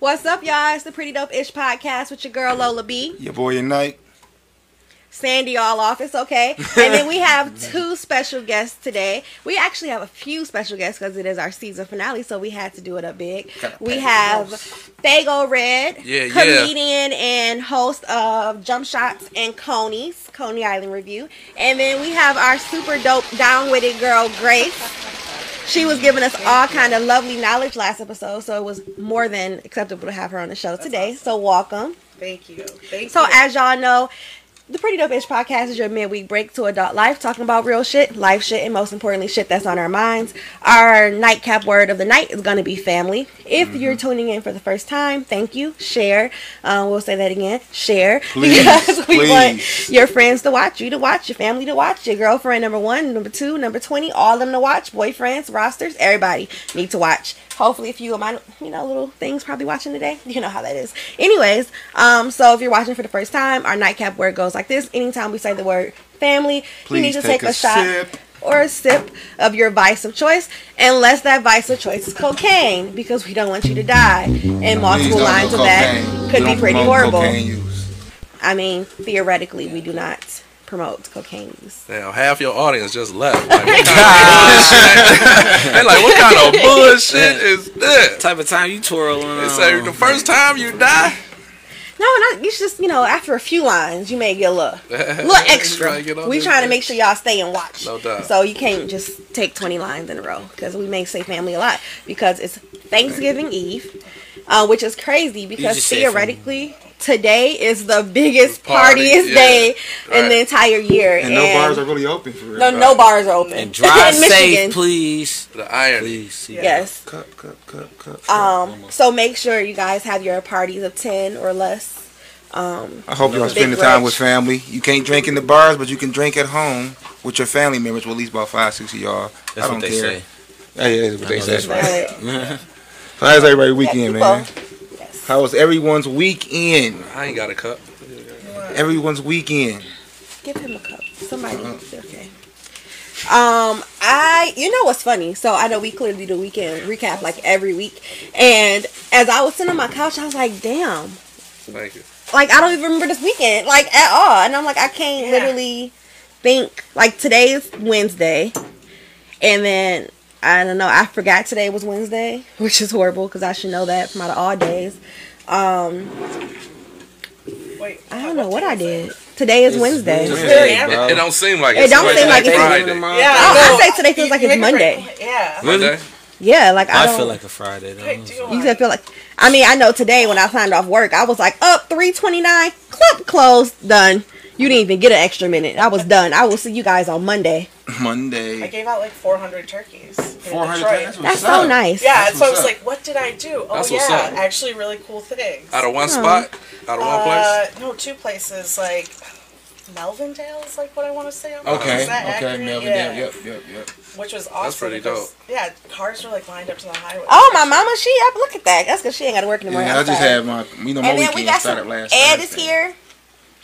What's up, y'all? It's the Pretty Dope Ish podcast with your girl Lola B. Your boy night. Sandy all off. It's okay. And then we have two special guests today. We actually have a few special guests because it is our season finale, so we had to do it up big. We have Fago Red, Yeah, yeah. comedian and host of Jump Shots and Coney's Coney Island Review. And then we have our super dope down with it girl Grace. She was giving us all kind of lovely knowledge last episode, so it was more than acceptable to have her on the show today. So welcome. Thank you. Thank you. So you. as y'all know, the Pretty Dope Ish podcast is your midweek break to adult life, talking about real shit, life shit, and most importantly, shit that's on our minds. Our nightcap word of the night is going to be family. If you're tuning in for the first time, thank you. Share. Uh, we'll say that again. Share. Please, because we want your friends to watch, you to watch, your family to watch, your girlfriend number one, number two, number 20, all of them to watch, boyfriends, rosters, everybody need to watch. Hopefully, a few of my, you know, little things probably watching today. You know how that is. Anyways, um, so if you're watching for the first time, our nightcap word goes like this. Anytime we say the word family, you need to take take, a, a shot sip. or a sip of your vice of choice, unless that vice of choice is cocaine, because we don't want you to die. And multiple lines of that could be pretty horrible. I mean, theoretically, we do not promote cocaine use. Damn, half your audience just left. Like, what kind of bullshit? like, what kind of bullshit is this? type of time you twirling They on. say the first time you die, No, not you just you know after a few lines you may get a little, little extra. Trying to get on we this trying to make sure y'all stay and watch. No doubt. So you can't just take twenty lines in a row because we may say family a lot because it's Thanksgiving Eve, uh, which is crazy because just said theoretically today is the biggest Party, partiest yeah. day in the entire year, And no bars are really open for real. no no bars are open. and drive in Michigan. safe, please. the irony. Please. Yeah. Yes. Cup, cup, cup, cup. Um. So make sure you guys have your parties of ten or less. Um. I hope y'all Big spending time Rich. with family. You can't drink in the bars, but you can drink at home with your family members. Well, at least about five, six of y'all. That's I don't what they care. say. Yeah, yeah, that's what I they say. that's right. valid. So how's everybody weekend, Yeah, man? People- Yes. How was everyone's weekend? I ain't got a cup. Everyone's weekend. Give him a cup. Somebody. Uh-uh. Okay. Um, I you know what's funny? So I know we clearly do the weekend recap like every week, and as I was sitting on my couch, I was like, damn, Thank you. like I don't even remember this weekend like at all, and I'm like I can't Yeah. literally think like today is Wednesday, and then. I don't know. I forgot today was Wednesday, which is horrible because I should know that from out of all days. Um, Wait, I don't know what I did. Today is Wednesday. Wednesday, Yeah. It don't seem like It it's don't seem like it's Friday. Yeah, Oh, no, I say today feels like it's make it Monday. right- Yeah. Monday? Yeah, like I, I feel like a Friday though. You You said feel like I mean I know today when I signed off work I was like up three twenty nine club closed done. You didn't even get an extra minute. I was done. I will see you guys on Monday. Monday. I gave out like 400 turkeys. 400 Detroit. That's That's so up. nice. Yeah, That's so I was up. like, what did I do? Oh, That's what's yeah, up. actually really cool things. Out of one Oh. spot? Out of one place? Uh, no, two places. Like, Melvindale is like what I want to say. Okay, Is that okay, accurate? Melvin. Yeah. Yep, yep, yep. Which was awesome. That's pretty because, Yeah, cars were like lined up to the highway. Oh my mama, she up. Look at that. That's because she ain't got to work anymore. Yeah, I just had my, you know, my And then weekend we got started some. last Ed Thursday. is here.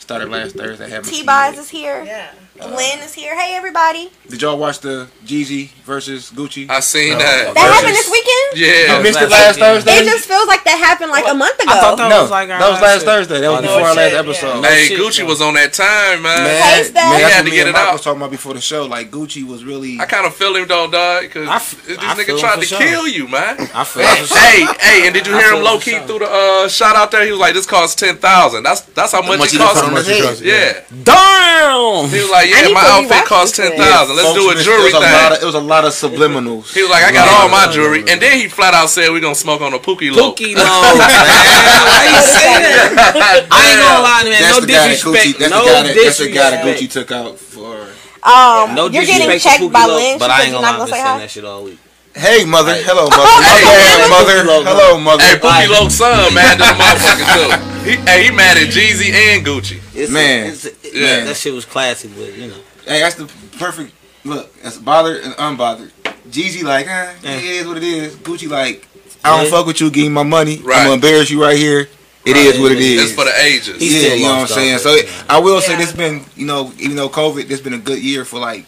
Started last Thursday. I T kid. Bies is here. Yeah. Lynn is here. Hey everybody. Did y'all watch the Jeezy versus Gucci? I seen No. that. That happened this weekend. Yeah. you missed it last last weekend. Thursday. It just feels like that happened like a month ago. I thought that no, was like our that was last shit. Thursday. That was Oh, no before our last shit, episode. yeah. Hey, shit, Gucci no. was on that time, man. Hey, Steph. man, He that's had to get it Mike out. was talking about before the show. Like Gucci was really. I kind of feel him though, dog, because I f- this I nigga tried to sure. kill you, man. I feel Hey, hey, hey, and did you hear him low-key through the uh, shot out there? He was like, "This costs ten thousand. That's that's how much, much it he costs him." on his head. Yeah, Damn. he was like, I "Yeah, my outfit rewatch costs this ten thing. thousand. Let's do a jewelry it was a lot of, thing." It was a lot of subliminals. He was like, "I got all my jewelry," and then he flat out said, "We gonna smoke on a Pookie Loc." Pookie Loc, man. Why you say that? I ain't gonna lie, man. That's No the guy that disrespect. That's no the guy that, that's the guy that. Gucci took out for. Um, No you're getting checked by Low, Lynn. But I ain't gonna lie, gonna say saying hi. that shit all week. Hey, mother. Hello, mother. Oh, hey. mother. Pookie Loc, Hello, mother. Hey, Pookie Like- Low son, man, this motherfucker too. He, hey, he mad at Jeezy and Gucci. It's, Man. it's, it- Yeah. that shit was classic, but you know. Hey, that's the perfect look. That's bothered and unbothered. Jeezy like, eh, Yeah. it is what it is. Gucci like, I don't Yeah. fuck with you. Give me my money. Right. I'm gonna embarrass you right here. It Right. is what it is. It's for the ages. He's yeah, you know what I'm saying. So it, it, I will say Yeah. this been, you know, even though COVID, this been a good year for like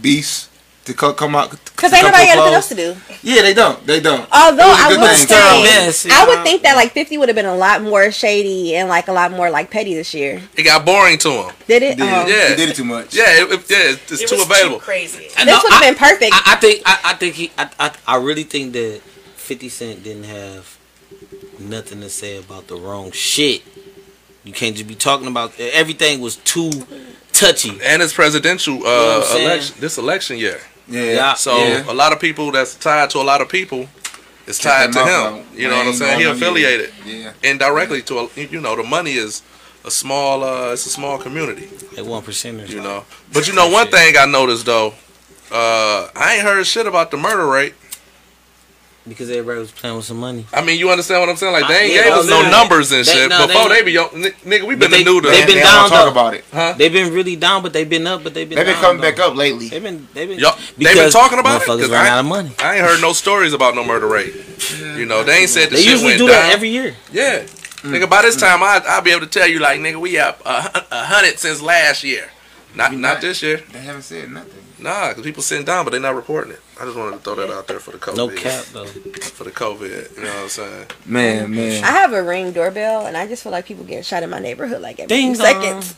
beasts. To co- come out. Because to ain't come nobody to got nothing else to do. Yeah, they don't. They don't. Although It was a I good would say, Style mess, I would think that like 50 would have been a lot more shady and like a lot more like petty this year. It got boring to him. Did it? Did Oh. Yeah. He did it too much. Yeah, it, it- yeah, it's, it's It too was available. too crazy. I This know, would have been perfect. I, I think I, I think he I, I I really think that Fifty Cent didn't have nothing to say about the wrong shit. You can't just be talking about everything was too touchy. and it's presidential uh, what I'm election this election year. Yeah. Yeah. So Yeah. a lot of people that's tied to a lot of people is tied to him. mouth. You know what I'm saying? He affiliated Yeah. indirectly to a, you know the money is a small uh, it's a small community. At one percenters. You know, but you know one thing I noticed though, uh, I ain't heard shit about the murder rate. Because everybody was playing with some money. I mean, you understand what I'm saying? Like they ain't yeah, gave no, us no numbers and they- shit. no, Before they- they, be yo, n- nigga, we been they- the new they the been They down don't talk though. about it. huh? They've been really down, but they've been up, but they've been. They've been down, coming though. back up lately. They've been. They've been. Yup. They been because talking about it. 'Cause Motherfuckers ran I- out of money. I ain't heard no stories about no murder rate. You know, they ain't said the They shit usually went do down. that every year. Yeah. Nigga, by this time I I'll be able to tell you like nigga we up a, a hundred since last year. Not We not not. this year. They haven't said nothing. Nah, because people sitting down, but they're not reporting it. I just wanted to throw that out there for the COVID. No cap though. For the COVID, you know what I'm saying? Man, man. I have a ring doorbell, and I just feel like people getting shot in my neighborhood like every Ding few dong. seconds.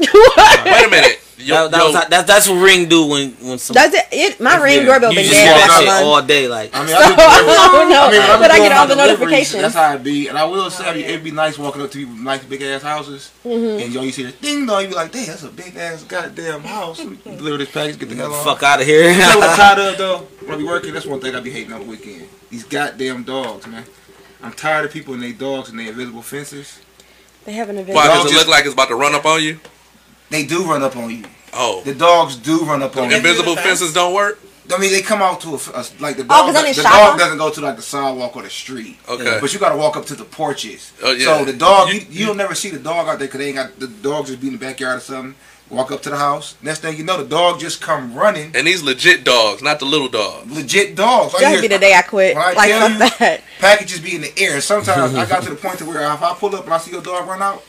Wait a minute. Yo, That, that yo, was, that, that's what ring do when when some. Does it? It my ring Yeah. doorbell you been just dead hear that that shit all day, like. I mean, So, I, do I don't know, I mean, when I be but I get all the deliveries, notifications. That's how it be. And I will say, it'd be nice walking up to people with nice big ass houses, Mm-hmm. and yo, you see the ding dong, you be like, damn, that's a big ass goddamn house. Deliver this package, get the hell on. Fuck out of here. You know what I'm tired of though? When I be working, that's one thing I be hating on the weekend. These goddamn dogs, man. I'm tired of people and they dogs and they invisible fences. They have an invisible. why does it look like it's about to run up on you? They do run up on you. Oh, The dogs do run up on you. invisible fences don't work. I mean, they come out to a, a like the oh, dog. Oh, dog. 'cause I'm the the dog huh? doesn't go to like the sidewalk or the street. Okay. But you got to walk up to the porches. Oh, yeah. So the dog, You- you, you, will never see the dog out there because they ain't got the dogs just be in the backyard or something. Walk up to the house. Next thing you know, the dog just come running. And these legit dogs, not the little dogs. Legit dogs. All you That'd hear be the day I quit. When I Like tell fuck that. packages be in the air. And sometimes I got to the point to where if I pull up and I see your dog run out,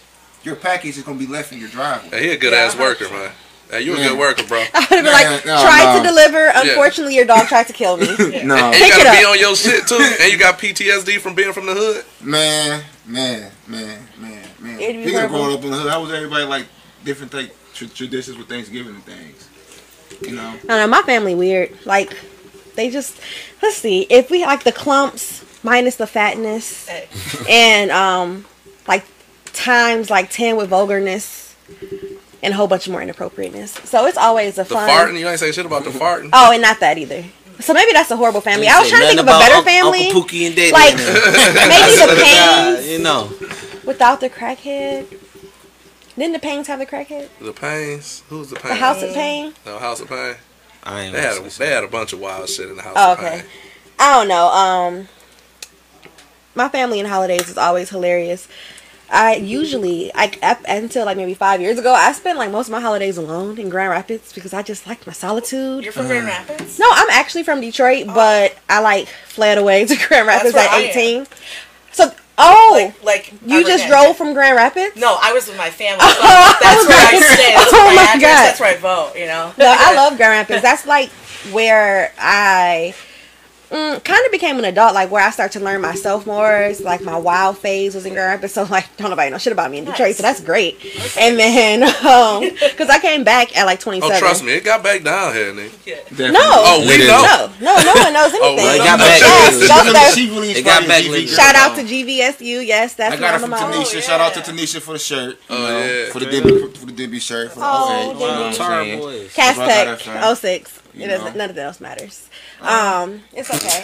your package is gonna be left in your driveway. Hey, he a good ass worker, man. Hey, you a good worker, bro. I would have been like, no, tried no. to deliver. Unfortunately, your dog tried to kill me. No, And you Pick gotta be up. on your shit too. And you got PTSD from being from the hood. man, man, man, man, man. It'd be Speaking of growing up in the hood, how was everybody like different like tr- traditions with Thanksgiving and things? You know, I know. My family weird. Like, they just let's see. If we like the Klumps minus the fatness, and um, like times like ten with vulgarness, and a whole bunch more inappropriateness. So it's always a The fun. farting, you ain't say shit about the farting. Oh, and not that either. So maybe that's a horrible family. I was trying to think of a better family, Uncle Pookie and Daddy. like maybe the Yeah, Paynes you know. without the crackhead. Didn't the Paynes have the crackhead? The Paynes. Who's the Paynes? The House of Payne. No, House of Payne. I ain't They had a, they had a bunch of wild shit in the House Oh, of okay. Pain. I don't know. Um, my family and holidays is always hilarious. I usually, like up until like maybe five years ago, I spent like most of my holidays alone in Grand Rapids because I just like my solitude. you're from Grand uh-huh. Rapids? No, I'm actually from Detroit, oh. but I like fled away to Grand Rapids at where I am. 18. So, oh, Like, like you just Evergrande. drove from Grand Rapids? No, I was with my family. Oh, that's was where I like- stay. That's oh my, my address. God. That's where I vote. You know. No, I love Grand Rapids. That's like where I mm, kind of became an adult, like where I start to learn myself more. It's like my wild phase was in Grand Rapids, so like don't nobody know shit about me in Detroit, so that's great. And then, um, because I came back at like Oh, 27. trust me, it got back down here, nigga. Definitely. No. Oh, we Literally. know. No, no, no one knows Oh, anything. well, it got back. Yes, shit. go Remember there. she released It got back girl. Shout out to GVSU. Yes, that's I got it my from mama. Tanisha. Oh, Shout out to. Tanisha for the shirt. You Oh, know, yeah. For the Debbie, for the Debbie shirt. For the Oh, 08, you know what I'm Tar saying? boys. Cass That's what I Tech got, 06. You It doesn't, know. none of that else matters. Um, it's okay.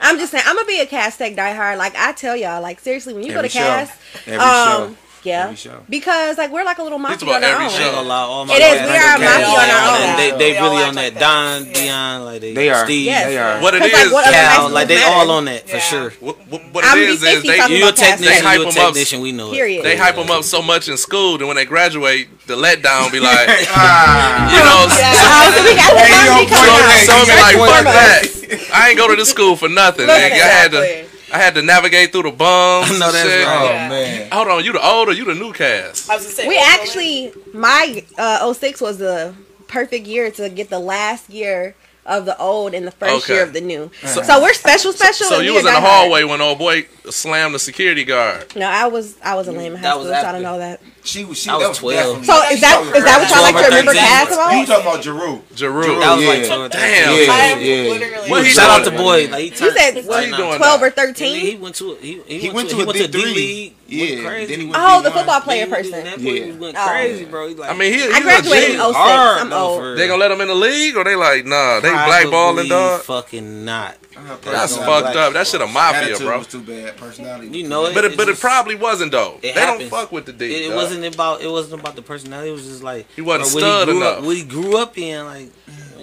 I'm just saying, I'm gonna be a Cass Tech diehard. Like I tell y'all, like seriously, when you go to show. Cass, Every um, show. Yeah, show. because like we're like a little mafia about on our every own. show. I ain't gonna all my It is, we are like mafia that. on our And own. They, they We really act on that. that. Don, Yeah. Dion, like they, They are. Steve, Yes. They are. What it is, like, what other Cal, like they matter? all on that for Yeah. sure. what, what, what I'm it is is 50 they talking You a about Cass technician, Tech. you a 'em up. technician, we know it. They hype them up so much in school that when they graduate, the letdown be like, Ah. you know, so we got the Hey, yo, comedy coming boy, out. hey, so be like, fuck that. I ain't go to this school for nothing. Look. I had to, Exactly. I had to navigate through the bums. I know and that's shit. right. Oh Yeah. man. Hold on, you the older, you the new cast. I was gonna say. We actually, my uh, 06 was the perfect year to get the last year of the old and the first Okay. year of the new. So, we're special, special. So and you was in the diehard. hallway when old boy slammed the security guard. No, I was I was a lame in That high school, so I don't know that. She was. She I was that was 12. So is that is that what y'all like to remember 13. Cass You talking about Jeru? Jeru. That was like Yeah. 12 Damn. Yeah, I'm yeah. literally. What he Shout out to boy. Like he You said What he now. doing? twelve or thirteen. he went to a, he, he, He went, went to, to he a went to D3. D League. Yeah, crazy. then he went Oh, the D1. football player He person. that boy, Yeah. he went Oh. crazy, bro. He like, I mean, he, he I graduated in 06. I'm though, old. They real. gonna let him in the league, or they like, nah, they blackballing Probably dog. Fucking not. That's fucked up. That shit a mafia, bro. was too bad. Personality. You know it. But it, but it probably wasn't though. It they happens. don't fuck with the D. It, it dog. Wasn't about. It wasn't about the personality. It was just like He wasn't bro, what stud he grew enough. Up, what he grew up in, like.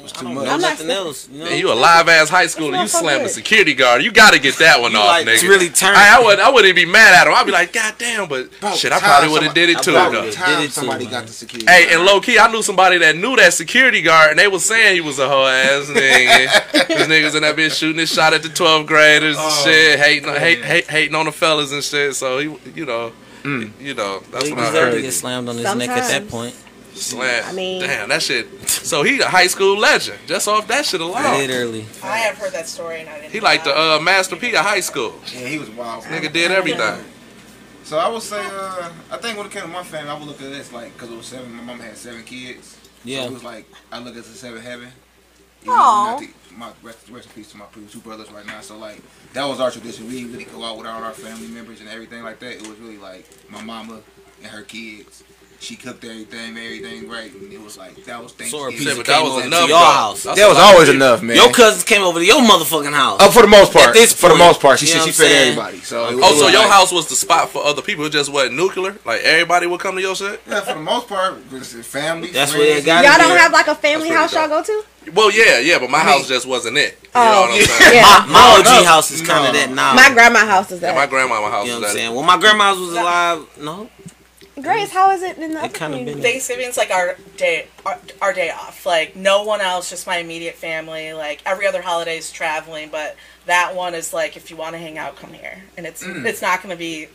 I too don't much. know nothing else. You know. And you a live ass high schooler. You That's not slam the security guard. You got to get that one off, like, nigga. it's really turned. I, I would I wouldn't be mad at him. I'd be like, God damn, but About shit, I probably would have did it too. about though. Time Did it too, somebody man. got the security. Hey, and low key, I knew somebody that knew that security guard, and they was saying he was a hoe ass nigga. These niggas in that bitch shooting his shot at the 12th graders and Oh, shit, hating, hate, man. hate, hating on the fellas and shit. So he, you know, you know, that's he what I deserved to heard. get slammed on his neck at that point. Slam. I mean- damn, that shit. So he a high school legend just off that shit alone. Literally. I have heard that story and I didn't. He know like the that. uh, Master P of high school. Yeah, he was wild. Nigga did everything. So I would say, uh, I think when it came to my family, I would look at this like, because it was seven, my mom had seven kids. So Yeah. it was like, I look at the seven heaven. Aw. My rest, rest in peace to my two brothers right now. So like, that was our tradition. We didn't really go out with all our family members and everything like that. It was really like my mama and her kids. She cooked everything, everything right, and it was like that was Sore Thanksgiving. pizza but that was enough, your house. That's That was always people. enough, man. Your cousins came over to your motherfucking house. Oh, for the most part. this for the most part, she you she, know she what I'm fed everybody. So it Oh, was so like- your house was the spot for other people. It just wasn't nuclear. Like everybody would come to your shit. Yeah, for the most part, it's family. That's friends. where they got Y'all don't have like a family house y'all go to? Well, yeah, yeah, but my house just wasn't it. You Oh, what I'm saying? Yeah. My, my OG house is kind of no. that now. My grandma house is Yeah, my that. grandmama house you know was what I'm saying? When my grandma's was alive, no. Grace, how is it in the It other community? been- Thanksgiving's like our day, our, our day off. Like no one else, just my immediate family. Like every other holiday is traveling, but that one is like if you want to hang out, come here. And it's Mm. it's not going to be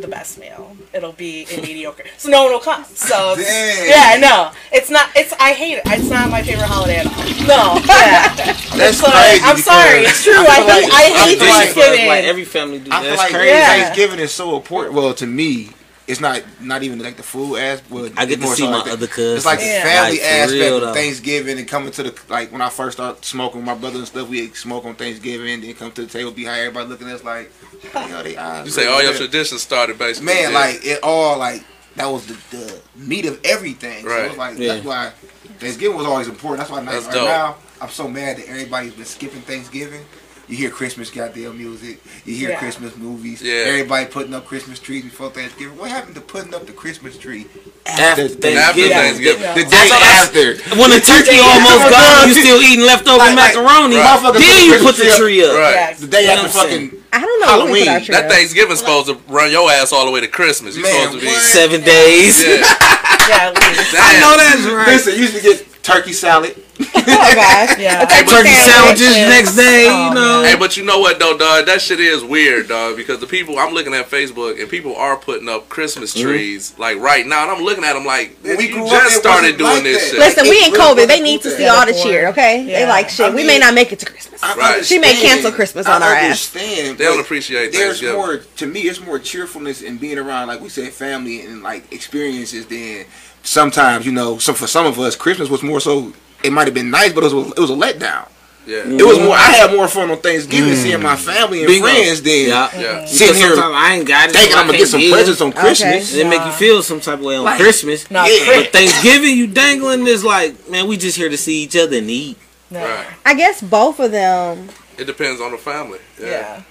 the best meal. It'll be a mediocre. So no one will come. So it's- Dang. yeah, no, it's not. It's I hate it. It's not my favorite holiday at all. No, yeah. That's So, crazy. I'm sorry. It's true. I I, feel like- hate. I hate feel like- Thanksgiving. Like every family do. I feel That's like crazy. Yeah. Thanksgiving is so important. Well, to me, it's not not even like the food aspect. Well, I get to see so my like the- other cousins. It's like the family Like, aspect real, of. Thanksgiving and coming to the like when I first started smoking with my brother and stuff. We smoke on Thanksgiving, and then come to the table, be how everybody looking at us like, how the they eyes You say all your Yeah. traditions started basically. man, yeah. like it all like that was the, the meat of everything. So Right. it was like Yeah. that's why Thanksgiving was always important. That's why That's right dope. now I'm so mad that everybody's been skipping Thanksgiving. You hear Christmas goddamn music. You hear Yeah. Christmas movies. Yeah. Everybody putting up Christmas trees before Thanksgiving. What happened to putting up the Christmas tree After after Thanksgiving. Thanksgiving. Yeah. The day after. When the turkey almost gone, you still eating leftover Like- like- macaroni. Right. Then you put the put the Christmas tree up. Right. Yeah. The day after I'm fucking I don't know when we put our Halloween. tree That up. Thanksgiving's supposed to run your ass all the way to Christmas. You Man, supposed to be. what? Seven days. Yeah. Yeah. Damn. I know that's right. Listen, you used to get turkey salad. Oh gosh. Yeah. A turkey Turkey sandwich. sandwiches next day, Oh, you know. Hey, but you know what though, dog? That shit is weird, dog. Because the people I'm looking at Facebook and people are putting up Christmas mm-hmm. trees like right now, and I'm looking at them like we you grew up, just started doing like this that. shit. Listen, we It in COVID. They need to see all the cheer, okay? They like shit. I we may not make it to Christmas. Right. She may cancel Christmas on I our ass. understand. They don't but appreciate There's more to me. It's more cheerfulness in being around, like we said, family and like experiences. Than sometimes, you know, some for some of us, Christmas was more so. It might have been nice, but it was it was a letdown. Yeah. Mm-hmm. It was more. I had more fun on Thanksgiving seeing my mm-hmm. family and Bingo. friends than Yeah. Yeah. sitting here I ain't got it. thinking so I I'm gonna get some give. presents on Christmas. They make you feel some type of way on Like- Christmas. Not Yeah. Chris. But Thanksgiving, you dangling is like, man, we just here to see each other and eat. No. Right. I guess both of them. It depends on the family. Yeah. Yeah.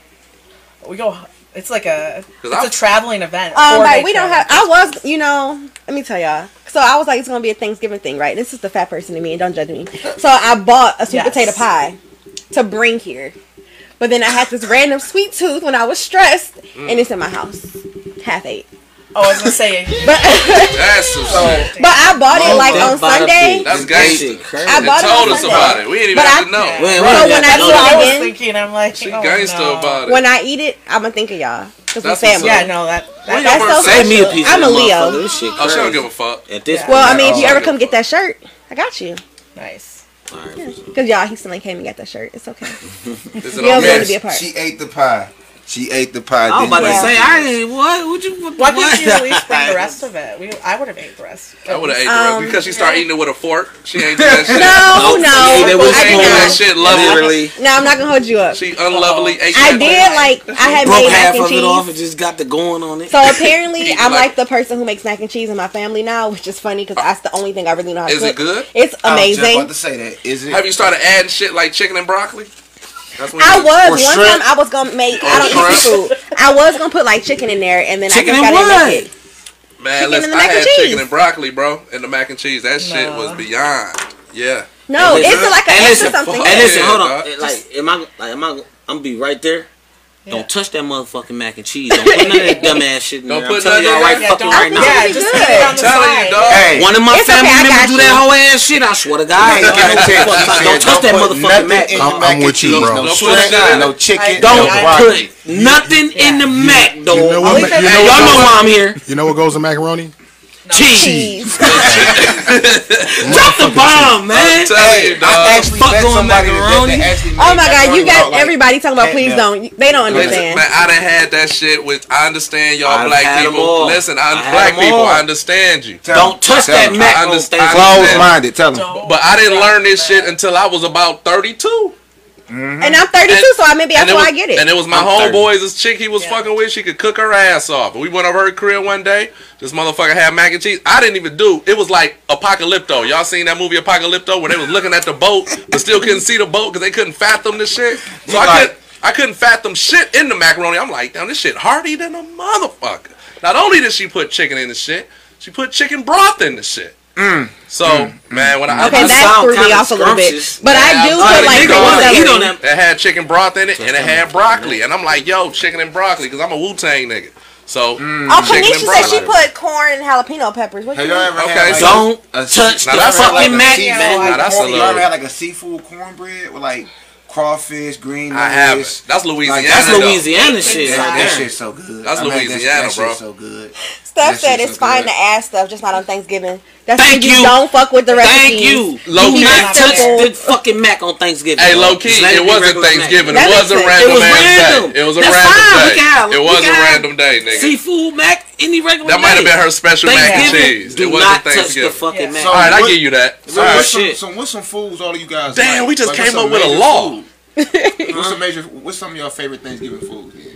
We go. It's like a It's I- a traveling event. Um, four-day like we don't have. I was, you know. Let me tell y'all. So I was like, it's gonna be a Thanksgiving thing, right? This is the fat person in me, and don't judge me. So I bought a sweet Yes. potato pie to bring here, but then I had this random sweet tooth when I was stressed, and it's in my house, half ate. Oh, I was gonna say, but that's so. Oh, but I bought it like on Sunday. That's gangster. I bought it told us about it. We didn't even know. When, when, so when I eat it I was thinking, I'm like, she gangster oh, about it. When I eat it, I'm gonna think of y'all. Cause that's we family. Yeah, no, that, that that's so. Save me a piece. I'm a Leo. This shit oh, she don't give a fuck. At this, yeah. well, I mean, if you ever come get that shirt, I got you. Nice. Because yeah. y'all, he suddenly came and got that shirt. It's okay. It's an going to be a part. She ate the pie. She ate the pie. I'm about to say, I didn't. What? Would you? What, Why what? did you bring the rest of it? We, I would have ate the rest. I would have ate the rest because she started um, eating it with a fork. She ate that shit. No, no. She ate it with that shit lovely. No, I'm not gonna hold you up. She unlovely ate. I did like. I had made mac and cheese. off and just got the going on it. So apparently, I'm like the person who makes mac and cheese in my family now, which is funny because uh, that's the only thing I really know how to. Is it good? It's amazing. I was about to say that. Is it? Have you started adding shit like chicken and broccoli? I was one shrimp. time I was gonna make I don't eat seafood. I was gonna put like chicken in there and then chicken I just got it. Man, chicken and I had cheese. chicken and broccoli, bro, and the mac and cheese. That no. shit was beyond. Yeah. No, it's like an extra something. And listen, hold on. Like, am I? Like, am I? I'm gonna be right there. Yeah. Don't touch that motherfucking mac and cheese. Don't put none of that dumbass shit in there. Don't. Put I'm telling y'all right fucking right now. Yeah, just put it on the side. You, dog. Hey, One of my family okay, members do that whole ass shit. I swear to God. Hey, don't, don't touch that motherfucking mac. I'm, I'm with you, bro. No shrimp, no chicken, Don't put nothing in the mac, dog. Y'all know why I'm here. You know what goes in macaroni? cheese. cheese. Drop the bomb, man. Hey, I actually Fuck met somebody that, that actually Oh my god, you got like, everybody talking about please don't. They don't understand. Listen, man, I done had that shit with. I understand y'all I black people. Listen, I, I black people, I understand you. Tell don't touch that macro. Closed minded. Tell them. But I didn't learn this shit until I was about thirty two. Mm-hmm. And I'm 32, and, so I maybe that's why I get it. And it was my homeboys, this chick he was yeah. fucking with. She could cook her ass off. We went over her crib one day. This motherfucker had mac and cheese. I didn't even do. It was like Apocalypto. Y'all seen that movie Apocalypto where they was looking at the boat but still couldn't see the boat because they couldn't fathom the shit. So I like, couldn't. I couldn't fathom shit in the macaroni. I'm like, damn, this shit hardy than a motherfucker. Not only did she put chicken in the shit, she put chicken broth in the shit. Mm. So mm. man, when I okay, I, that threw me off a little bit, but man, I do I, feel I, like eat on them. That had chicken broth in it, and it had broccoli, and I'm like, yo, chicken and broccoli, because I'm a Wu Tang nigga. So, mm. oh, Panisha said she put corn and jalapeno peppers. What you ever okay, had, like, don't a, touch now the that's fucking like mac, man. Like, now that's corn, a little. You ever had like a seafood cornbread with like crawfish, green I have it. That's Louisiana. That's Louisiana shit. That, shit's so good. That's Louisiana, that bro. so good. Stuff said it's fine to add stuff, just not on Thanksgiving. That's Thank you. Don't fuck with the recipes. Thank you. Low key, I the fucking mac on Thanksgiving. Hey, low key, it wasn't Thanksgiving. It was a random ass day. It was a random day. It was a random day, nigga. Seafood mac any regular. That might have been her special mac and cheese. Do it wasn't Thanksgiving. Touch the fucking yeah. mac. So all right, I give you that. So, right. what's some, so what's some foods all of you guys? Damn, like? we just like, came up with a law. what's some major? What's some of your favorite Thanksgiving foods? Yeah.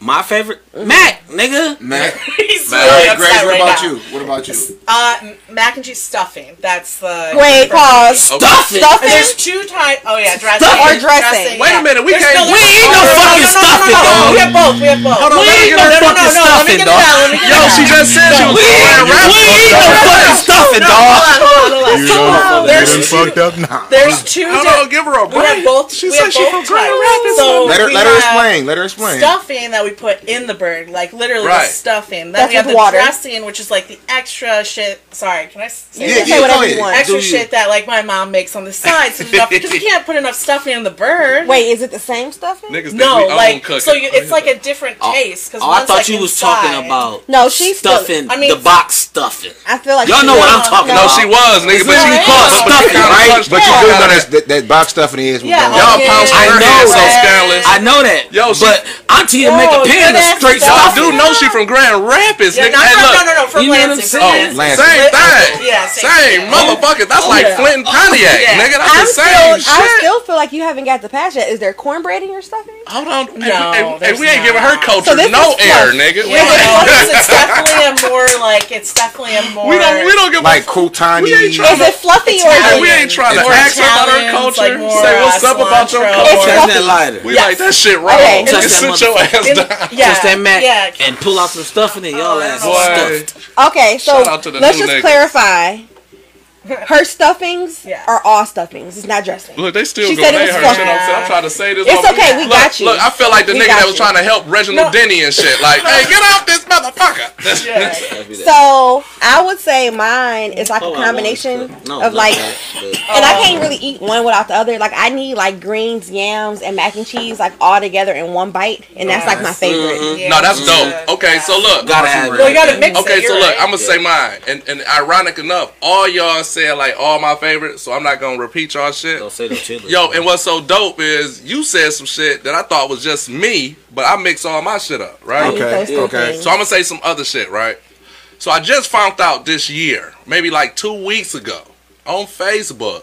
My favorite, mm-hmm. Mac, nigga. Mac. He's Mac. really upset Grace, right what about now. you? What about you? Uh, mac and cheese stuffing. That's the Wait, pause. Stuffing. Stuffing there's two types. Oh yeah, dressing Stuffing. Or dressing. Wait a minute, we There's can't. no- We ain't no fucking stuffing, no, no, no, dog. We have both. We have both. Hold on, We let me ain't get no her fucking no, no, stuffing, dog. Yo, she just said she was We wearing we ain't no fucking stuffing, dog. hold on, hold on, hold on. There's two- fucked up now. There's two. Hold on, give her a break. we have both. She said have she both from Grand types. Let her explain. Let her explain. Stuffing that we put in the bird, like literally right. the stuffing. Then That's we have the water. dressing, which is like the extra shit. Sorry, can I say, yeah, yeah, whatever you want? Extra shit that like my mom makes on the side, because you can't put enough stuffing in the bird. Wait, is it the same stuffing? Niggas no, like so you, it's like a different oh, taste. Because oh, I thought like, you was talking about no, she's stuffing. I mean, the box stuffing. I feel like y'all know what I'm talking about. No, she was nigga, but she called stuffing, right? But you do know that that box stuffing is. Y'all. I know that. I know that. Yo, but Auntie Jamaica Penn is straight. Y'all do know she from Grand Rapids, yeah, nigga. Not hey, from, look, no, no, no, from you Lansing. Oh, Lansing. Same thing. Yeah, same, same yeah. motherfucker. That's oh, like yeah. Flint and Pontiac, yeah. nigga. That's I'm the same still, shit. I still feel like you haven't got the passion. Is there cornbread in your stuffing? Hold on. No, hey, hey, we ain't giving her culture so no air, nigga. Yeah, it's definitely a more like it's definitely a more. We don't give like Kutani. Is it fluffy or we ain't trying to ask about her culture. Say what's up about your culture. It's lighter. We like that shit wrong. Sit your ass down yeah, just that mat yeah. and pull out some stuff in it. Y'all ass stuffed. Okay, so let's just clarify. her stuffings yeah. are all stuffings. It's not dressing. Look, they still she gonna said it was her shit. I'm, trying to say this. It's okay. We look, got you. Look, I feel like the we nigga that was you. trying to help Reginald no. Denny and shit. Like, hey, get off this motherfucker. yeah. so I would say mine is like oh, a combination no, of like, and I can't oh. really eat one without the other. Like, I need like greens, yams, and mac and cheese like all together in one bite, and that's like my favorite. Mm-hmm. Yeah. No, that's mm-hmm. dope. Okay, so look, gotta have. Well, you gotta mix Okay, so look, I'm gonna say mine, and and ironic enough, all y'all said like all my favorites, so I'm not gonna repeat y'all shit. Don't say no chili. Yo, and what's so dope is you said some shit that I thought was just me, but I mix all my shit up, right? I Okay, those okay. So I'm gonna say some other shit, right? So I just found out this year, maybe like two weeks ago, on Facebook,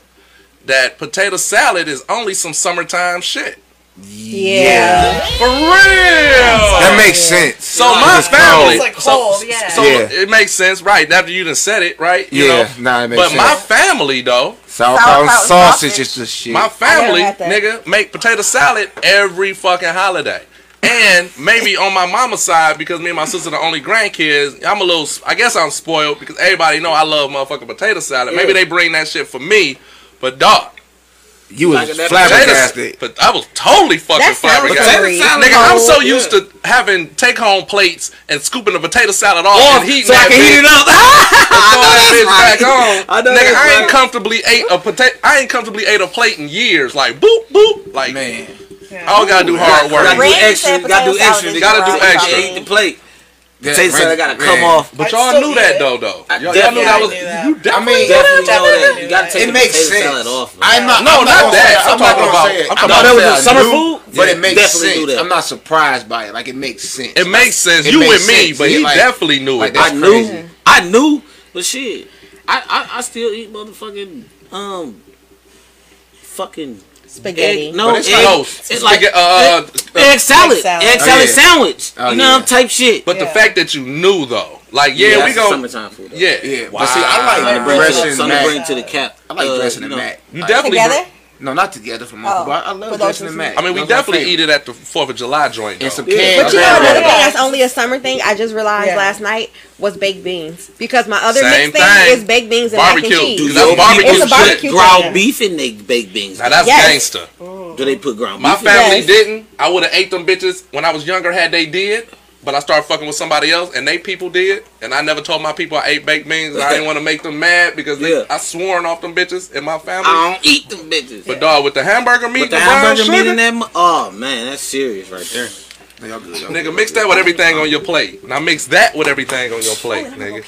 that potato salad is only some summertime shit. Yeah. For real. That makes sense. So my family, It's like so, cold, yeah. so Yeah. it makes sense, right? After you done said it, right? You Yeah, know? nah, it makes but my family though, Sauerkraut Sauerkraut sausage sausage. is the shit. my family, nigga, make potato salad every fucking holiday. And maybe on my mama's side, because me and my sister are the only grandkids, I'm a little, I guess I'm spoiled because everybody know I love motherfucking potato salad. Maybe they bring that shit for me, but dog, you was Like that potato, flabbergasted. but I was totally fucking That flabbergasted. great. salad Nigga, I'm so cold, used to having take home plates and scooping the potato salad off Oh, and heating so I can heat it up. and throw that bitch right. back on. I know Nigga, I ain't right. comfortably ate a potato. I ain't comfortably ate a plate in years. Like boop boop. Like Man, Yeah. I don't gotta do hard work. Gotta do extra. said Gotta do extra. salad Gotta do extra. Eat the plate. That- Potato salad gotta come man. off. But I'd y'all knew that though, though. I Y'all, y'all knew that knew was. that. You I definitely. mean, Definitely know that. You gotta take it the makes potato sense. salad off. man. I'm not. No, I'm not gonna that. I'm I'm talking about- I'm I'm talking about- that was say summer I food? but it makes sense. I'm not surprised by it. Like it makes sense. It makes sense. You and me, but he definitely knew it. I knew. I knew, but shit, I, I I still eat motherfucking um, fucking Spaghetti. egg. No, But it's egg, No, it's like spaghetti- uh, egg, egg salad, egg salad. salad, Oh, yeah. sandwich. Oh, you know, yeah. type shit. But the fact that you knew though, like yeah, we that's go. summertime food. though. Yeah, Yeah, but see, I like Something to dressing the, something to bring to the cap. I like uh, dressing you the know. mac. You Like, definitely. Together? No, not together for my Oh, but I love for those dressing the who- mac. I mean, we That's definitely eat it at the Fourth of July joint. And though. some Yeah. cans. But you know I another thing that's only a summer thing I just realized Yeah. last night was baked beans because my other Same mixed thing, thing. is baked beans and Barbecue. mac and cheese. Do That's barbecue It's a barbecue put ground beef in they baked beans? Now that's Yes. gangster. Do they put ground My beef? in family Yes. didn't. I would have ate them bitches when I was younger had they did. But I started fucking with somebody else and they people did. And I never told my people I ate baked beans. And I didn't want to make them mad because they, Yeah. I sworn off them bitches in my family. I don't eat them bitches. but dog, with the hamburger meat, But the the brown hamburger meat sugar, in that, oh man, that's serious right there. Good, nigga, mix that with everything on your plate. Now mix that with everything on your plate, nigga.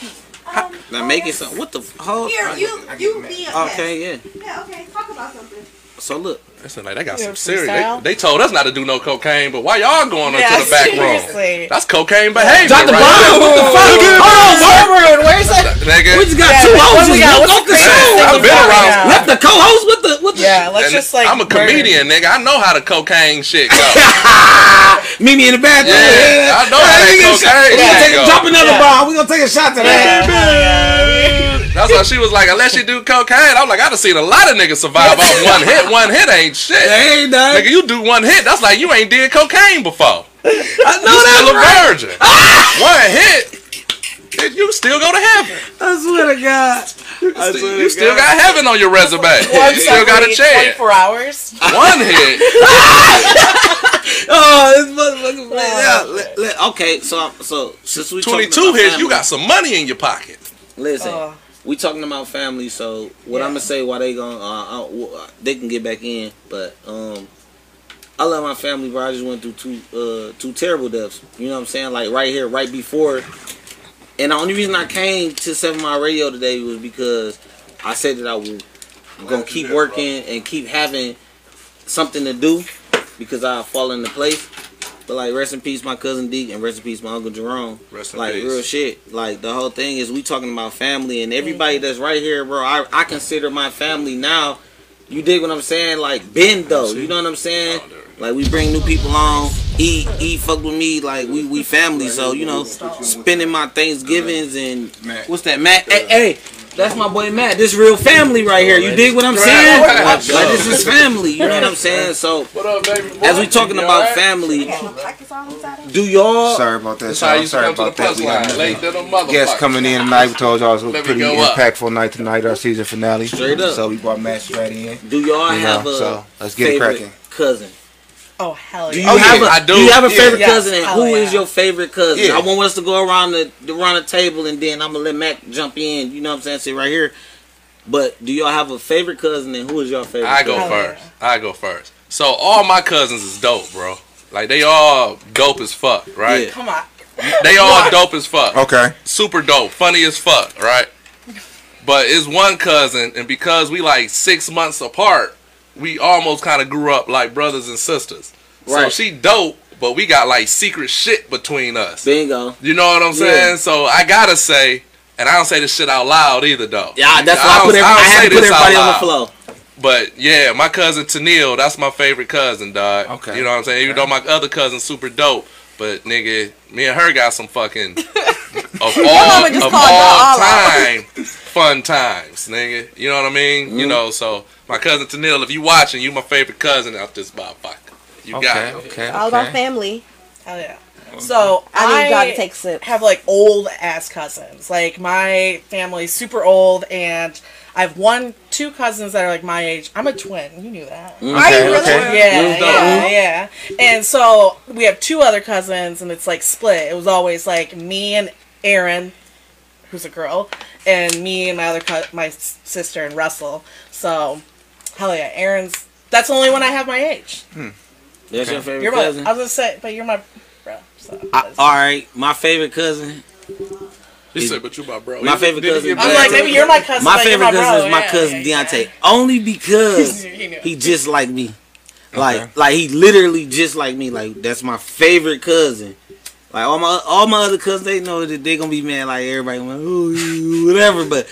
Now make it something. What the f- hold? Here, you, you be a Okay, yeah. Yeah, okay. Talk about something. So look, Listen, like they got You some serious. They, they told us not to do no cocaine, but why y'all going Yeah, into the back room? That's cocaine behavior, Dr. right Brown, what the fuck? Hold on, bro. Where's that? nigga. We just got Yeah, two what hosts. we got? Woke the the show. I've been around. Left the co-host with the with the. Yeah, let's just like. I'm a murder. comedian, nigga. I know how the cocaine shit go. Meet me in the bathroom. Yeah, I know how that we gonna shot- cocaine We gonna shit take a, go. drop another bomb. We gonna take a shot to that. Yeah. That's why she was like, unless you do cocaine, I'm like, I done seen a lot of niggas survive off one hit. One hit ain't shit. Hey, dog. Nigga, you do one hit, that's like you ain't did cocaine before. I know You still a that's right. virgin. one hit, you still go to heaven. I swear to God. I You, swear you still God. got heaven on your resume. Once You still got a chance. 24 hours. One hit. Oh, this motherfucker. Yeah, oh. let- let- okay, so so since we 22 hits, family- you got some money in your pocket. Listen, Oh. We talking about family, so what Yeah. I'm gonna say why they going uh, w- they can get back in, but um, I love my family, but I just went through two uh two terrible deaths. You know what I'm saying? Like right here, right before. And the only reason I came to Seven Mile Radio today was because I said that I was gonna keep working and keep having something to do because I fall into place. But like rest in peace, my cousin Deke, and rest in peace, my uncle Jerome. Rest in like peace. real shit. Like the whole thing is we talking about family and mm-hmm. everybody that's right here, bro. I, I consider my family now. You dig what I'm saying? Like Ben though, you know what I'm saying? Oh, like we bring new people on, eat, eat, fuck with me. Like we we family, so you know, spending my Thanksgivings and what's that, Matt? Hey, hey, that's my boy Matt. This real family right here. You dig what I'm saying? Like, like this is family. You know what I'm saying? So What up, baby? as we talking about family, do y'all? Sorry about that. That's how I y'all. used to Sorry come to the about that. We got punchline. Late a guest coming in tonight. We told y'all it was a pretty go up. impactful night tonight, our season finale. Straight up. So we brought Matt Stratty in. Do y'all have a so let's get it favorite cracking. cousin? Oh, hell Do you Oh, have yeah, a I do. you have a Yeah. favorite Yes, cousin? And hell who is yeah. your favorite cousin? Yeah. I want us to go around the around the table and then I'm gonna let Mac jump in. You know what I'm saying? Sit right here. But do y'all have a favorite cousin and who is your favorite? I go cousin? Hell first. I go first. So all my cousins is dope, bro. Like they all dope as fuck, right? Yeah. Come on. They all dope as fuck. Okay. Super dope, funny as fuck, right? But it's one cousin, and because we like six months apart, we almost kind of grew up like brothers and sisters. So Right. she dope, but we got like secret shit between us. Bingo. You know what I'm Yeah. saying? So I gotta say, and I don't say this shit out loud either, though. Yeah, that's why I, don't- put every, I, don't had to put everybody on the flow. But yeah, my cousin Tennille, that's my favorite cousin, dog. Okay. You know what I'm saying? Even though my other cousin's super dope, but nigga, me and her got some fucking of all, of y'all all all out. time fun times, nigga. You know what I mean? Mm-hmm. You know, so my cousin Tennille, if you watching, you my favorite cousin out this motherfucker. You got it. okay, All about okay. family. Oh yeah. So I need y'all I to take sips. have like old ass cousins. Like my family's super old, and I have one, two cousins that are like my age. I'm a twin. You knew that. Are you Okay, really? okay. Yeah, Mm, yeah, yeah. And so we have two other cousins, and it's like split. It was always like me and Erin, who's a girl, and me and my other co- my sister and Russell. So, hell yeah, Erin's. That's the only one I have my age. Hmm. That's your favorite You're my. cousin. I was gonna say, but you're my bro. So I, all right, my favorite cousin. He said, but you're my bro. My favorite cousin. I'm like, maybe you're my cousin. My favorite my cousin bro. is my Yeah, cousin yeah, Deontay, only because He he just like me. Like, Okay. like he literally just like me. Like that's my favorite cousin. Like all my all my other cousins, they know that they gonna be mad. Like everybody, like, whatever. But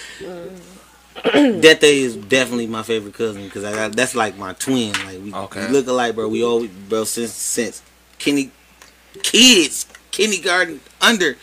that day is definitely my favorite cousin because I got, that's like my twin. Like we, Okay. we look alike, bro. We always bro since since Kenny kids kindergarten under.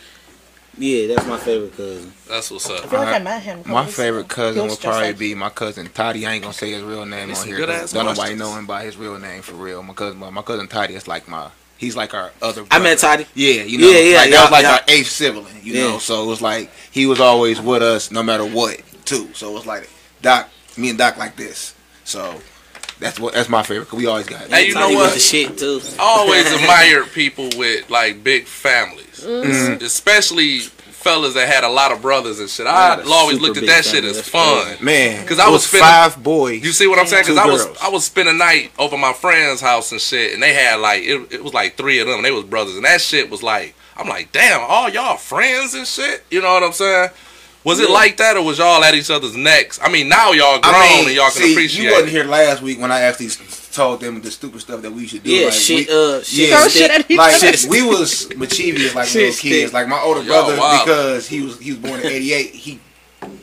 Yeah, that's my favorite cousin. That's what's up. I up. feel like I Alright. met him. My favorite cousin would probably like- be my cousin Toddy. I ain't gonna say his real name He's on here. good 'cause Don't nobody know him by his real name for real. My cousin, my cousin Toddy is like my. He's like our other. I met Toddy. Yeah, you know, Yeah, yeah, like, yeah, that was like yeah. our eighth sibling. You Yeah. know, so it was like he was always with us no matter what, too. So it was like Doc, me and Doc like this. So that's what that's my favorite. Cause we always got. Hey, you know what? the shit too. I always admired people with like big families, Mm-hmm. especially fellas that had a lot of brothers and shit. I always looked at that shit as fun. crazy. Man, 'Cause I was was finna- five boys. You see what I'm saying? Because I was girls. I was spending night over my friend's house and shit, and they had like it, it was like three of them. They was brothers, and that shit was like I'm like, damn, all y'all friends and shit. You know what I'm saying? Was it like that, or was y'all at each other's necks? I mean, now y'all grown I mean, and y'all can see, appreciate. you wasn't here last week when I asked s- told them the stupid stuff that we should do. Yeah, like, shit. we, uh, shit. yeah, shit like other. we was mischievous like Shit little kids. Like my older Y'all brother, wild. because he was he was born in '88. He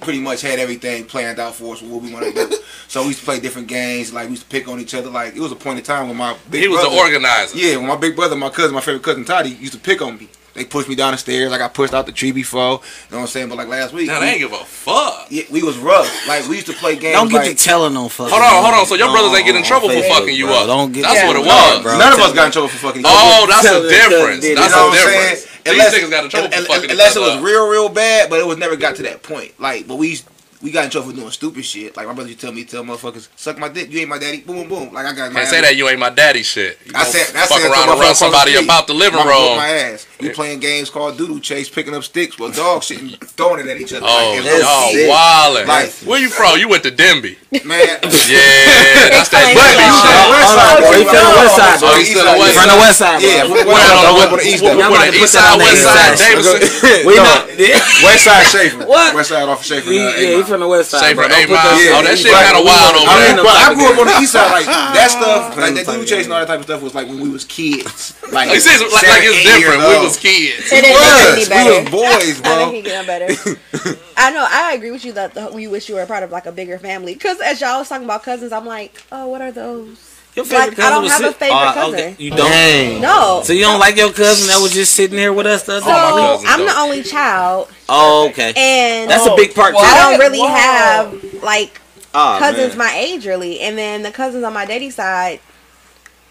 pretty much had everything planned out for us what we wanted to do. So we used to play different games. Like we used to pick on each other. Like it was a point in time when my big He was brother, the organizer. Yeah, when my big brother, my cousin, my favorite cousin Toddy used to pick on me. They pushed me down the stairs. Like I got pushed out the tree before. You know what I'm saying? But like last week, Now we, they ain't give a fuck. yeah, we was rough. Like we used to play games. Don't get like, to telling on fucking. Hold on, hold on. So your brothers ain't get in trouble for fucking you up. Don't get. That's what it was. bro. none of us got in trouble for fucking each other. Oh, that's Tell the them, tell them, difference. That's You know the difference. saying? These Unless, niggas got in trouble for un- un- fucking unless it was up. real, real bad, but it was never got to that point. Like, but we used- we got in trouble for doing stupid shit. Like my brother used to tell me, tell motherfuckers, suck my dick. You ain't my daddy. Boom, boom, boom. Like I got. my Can't say that you ain't my daddy shit. You I gonna said, I fuck said, around and run somebody about the living my, room. My ass. We playing games called doodle chase, picking up sticks with dog shit and throwing it at each other. Oh, like, that's y'all wildin'. Like- Where you from? You went to Denby. man. Yeah, that's that Explain Denby it shit. West Hold on, side, bro. He from the west side, Oh, he's still the west From the west side, bro. Yeah, from the west side. on Don't the go to the east. where- though. where might the east side, west side, side. Davidson? We not. West side Schaefer. What? West side off of Schaefer. Uh, yeah, eight he mile. From the west side. Say bro. for Don't eight put that- Yeah, Oh, that he shit right. kind of wild over I there. but I grew up on the east side. Like that stuff, like Friends that doodle like chase all that type of stuff was like when we was kids. Like, Like, see, it's like, like it's different. years We was kids. It We didn't get any was. better. We was boys, I think he get no better. I know. I agree with you that the, we wish you were a part of like a bigger family. Because as y'all was talking about cousins, I'm like, oh, what are those? Your Like, I don't was have a favorite Oh, cousin. okay. You don't. No. So you don't like your cousin that was just sitting here with us the other So day? All I'm don't. the only child, Oh, okay. and That's a big part. Whoa. too. I don't really Whoa. have like Oh, cousins man. my age really. And then the cousins on my daddy side,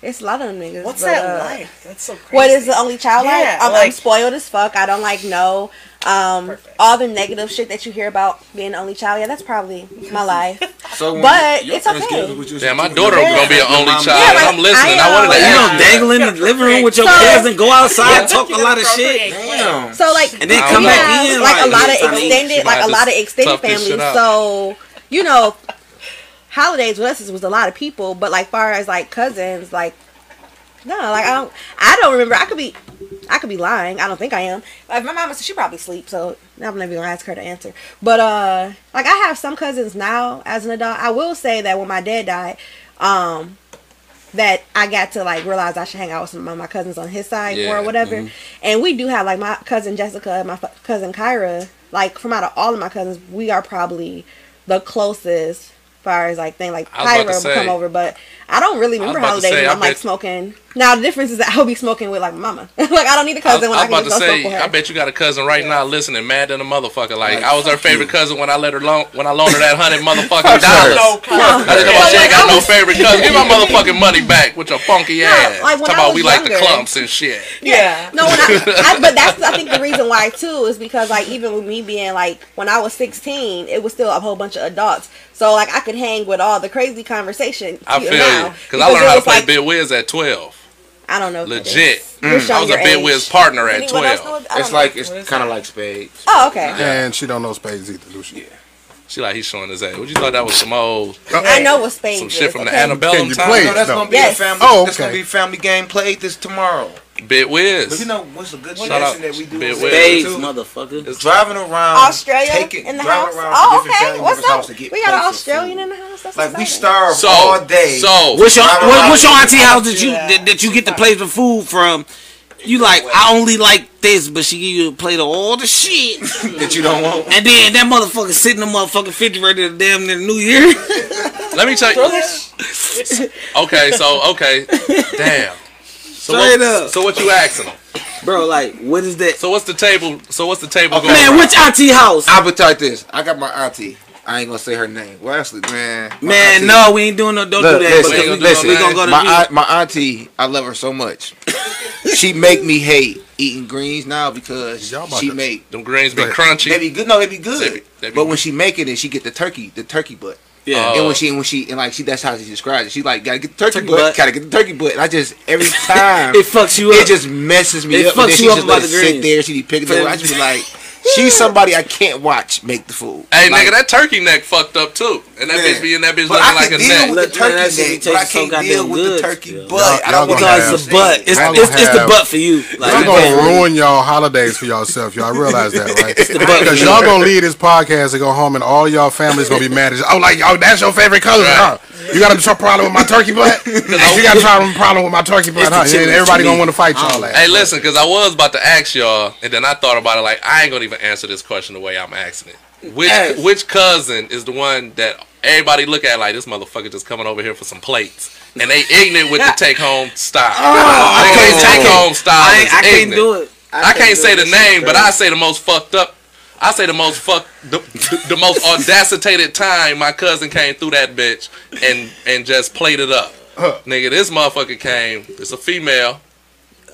it's a lot of them niggas. What's but, that uh, like? That's so crazy. What is the only child Yeah, like? I'm, I'm like- spoiled as fuck. I don't like no. Um, Perfect. all the negative shit that you hear about being the only child. Yeah, that's probably my life. So when But it's okay. get you, Yeah, my daughter Yeah. gonna be an only child. Yeah, like, I'm listening. I, I, wanted to Like, you ask don't you. dangle in the living room with your So- cousin, go outside, talk a lot of shit, Damn. So like, and then come back in. like a lot of trying to eat. extended, like a lot of extended tough families. So you know, holidays with us was a lot of people, but like far as like cousins, like no, like I don't, I don't remember. I could be I could be lying. I don't think I am. Like my mama said, she probably sleeps, so I'm never gonna ask her to answer. But uh, like I have some cousins now as an adult. I will say that when my dad died, um, that I got to like realize I should hang out with some of my cousins on his side Yeah, or whatever. And we do have like my cousin Jessica and my f- cousin Kyra. Like from out of all of my cousins, we are probably the closest. Far as like thing like I was about to Kyra will come over, but I don't really remember about to holidays say, when I I'm like bet- smoking. Now the difference is that I'll be smoking with like my mama. like I don't need a cousin when I I, was can about just to go smoke say, with her. I bet you got a cousin right now listening, mad than a motherfucker. Like, Like, I was her favorite you. cousin when I let her loan when I loaned her that hundred motherfucking Fuck her. dollars. No, No. I just about she ain't got I no favorite cousin. Give my motherfucking money back with your funky No, ass. like, when Talk I about was we like the Klumps and shit. Yeah. No, I, I but that's I think the reason why too is because like even with me being like when I was 16, it was still a whole bunch of adults. So like I could hang with all the crazy conversation. I feel now, you because I learned how to play like, Bid Whist at twelve. I don't know. Legit. is. Mm. I was a your Bid. Whist partner at Anyone twelve. It's like it's kind of like spades. Oh, okay. And she don't know spades either, do she? Yeah. She like he's showing his age. What you thought that was some old I know what spades some shit is, from the okay? antebellum you time? play? No, that's No. gonna be Yes. a family. Oh, okay. That's gonna be family game played this tomorrow. Bit But Wiz. you know what's a good Shout out tradition that we do? Big in Wiz. Too? motherfucker. It's- Driving around Australia taking, in the house. Oh, to okay. What's up? We got an Australian in the house. That's Like we exciting. starve So all day. so What's your Driving what, what's your auntie house that you Yeah. that, that you get the plate of food from? You like I only like this, but she give you a plate of all the shit, that you don't want. and then that motherfucker sitting in the motherfucking refrigerator the damn near New Year. let me tell you. Okay, so okay, damn. So Straight what, up. So what you asking them? Bro, like what is that? So what's the table? So what's the table going? Man, around? which auntie house? I would type this. I got my auntie. I ain't gonna say her name. Well, actually, man. Man, auntie- no, we ain't doing no. Don't Look, do that. listen, We we, ain't gonna do we gonna go to my the- aunt, my auntie, I love her so much. she make me hate eating greens now because she to- make Them greens be Right. crunchy. they be good. No, they be good. They be- they be but good. when she make it, and she get the turkey, the turkey butt. Yeah. Oh. And when oh. she and when she and like she that's how she describes it. She like gotta get the turkey, Turkey butt, butt. gotta get the turkey butt. And I just every time it fucks you up. it just messes me It up. And fucks then she up just about let it the sit there. She be picking it. up. I just be like, she's somebody I can't watch make the food. Hey, Like, nigga, that turkey neck fucked up too, and that Man. bitch be in that bitch But looking I like can a deal neck. with Look, the man, turkey that shit neck, but I can't deal goddamn with the turkey Yeah. butt. Y'all- I y'all don't because it's the butt. It's, Y'all it's, gonna it's the butt for you. Like, Y'all gonna ruin y'all holidays for yourself. Y'all realize that, right? Because y'all gonna leave this podcast and go home, and all y'all families gonna be mad. At you. Oh, like, oh, that's your favorite cousin, huh? You got a problem with my turkey butt? you got a problem problem with my turkey butt, huh? everybody gonna want to fight y'all. Hey, listen, because I was about to ask y'all, and then I thought about it. Like, I ain't gonna even answer this question the way I'm asking it. Which Ask. which cousin is the one that everybody look at like this motherfucker just coming over here for some plates, and they ignorant with the take home style. Oh, I can't- take home style. I, I can't ignorant. do it. I can't do say the name, but. I say the most fucked up. I say the most fuck, the, the, the most audacitated time my cousin came through that bitch and and just played it up. Nigga, this motherfucker came. It's a female.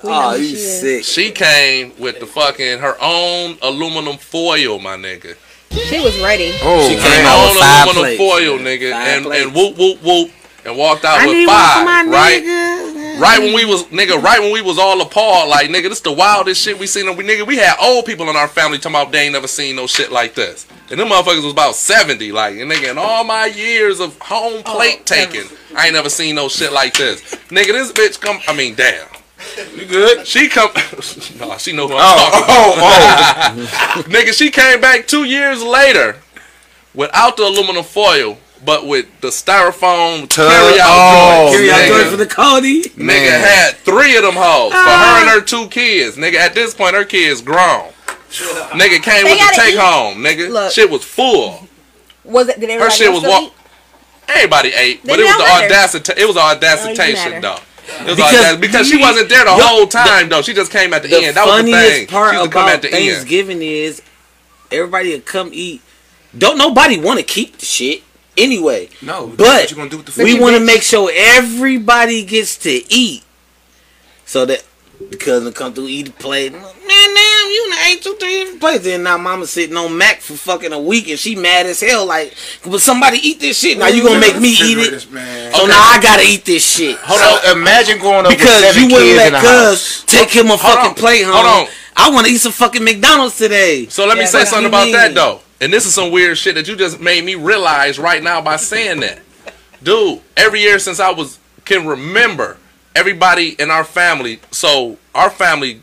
We Oh, you she sick. She came with the fucking her own aluminum foil, my nigga. She was ready. Oh, She came man. out own with five aluminum plates. foil, nigga, Five and plates. and whoop whoop whoop, and walked out I with need five, my right? nigga. Right when we was nigga, right when we was all apart, like nigga, this the wildest shit we seen. We nigga, we had old people in our family talking about they ain't never seen no shit like this. And them motherfuckers was about seventy, like and nigga, in all my years of home oh, plate taking, I ain't never seen no shit like this. Nigga, this bitch come. I mean, damn. You good? She come. no, she know who I'm Oh, talking oh, oh. Nigga, she came back two years later without the aluminum foil, but with the styrofoam Tub- carry out oh, Carry out nigga. joint for the Cody. Nigga Man. had three of them hoes for her and her ah. two kids. Nigga, at this point, her kids grown. Nigga came They with the take eat. home. Nigga, Look. shit was full. Was it? Did everybody Her shit was walk. eat? Everybody ate, They but it was don't the audacity. It was the oh, matter. audacitation though. It was Because because, because she wasn't there the Yo, whole time though. She just came at the, The end. That was the thing. part she used to come at about the end. Thanksgiving is everybody will come eat. Don't nobody want to keep the shit anyway. No, But what you gonna do with the food? we want to make sure everybody gets to eat, so that the cousin come through eat a plate. Man, damn, you done ate two, three different plates. Then now mama sitting on Mac for fucking a week and she mad as hell. Like, but somebody eat this shit. Now you gonna make me eat it? Refrigerators, Man. So now I gotta eat this shit. Hold on. Imagine growing up with Because seven you wouldn't kids let the Cuz take him a Hold fucking on. plate home. Hold on. I want to eat some fucking McDonald's today. So let me Yeah, say something about mean? that though. And this is some weird shit that you just made me realize right now by saying that. Dude, every year since I was can remember, everybody in our family. So our family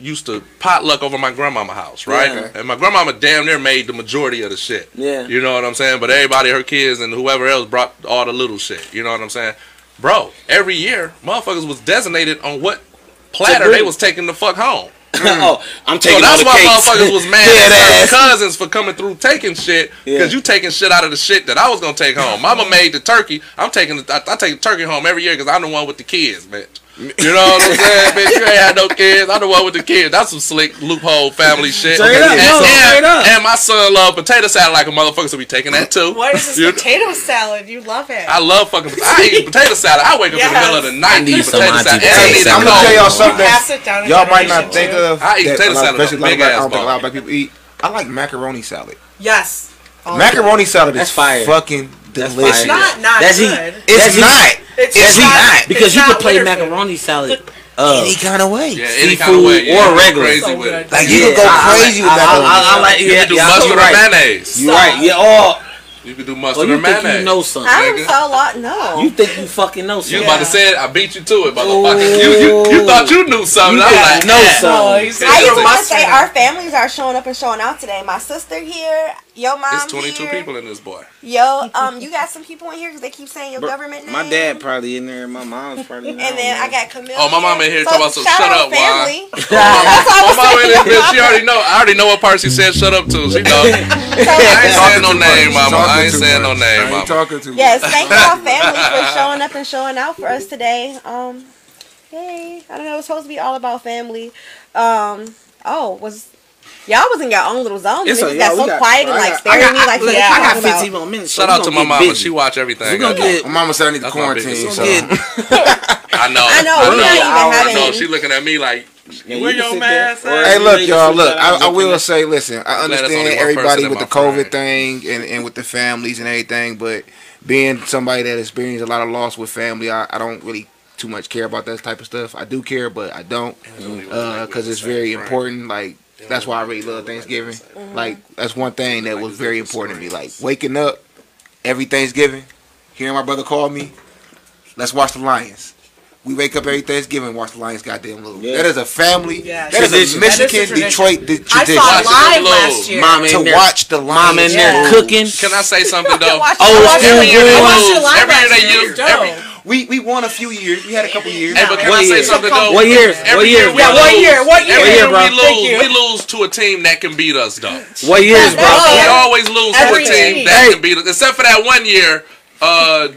used to potluck over my grandmama house, right? Yeah. And my grandmama damn near made the majority of the shit. Yeah. You know what I'm saying? But everybody, her kids and whoever else brought all the little shit. You know what I'm saying? Bro, every year, motherfuckers was designated on what platter they was taking the fuck home. Mm. oh, I'm taking. So that's why motherfuckers was mad at cousins for coming through taking shit because yeah. you taking shit out of the shit that I was gonna take home. Mama made the turkey. I'm taking. The, I, I take the turkey home every year because I'm the one with the kids, bitch. You know what I'm saying, bitch? You ain't had no kids. I'm the one with the kids. That's some slick loophole family shit. Straight and, up, no, and, up. and my son love potato salad like a motherfucker, so we taking that too. What is this you potato know? salad? You love it. I love fucking. I eat potato salad. I wake up yes. in the middle of the night and eat potato salad. I need I'm gonna tell y'all something. That y'all might not think too. of. I eat potato salad. Especially like, I don't think a lot of black people eat. I like macaroni salad. Yes. Macaroni salad is fire. fucking delicious. It's not not that's good. He, it's that's not. It's, it's not, not because it's you could play macaroni salad. Uh, any kind of way, yeah, any seafood kind of way. Yeah, or regular. Crazy with it. Like you yeah, could go I, crazy I, with macaroni. I, I, I like you could do mustard right. or mayonnaise. You right? Yeah. all. you could do oh, mustard oh, you or think mayonnaise. You know something? I don't a lot. No. You think you fucking know something? You about to say it? I beat you to it, motherfucker. Oh. You, you you thought you knew something? You I was like, know something. Oh, I used to say our families are showing up and showing out today. My sister here. Yo, mom. It's 22 here. people in this boy. Yo, um, you got some people in here because they keep saying your government name. My dad probably in there. My mom's probably in there. and then I got Camille. Oh, my mom in here so, talking about some shut up, why? my mom in here. She already know. I already know what parts he said shut up to. She know. so, I ain't saying no name, mama. I ain't saying no name, mama. Talking to yes, thank y'all family for showing up and showing out for us today. Um, hey, I don't know. It's supposed to be all about family. Um, oh, was Y'all was in your own little zone. You it's a, got so got, quiet and like staring at me like, look, yeah, I got 15 more minutes. Shout out to my mama. She watch everything. We gonna get, my mama said I need to quarantine. So. I know. I know. I know. Not even I know. She looking at me like. You your mask. Hey, look, y'all. Look, I, I will say, listen, I understand everybody with the COVID thing and, and with the families and everything, but being somebody that experienced a lot of loss with family, I, I don't really too much care about that type of stuff. I do care, but I don't because uh, it's very important. Like that's why I really love Thanksgiving. Mm-hmm. Like that's one thing that was very important to me. Like waking up every Thanksgiving, hearing my brother call me, let's watch the Lions. We wake up every Thanksgiving and watch the Lions goddamn little. Yeah. That is a family. That is a Michigan Detroit tradition. I saw live last year. Mom to watch the Lions. Mom in there yeah. cooking. Can I say something though? I watched, oh, I watched, I watched, I watched, I we we won a few years. We had a couple years. Hey, but can what I say year? something though? What years? Every what years? Year yeah, what year? What year? Every year, bro. we lose, we lose to a team that can beat us though. What years, bro? We always lose every to a team year. that hey. can beat us, except for that one year. Uh,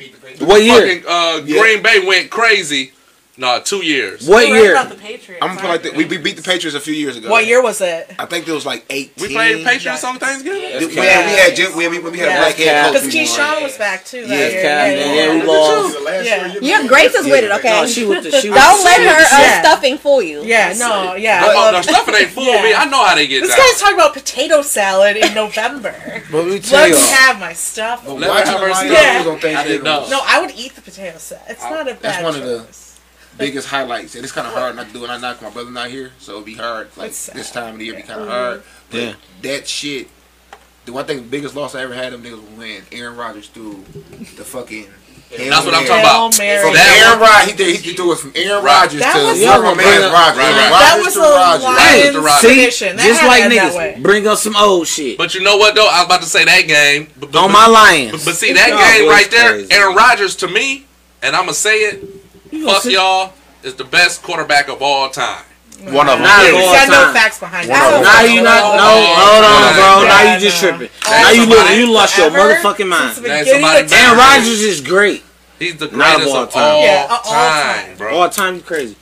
what year? Fucking, uh, yeah. Green Bay went crazy. No, two years. What we year? The I'm gonna put like that. We, we beat the Patriots a few years ago. What year was that? I think it was like 18. We played Patriots on Thanksgiving. Yeah. We, had, we had Jim, we had, we had yeah. black head coach. Because Keyshawn was back too. Yeah, yeah, yeah, yeah, we lost. Yeah. yeah, Grace is with it. Okay, no, she with she don't let her uh, stuffing fool you. Yeah, no, yeah. But, oh, no, stuffing ain't fool me. I know how they get. This guy's talking about potato salad in November. But we tell you, let me have my stuff. Watching the Lions, yeah. I. No, I would eat the potato salad. It's not a bad. That's one of the biggest highlights, and it's kind of hard not to do. And I knock my brother not here, so it'd be hard. Like this time of the year, it'd be kind of hard. But yeah. that shit. The one thing, the biggest loss I ever had them niggas when Aaron Rodgers threw the fucking. Hell that's what I'm talking about. From Aaron Rodgers, he did, he did do it from Aaron Rodgers to was man Rodgers. Right, right. That was a Rodgers. Tradition. That just like niggas, bring up some old shit. But you know what though? I was about to say that game. But, but, On my Lions. But, but see that game right there, Aaron Rodgers to me, and I'ma say it Fuck y'all is the best quarterback of all time. One, of them. Not all got no facts behind one that. Now you not. No, hold on, bro. now you just tripping. Now you look. You lost your motherfucking mind. Aaron Rodgers is great. He's the greatest of uh, all, time. All time, bro. All time, crazy.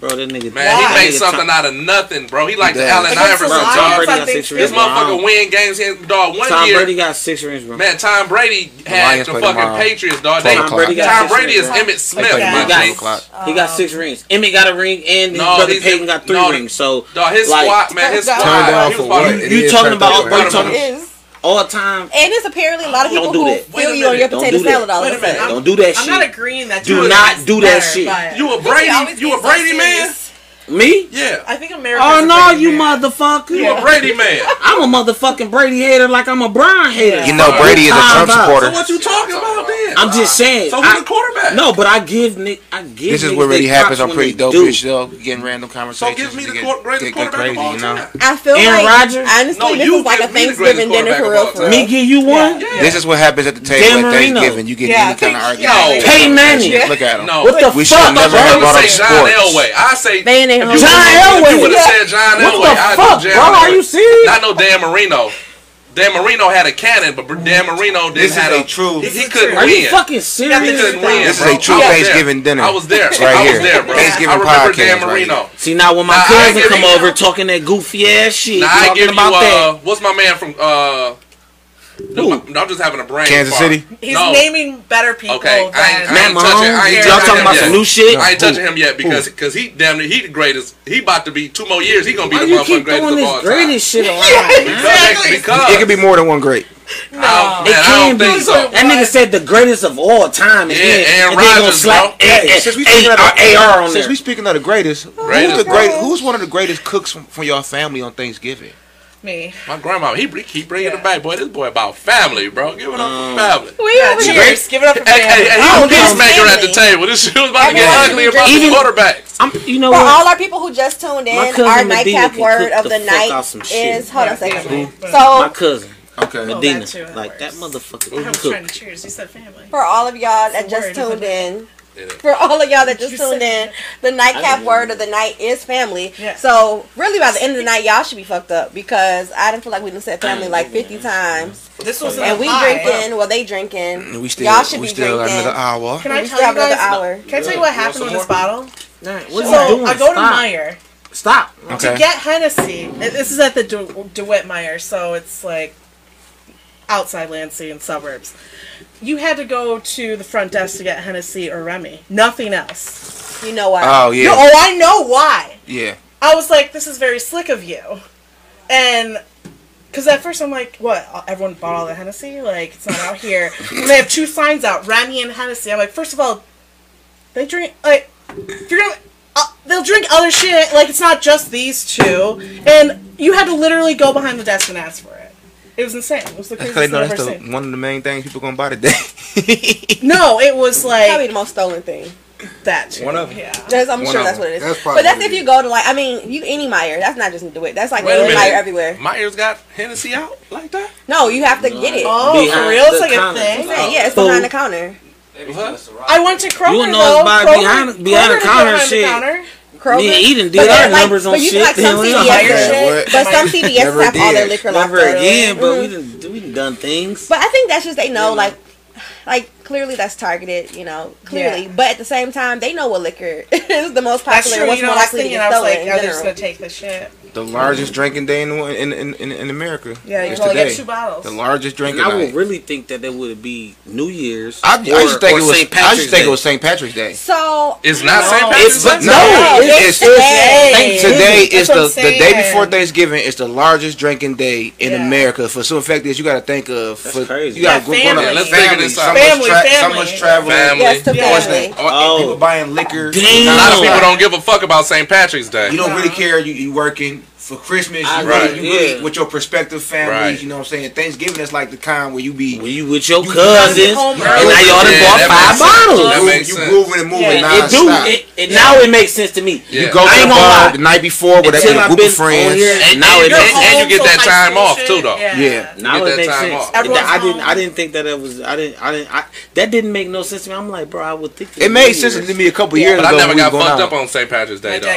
Bro, that nigga. Man, wow. he made something Tom, out of nothing, bro. He like the Allen Iverson. Bro, Tom Brady got six rings. This motherfucker win games in dog one Tom year. Tom Brady got six rings, bro. Man, Tom Brady had the, fucking tomorrow. Patriots, dog. They, Tom Brady, Tom Brady is Emmitt Emmett Smith. Yeah. He, got, uh, he got six rings. Emmitt got a ring, and no, his brother Peyton got three no, rings. So, dog, his like, squad, man, his squad. You talking about? You talking? all the time. And it's apparently a lot of people do who feel you on your don't potato salad all the time. Don't do that I'm shit. I'm not agreeing that. Do not do that shit. You a Brady? You a Brady man? Me? Yeah. I think America. Oh no, you man. motherfucker! You yeah. a Brady man? I'm a motherfucking Brady hater, like I'm a Brown hater. You know Brady is a Trump supporter. So what you talking about then? I'm just saying. So who's the quarterback? No, but I give Nick. I give. This is what really happens I'm pretty dope bitch. though. Getting random conversations. So give me the get, greatest get, quarterback crazy, of all. You know? I feel Aaron like Rodgers. Honestly, no, this is like a Thanksgiving dinner for real. Me, give you one. This is what happens at the table at Thanksgiving. You get any kind of argument. pay Manning. Look at him. What the fuck? We should never have brought up sports. I say John Elway. Elway. You would have said John what Elway. The I fuck, John bro? Elway. Are you serious? Not no Dan Marino. Dan Marino had a cannon, but Dan Marino didn't have a, a true. He, he couldn't win. Are you fucking serious? He couldn't win. This is a true Thanksgiving dinner. I was there. right I was there, bro. Thanksgiving I remember podcast Dan Marino. Right See now when my now, cousin come you, over uh, talking that goofy ass shit, now, talking about you, uh, that. What's my man from? Uh, no, I'm just having a brain. Kansas fart. City. He's no. naming better people. Okay, than I, ain't, I ain't touching. I ain't Y'all talking about some new shit? No. I ain't touching him yet because because he damn near he the greatest. He about to be two more years. He gonna be Why the motherfucking greatest of all greatest. Shit yeah, exactly. Because it could be more than one great. No, oh, man, it can be. So. That nigga said the greatest of all time. And yeah, then, Aaron Rodgers, bro. Hey, since we speaking AR on Since we speaking of the greatest, who's the great? Who's one of the greatest cooks from, from your family on Thanksgiving? Man. My grandma, he he bringing yeah. it back, boy. This boy about family, bro. Give it up um, for mm. family. We over here. Give it up for family. Hey, hey, hey, he a peacemaker at the table. This shit was about to get ugly about even, the quarterbacks. I'm, you know for what? all our people who just tuned in, our nightcap word of the, the night is hold on a second. So my cousin. Okay. Medina. Like that motherfucker. I was trying to cheers. You said family. For all of y'all that just tuned in, for all of y'all that just tuned in, the nightcap word of the night is family. Yeah. So really, by the end of the night, y'all should be fucked up because I didn't feel like we done said family mm. like fifty times. This was and we drinking. Well, they drinking. And we still, y'all should we be still drinking. Another hour. Can I we tell you guys? Hour. Can I tell you what happened with this bottle? What so you doing? I go to Stop. Meijer. Stop. Okay. To get Hennessy. This is at the DeWitt Meijer, so it's like outside Lansing suburbs. You had to go to the front desk to get Hennessy or Remy. Nothing else. You know why? Oh yeah. No, oh, I know why. Yeah. I was like, this is very slick of you, and because at first I'm like, what? Everyone bought all the Hennessy? Like it's not out here. and they have two signs out, Remy and Hennessy. I'm like, first of all, they drink like you're gonna. Uh, they'll drink other shit. Like it's not just these two. And you had to literally go behind the desk and ask for it. It was insane. It was the craziest thing I've ever the, seen. One of the main things people gonna buy today. no, it was like probably the most stolen thing. That one of them. Yeah, that's, I'm one sure that's what it is. That's but that's if you go to like I mean you any Meijer. That's not just do it. That's like any Meijer everywhere. Meijer's got Hennessy out like that. No, you have to no. get it. Oh, behind for real? It's like a thing. Oh. Yeah, it's behind the counter. What? I went to Kroger. You know, though. know Kroger, behind, behind the counter shit. The counter. Kroger. Me Eden did our like, numbers on shit. but you shit. Like some CVS shit. But some CVS have all their liquor Never again, up. but mm-hmm. we done, we done things. But I think that's just they know yeah. like like clearly that's targeted, you know, clearly. Yeah. But at the same time, they know what liquor is the most popular, that's what's you know, more likely to get stolen. I was like, I'm just gonna take the shit the largest mm. drinking day in in in, in America. Yeah, you only get two bottles. The largest drinking. And I would really think that it would be New Year's. I, or, I just think it was. St. Patrick's I just think day. it was St. Patrick's Day. So it's not no. St. Patrick's Day. No, it's, it's today. today is the the day before Thanksgiving. It's the largest drinking day in yeah. America. For some fact is you got to think of. That's for, crazy. You got to yeah, go on. Let's. Family, family, so much traveling. Family. Yes. Oh. People buying liquor. Damn. A lot of people don't give a fuck about St. Patrick's Day. You don't really care. You you working for Christmas, you, right. you really yeah. with your prospective families, right. you know what I'm saying? Thanksgiving is like the time where you be when you with your you cousins, and now y'all done bought five bottles. You moving and moving yeah. non-stop. It do, it, it yeah. now it makes sense to me. Yeah. You go to the bar the night before with a group of friends, and, and now and, it makes, and you get that time off too, though. Yeah, now it makes sense. I didn't, I didn't think that it was, I didn't, I didn't, that didn't make no sense to me. I'm like, bro, I would think it made sense to me a couple years ago. But I never got oh, fucked up on St. Patrick's Day though.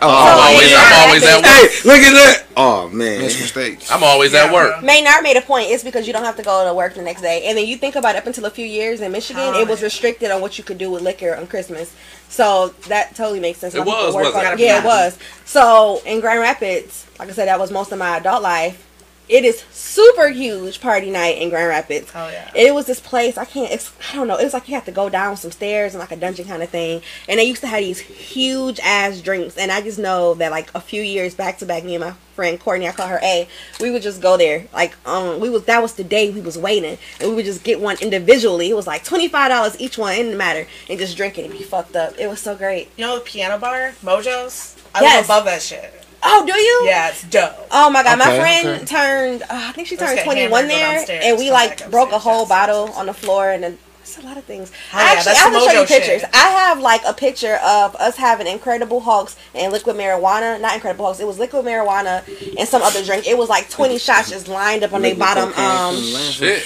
Oh, I'm always at work. Look at that. Oh man, mistakes. I'm always yeah, at work. Maynard made a point. It's because you don't have to go to work the next day, and then you think about it, up until a few years in Michigan, oh, it was restricted on what you could do with liquor on Christmas. So that totally makes sense. It was, was it? Yeah, it was. So in Grand Rapids, like I said, that was most of my adult life it is super huge party night in Grand Rapids. Oh yeah. It was this place I can't. It's, I don't know. It was like you have to go down some stairs and like a dungeon kind of thing. And they used to have these huge ass drinks. And I just know that like a few years back to back, me and my friend Courtney, I call her A. We would just go there. Like um, we was that was the day we was waiting, and we would just get one individually. It was like twenty five dollars each one, it didn't matter, and just drink it and be fucked up. It was so great. You know the piano bar, Mojo's. I yes. was above that shit. Oh, do you? Yeah, it's dope. Oh my god, okay, my friend okay. turned. Uh, I think she turned twenty one there, and we like broke a whole bottle on the floor, and then it's a lot of things. Oh, Actually, I have to show you pictures. Shit. I have like a picture of us having Incredible Hulks and liquid marijuana. Not Incredible Hulks. It was liquid marijuana and some other drink. It was like twenty shots just lined up on the bottom. Um, shit.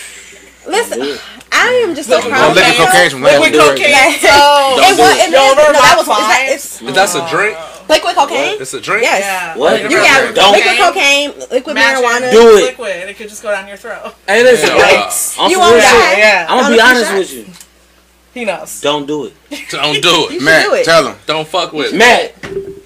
Listen, I am just so proud. Liquid cocaine. Liquid cocaine. Like, so, it was, it, yo, no, that was. Is that, it's, That's a drink. Liquid cocaine. It's a drink. Yes. Yeah. What? You got Don't. liquid cocaine, liquid Magic. marijuana. Do it. Liquid, and it could just go down your throat. Hey, listen. Yeah. Right. You want that? Yeah. I'm gonna be honest with you. He knows. Don't do it. Don't do it. Matt, do it. tell him. Don't fuck with Matt.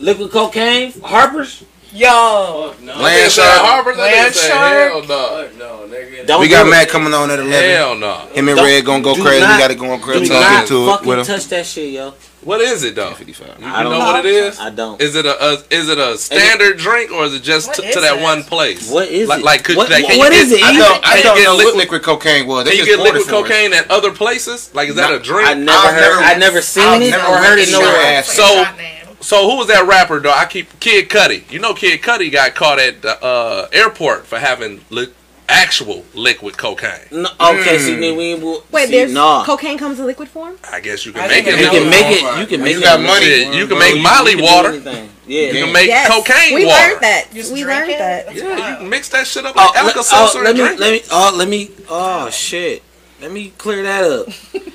Liquid cocaine, Harper's. Yo. Fuck no. Land Shark. Harper's. Land Shark. Hell no. Don't we got Matt coming on at eleven. Hell no. Him and don't, Red gonna go crazy. Not, we gotta go on crazy. Do not to fucking it with touch that shit, yo. What is it though? Fifty five. You, I know, know what it is? I don't. Is it a, a is it a standard it, drink or is it just t- is to that, one place? What is it? Like could what, can what you is get, it? I don't, I don't liquid cocaine Well, Can you get liquid cocaine at other places? Like is that a drink? I never heard. I never seen it or heard it nowhere. So. So who was that rapper though? I keep Kid Cudi. You know Kid Cudi got caught at the uh, airport for having li- actual liquid cocaine. No, okay, mm. see, we, we, we wait. See, there's nah. cocaine comes in liquid form. I guess you can I make it. You can make it. You can make. You got money. You can make Molly water. Yeah, you can make yes. cocaine we water. We learned that. We learned it. that. Yeah, you can mix that shit up like oh, Alka Seltzer. Oh, let me. Let me. Oh, let me. Oh shit. Let me clear that up.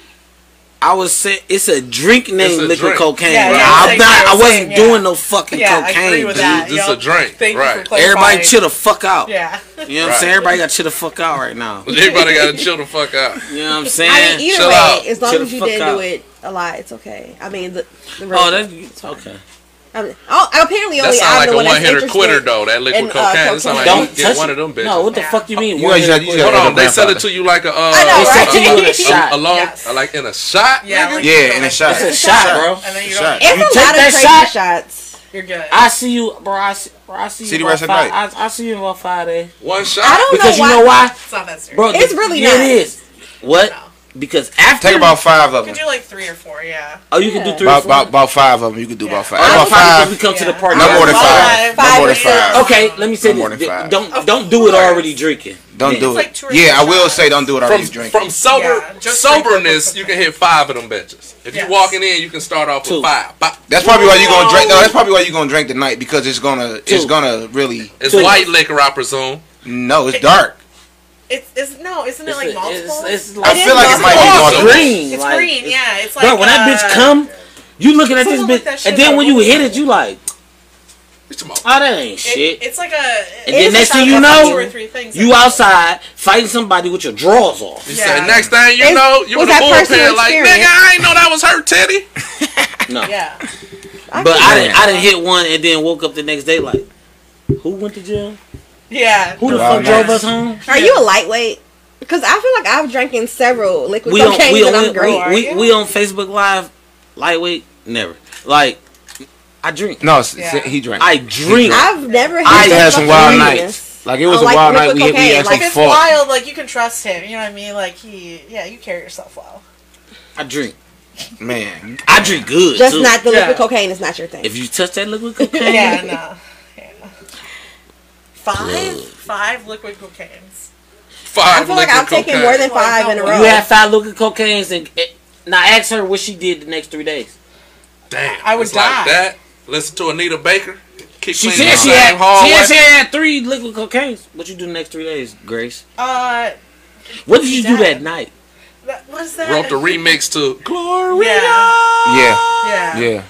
I was saying it's a drink named a drink. cocaine. Yeah, yeah, I'm not. I wasn't saying, doing yeah. no fucking cocaine. dude. It's a drink, Thank right? Everybody chill the fuck out. Yeah, you know right. what I'm saying. Everybody got to chill the fuck out right now. Everybody got to chill the fuck out. You know what I'm saying. I mean, either chill way, out. as long chill as you didn't out. do it a lot, it's okay. I mean, the, the oh, that's it's okay. I oh, apparently only I'm like the a one hitter quitter though. That liquid cocaine. Uh, cocaine. That like Don't you get one of them bitches. No, what the fuck you mean? You got, you got Hold on, they sell it to you like a. Uh, know, right? Sell to you a. A, a long, yes. Uh, like in a shot. Yeah, like yeah, in a shot. It's a shot, bro. And then you, shot. Shots. You're good. I see you, bro. I see, bro, I see you. Night. I, I, see you on Friday. One shot. I don't because know you why. know why. It's not that serious. Bro, it's really not. It is. What? because after take about five of them. You can do like three or four, yeah. Oh, you yeah. can do three. About, about, about, five of them. You can do yeah. about five. About five. We come yeah. to the party. No more than five. five. No more than five. Okay, let me say no this. Five. Don't don't do it already drinking. Don't do it. Like yeah, I will say don't do it already from, drinking. From sober soberness, you can hit five of them bitches. If yes. you walking in, you can start off Two. with five. That's probably why you're gonna drink. No, that's probably why you're gonna drink tonight because it's gonna it's gonna really. It's white liquor, I presume. No, it's dark. It's, it's no, isn't it's it like multiple? It's, it's like, I feel like it might be multiple. green. It's like, green, it's, yeah. It's like bro, when uh, that bitch come, you looking at this bitch, and then when you hit it, you like. It's oh, ah, that ain't it, shit. It's like a. And then next thing you know, you outside fighting somebody with your drawers off. Yeah. Said, next thing you it's, know, you in the bullpen like, nigga, I ain't know that was her titty. no. Yeah. I but I didn't. I didn't hit one, and then woke up the next day like, who went to jail? Yeah. Who the fuck drove us home? Are you a lightweight? Because I feel like I've drinking several liquid we cocaine on, we, on, we, we, we, we, on Facebook Live, lightweight, never. Like, I drink. No, yeah. he drank. I drink. I've never had. I had some wild nights. nights. Like it was oh, a like, wild night. We, cocaine. we actually like, it's fought. wild. Like you can trust him. You know what I mean? Like he, yeah, you carry yourself well. I drink. Man, I drink good. Just too. not the liquid yeah. cocaine. It's not your thing. If you touch that liquid cocaine, yeah, no. Five? Five liquid cocaines. Five I feel like I'm cocaine. taking more than five in a row. You had five liquid cocaines, and it, now ask her what she did the next three days. Damn, I would it's die. Like that. Listen to Anita Baker. Keep she said she had. Hallway. She said she had three liquid cocaines. What you do the next three days, Grace? Uh, what did you that, do that night? That, what's that? Wrote the remix to Gloria. Yeah. Yeah. Yeah. yeah.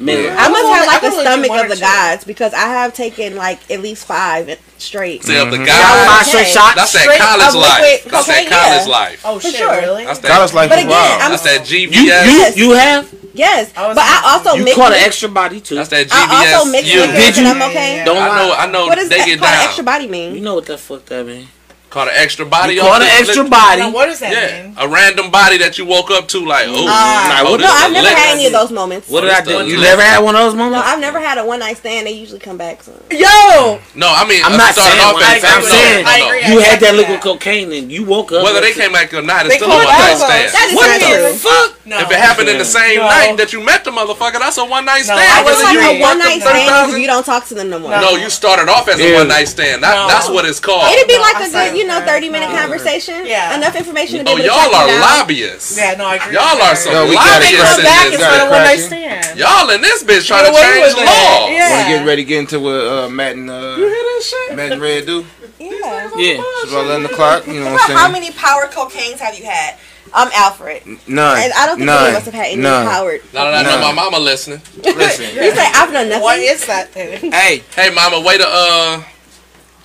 Yeah. I must have like the stomach of the to. gods because I have taken like at least five straight. See, mm-hmm. the gods, straight, shots. that's that college life. That's that college yeah. life. Oh shit, sure. really? That's that college life. But again, wow. I'm, that's that GBS. You, yes. you, have. Yes, I but I also you mix caught an extra body too. That's that GBS. I also mix you. Did you? I'm okay. Don't I know. I know. What does that, get extra body mean? You know what the fuck that mean? Caught an extra body. You caught an extra body. What is what does that yeah, mean? A random body that you woke up to, like, oh, uh, no, I've never had any of those moments. What did I do? You never had one of those moments? No, I've never had a one night stand. They usually come back. So. Yo, no, I mean, I'm uh, not starting off. As, I'm saying you had that liquid cocaine and you woke up. Whether they came back or not, it's still a one night stand. What the fuck? If it happened in the same night that you met the motherfucker, that's a one night stand. Whether you one night stand, you don't talk to them no more. No, you started off as a one night stand. That's what it's called. It'd be like a good you know, 30 minute conversation. Yeah. Enough information to be Oh, able to y'all are down. lobbyists. Yeah, no, I agree. Y'all are some No, we got it. They lobbyists come in back this and got start it a one night cracking. stand. Y'all in this bitch trying Get to away change with it. laws. Yeah. Want to get ready to get into what uh, Matt and uh, You hear this shit? Matt and Red do? Yeah. Yeah. It's about 11 o'clock. You know what I'm saying? How many power cocaines have you had? I'm Alfred. None. And I don't think None. any of us have had any None. powered. No, no, no, no, No. my mama listening. Listen. You say I've done nothing. What is that thing? Hey, Hey, mama, way to uh,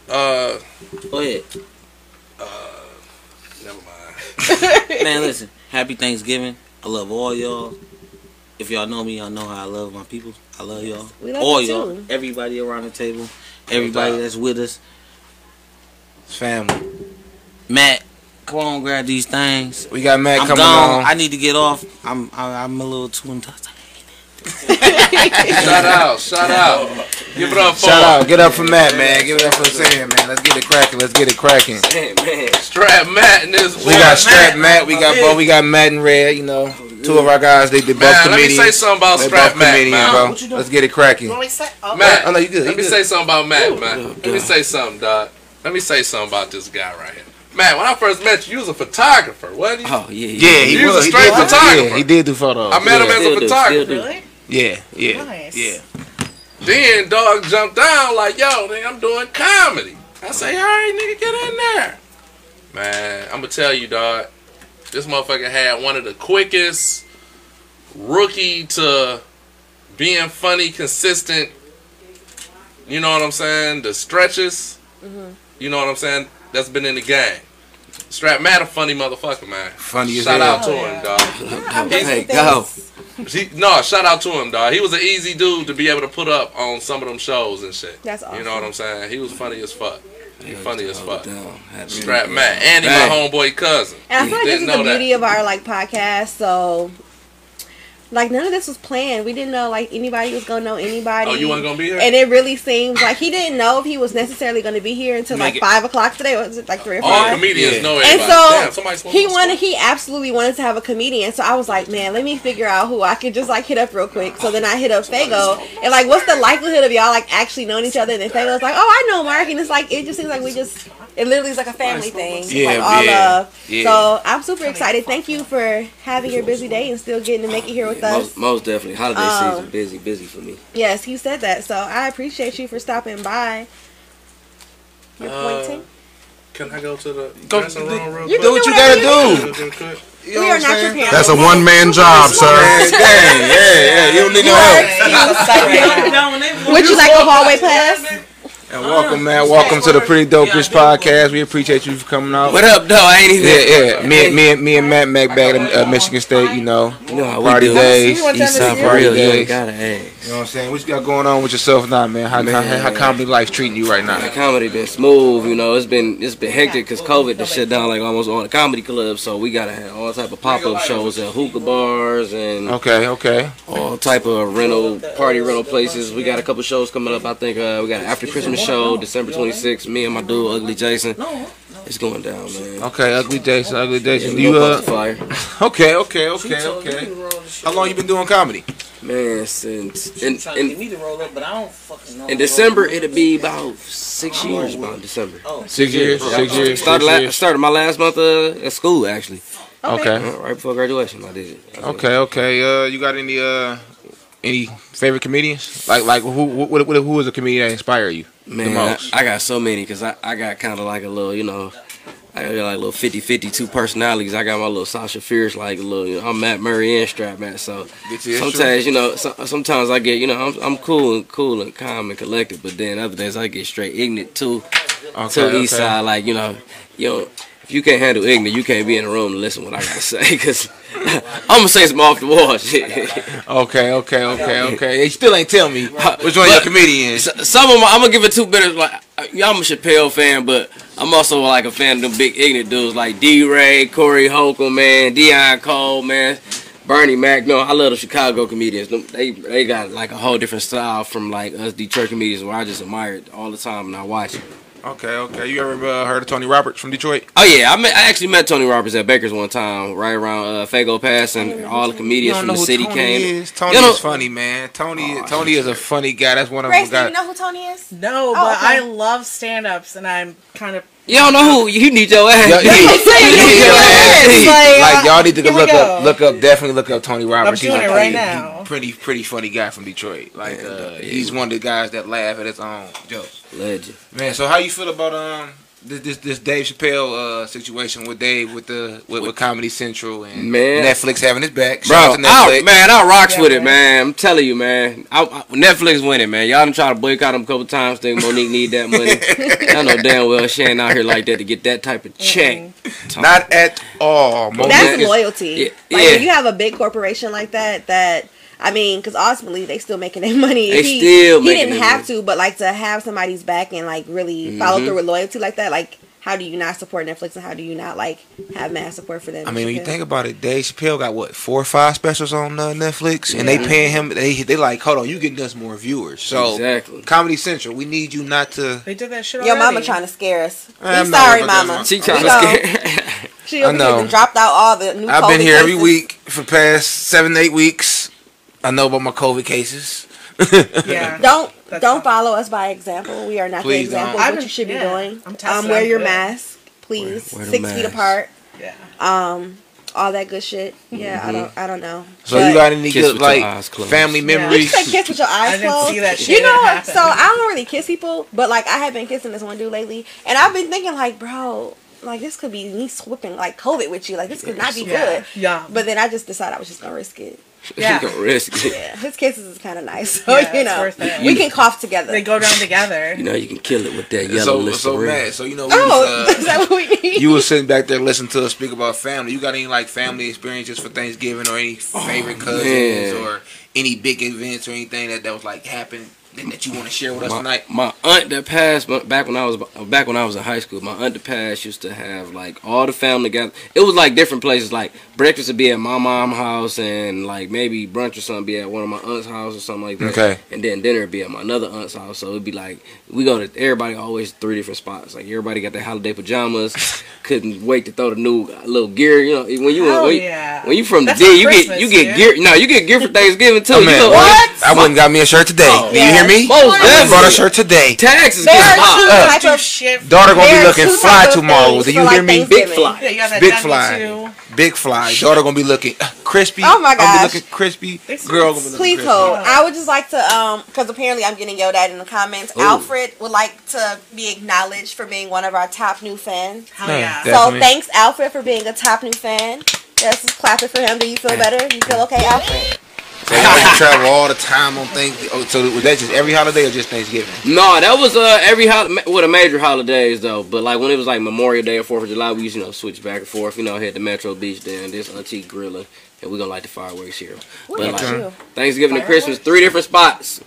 uh, go ahead. Never mind. Man, listen. Happy Thanksgiving. I love all y'all. If y'all know me, y'all know how I love my people. I love y'all. We love all you y'all. too. Everybody around the table. Everybody that's with us. It's family. Matt, come on, grab these things. We got Matt I'm coming gone. on. I need to get off. I'm I, I'm a little too intoxicated. Shout out, shout out. Give it up for Shout out. Get up for Matt, man. Give it up for Sam, man. Let's get it cracking. Let's get it cracking. Strap Matt and this. We got Strap Matt. We got Bo. We got Matt and Red. You know, two of our guys. They did both Man, let me comedians. say something about They Strap both Matt, comedians, man. bro. Let's get it cracking. What we say? Oh, Matt, Oh no, you good. let You me good. say something about Matt, man. Let me say something, dog. Let me say something about this guy right here. Man, when I first met you, you was a photographer, wasn't you? Oh yeah. Yeah, he He was was a straight did- photographer. Yeah, he did do photos. I met him as a Still do, photographer. do. Really? Yeah, yeah, Nice. yeah. Then dog jumped down like, yo, nigga, I'm doing comedy. I say, all right, nigga, get in there. Man, I'm gonna tell you, dog. This motherfucker had one of the quickest rookie to being funny, consistent. You know what I'm saying? The stretches. You know what I'm saying? That's been in the game. Strap Matt a funny motherfucker, man. Funny as Shout hell. out to Oh, him, yeah. dog. Hey, go. He, no, shout out to him, dog. He was an easy dude to be able to put up on some of them shows and shit. That's awesome. You know what I'm saying? He was funny as fuck. He funny as fuck. Down. Strap Matt, and he my homeboy cousin. And I feel like this is the know that. beauty of our like podcast. So, like none of this was planned. We didn't know like anybody was gonna know anybody. Oh, you weren't gonna be here? And it really seems like he didn't know if he was necessarily going to be here until Make like it- five o'clock today. Or was it like three or All comedians Yeah. know And so Damn, he wanted, he absolutely wanted to have a comedian. So I was like, man, let me figure out who I could just like hit up real quick. So then I hit up Fago and like, what's the likelihood of y'all like actually knowing each other? And then Fago's like, oh, I know Mark, and it's like it just seems like we just. It literally is like a family thing. Yeah, like all yeah, love. yeah. So I'm super excited. Thank you for having your busy day and still getting to make it here with us. Most, most definitely. Holiday Um, season, busy, busy for me. Yes, he said that. So I appreciate you for stopping by. You're Uh, pointing. Can I go to the Go- dressing room real You quick? Do what you gotta do. Real quick? You know we are not your parents. That's a one man job, sir. Man, dang, yeah, yeah. You don't need no help. Would you like a hallway pass? And welcome, man. Welcome to the Pretty Dope Bitch podcast. We appreciate you for coming out. What up, though? I ain't even. Yeah, yeah. Me, and me, and me and Matt Mac back at uh, Michigan State. You know, You know how we party do. days. One time East side this for year. real. You Days. ain't gotta ask. You know what I'm saying? What you got going on with yourself now, man? How, how, how comedy life treating you right now? The now? comedy been smooth, you know. It's been it's been hectic because COVID just shut down like almost all the comedy clubs. So we gotta have all type of pop up shows at hookah bars and Okay, okay. all type of rental party rental places. We got a couple shows coming up. I think uh, we got an after Christmas show December 26th. Me and my dude Ugly Jason. It's going down, man. Okay, ugly Jason, ugly Jason. You You uh, fire, okay, okay, okay, okay. How long you been doing comedy? man. Since in, Trying to in, me to roll up, but I don't fucking know. in December it'll be about six years. About December. Six years, six years, Started six la- years. started my last month uh, at school actually. Okay, Uh, right before graduation, I did it. okay, okay. Uh, you got any uh, any favorite comedians? Like, like who, who, who, who is a comedian that inspired you Man, I? I got so many because I, I got kind of like a little, you know, I got like a little 50 52 personalities. I got my little Sasha Fierce, like a little, you know, I'm Matt Murray and Strap Matt. So sometimes, you know, so, sometimes I get, you know, I'm, I'm cool and cool and calm and collected, but then other days I get straight ignorant too. Okay, to East. Side, like, you know, you know, if you can't handle ignorant, you can't be in the room to listen to what I gotta say because I'm gonna say some off the wall shit. Okay, okay, okay, okay. They still ain't tell me which one your comedians. Some of my, I'm gonna give it two bitters. Like uh, yeah, I'm a Chappelle fan, but I'm also like a fan of them big ignorant dudes like D. Ray, Corey Holcomb, man, Deon Cole, man, Bernie Mac. No, I love the Chicago comedians. They they got like a whole different style from like us Detroit comedians, where I just admire it all the time and I watch it. Okay, okay. You ever uh, heard of Tony Roberts from Detroit? Oh yeah, I met, I actually met Tony Roberts at Baker's one time, right around uh, Fago Pass, and all the comedians from the city Tony came. is. Tony You know- is funny, man. Tony, Tony is a funny guy. That's one of Grace, them do you know who Tony is? No, Oh, but okay. I love stand-ups, and I'm kind of. You don't know who you need your ass. Yo, beat. yeah, You need your ass. Like, like y'all need to look up, look up, definitely look up Tony Roberts. doing He's a it right pretty- now. Pretty, pretty funny guy from Detroit. Like, Yeah, uh, yeah. he's one of the guys that laugh at his own jokes. Legend. Man, so how you feel about um this this, this Dave Chappelle uh situation with Dave with the with, with Comedy Central and Man. Netflix having his back? Bro, out to I, Netflix. man, I rocks Yeah, with it, man. man. I'm telling you, man. I, I, Netflix winning, man. Y'all done try to boycott them a couple times. Think Mo'Nique need that money. I know damn well she ain't out here like that to get that type of check. Not at all. Mo'Nique That's loyalty. Yeah, Like yeah. when you have a big corporation like that, that I mean, because ultimately they still making their money. They he, still he didn't their have to, but like to have somebody's back and like really follow Mhm. through with loyalty like that, like how do you not support Netflix and how do you not like have mass support for them? I mean, when you think about it, Dave Chappelle got what four or five specials on uh, Netflix, and they Yeah. paying him. They they like, hold on, you getting us more viewers. So Exactly. Comedy Central, we need you not to. They did that shit your already. mama trying to scare us. I'm sorry, worried about that, mama. She We trying to scare. She I know. dropped out all the new. I've been COVID here every week for past seven eight weeks. I know about my COVID cases. Yeah. Don't That's don't fine. follow us by example. We are not Please the example don't. of I've what you should be doing. I'm testing, um, wear your good. mask, please. Wear- wear the Six feet apart. Yeah. Um, all that good shit. Yeah, I don't I don't know. Mm-hmm. So But- you got any good like eyes closed. family Yeah. You memories? kiss with your eyes I didn't closed. see that shit You know, so I don't really kiss people, but like I have been kissing this one dude lately, and I've been thinking like, bro, like this could be me swapping like COVID with you. Like this could not be Yeah. good. Yeah. But then I just decided I was just gonna risk it. Yeah. You gonna risk it. Yeah, his kisses is kind of nice, so Yeah, you know worth it. we can cough together. They go down together. You know you can kill it with that yellow So list so of mad. So you know we oh, was, is uh, that what we need? you were sitting back there listening to us speak about family. You got any like family experiences for Thanksgiving or any favorite cousins man. or any big events or anything that that was like happened that, that you want to share with us my, tonight? my aunt that passed back when I was back when I was in high school. My aunt that passed used to have like all the family together. It was like different places. Like breakfast would be at my mom's house, and like maybe brunch or something be at one of my aunt's house or something like that. Okay. And then dinner would be at my another aunt's house. So it'd be like we go to everybody always three different spots. Like everybody got their holiday pajamas. Couldn't wait to throw the new uh, little gear. You know when you Hell when, you- yeah. when you from That's the D, for you get you get yeah. gear. No, you get gear for Thanksgiving too. Oh, you man. know, What? I went and got me a shirt today. Oh, Do you hear me? Most I bought a shirt today. Taxes There get hot. two Uh, type of. Daughter gonna there be looking fly tomorrow. things Do for, you like, hear me? Big fly. Yeah, you got Big fly. too. Big fly. Daughter gonna be looking uh, crispy. Oh my Gonna be gosh. looking crispy. They Girl gonna be looking Please crispy. hold. I would just like to, um, because apparently I'm getting yelled at in the comments. Ooh. Alfred would like to be acknowledged for being one of our top new fans. Hell Yeah, yeah. So thanks, Alfred, for being a top new fan. Yes, just clapping for him. Do you feel better? You feel okay, Alfred? So y'all to travel all the time on Thanksgiving. Oh, so was that just every holiday or just Thanksgiving? No, that was uh every hol- ma- with the major holidays though. But like when it was like Memorial Day or Fourth of July, we used to you know switch back and forth. You know, hit the Metro Beach then this Auntie Grilling, and we gonna light the fireworks here. What But about like you? Thanksgiving and Christmas, three different spots.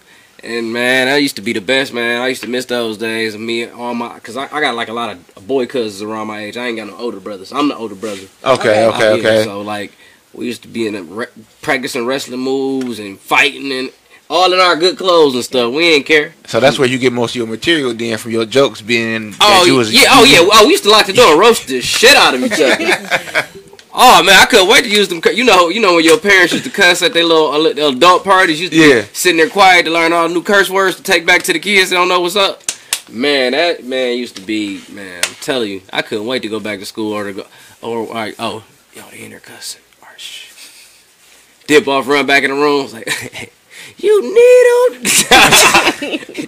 And man, that used to be the best, man. I used to miss those days. Me, and all my, cause I, I got like a lot of boy cousins around my age. I ain't got no older brothers. I'm the older brother. Okay, Okay. okay, here. okay. So like, we used to be in re- practicing wrestling moves and fighting and all in our good clothes and stuff. We didn't care. So that's where you get most of your material then from your jokes being Oh that you was yeah, oh yeah. Oh, we used to lock the door and roast the shit out of each other. oh man, I couldn't wait to use them. You know, you know when your parents used to cuss at their little uh, adult parties. Used to Yeah. sitting there quiet to learn all new curse words to take back to the kids. They don't know what's up. Man, that man used to be man. I'm telling you, I couldn't wait to go back to school or to go or like oh they in there cussing. Dip off, run back in the room. It's like. You need needle,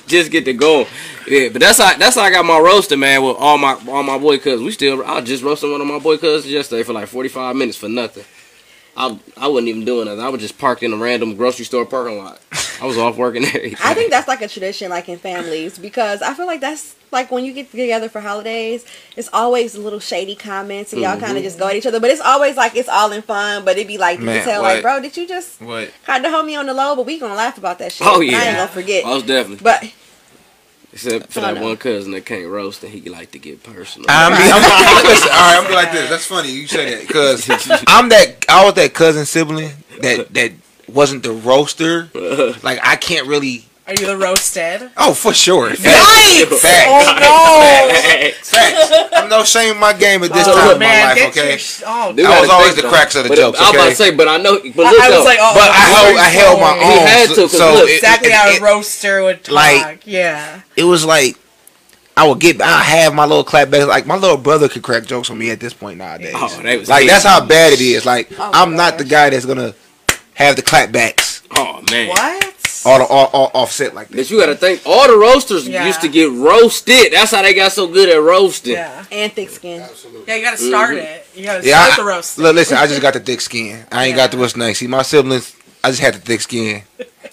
just get to going. Yeah, but that's how that's how I got my roasting, man. With all my all my boy cousins, we still I just roasting one of my boy cousins yesterday for like forty five minutes for nothing. I I wasn't even doing nothing. I was just parked in a random grocery store parking lot. I was off working there. I think that's like a tradition, like in families, because I feel like that's like when you get together for holidays, it's always a little shady comments, and y'all Mm-hmm. kind of just go at each other. But it's always like it's all in fun. But it'd be like you Man, can tell, what? like, bro, did you just What? kind of hold me on the low? But we gonna laugh about that shit. Oh, yeah, I yeah. ain't gonna forget. I was definitely But except for that no. one cousin that can't roast and he like to get personal. I mean, I'm, I'm, listen, all right, I'm gonna be like this. That's funny you say that because I'm that I was that cousin sibling that that wasn't the roaster. Like I can't really. Are you the roasted? Oh, for sure. Facts. Yikes! Facts. Oh Facts. I'm no shame in my game at this no! time Oh of my life, okay? your sh- oh, Dude, I was always the though. cracks of the But jokes, I was about to say, but I know. But I, look, I was like, oh, But I held, I held my He own. had to, so- look, exactly it- how a roaster would talk. like- yeah. it was like I would get I have my little clapbacks. Like my little brother could crack jokes on me at this point nowadays. Oh, they was like big. that's how bad it is. Like Oh, I'm my not the guy that's gonna have the clapbacks Oh man. What? all, the all, all offset like But this. you gotta think, all the roasters Yeah. used to get roasted. That's how they got so good at roasting. Yeah. And thick skin. Absolutely. Yeah, you gotta start Mm-hmm. it. You gotta Yeah, start I, the roast. look, listen, I just got the thick skin. I ain't got the Yeah. what's next. See, my siblings, I just had the thick skin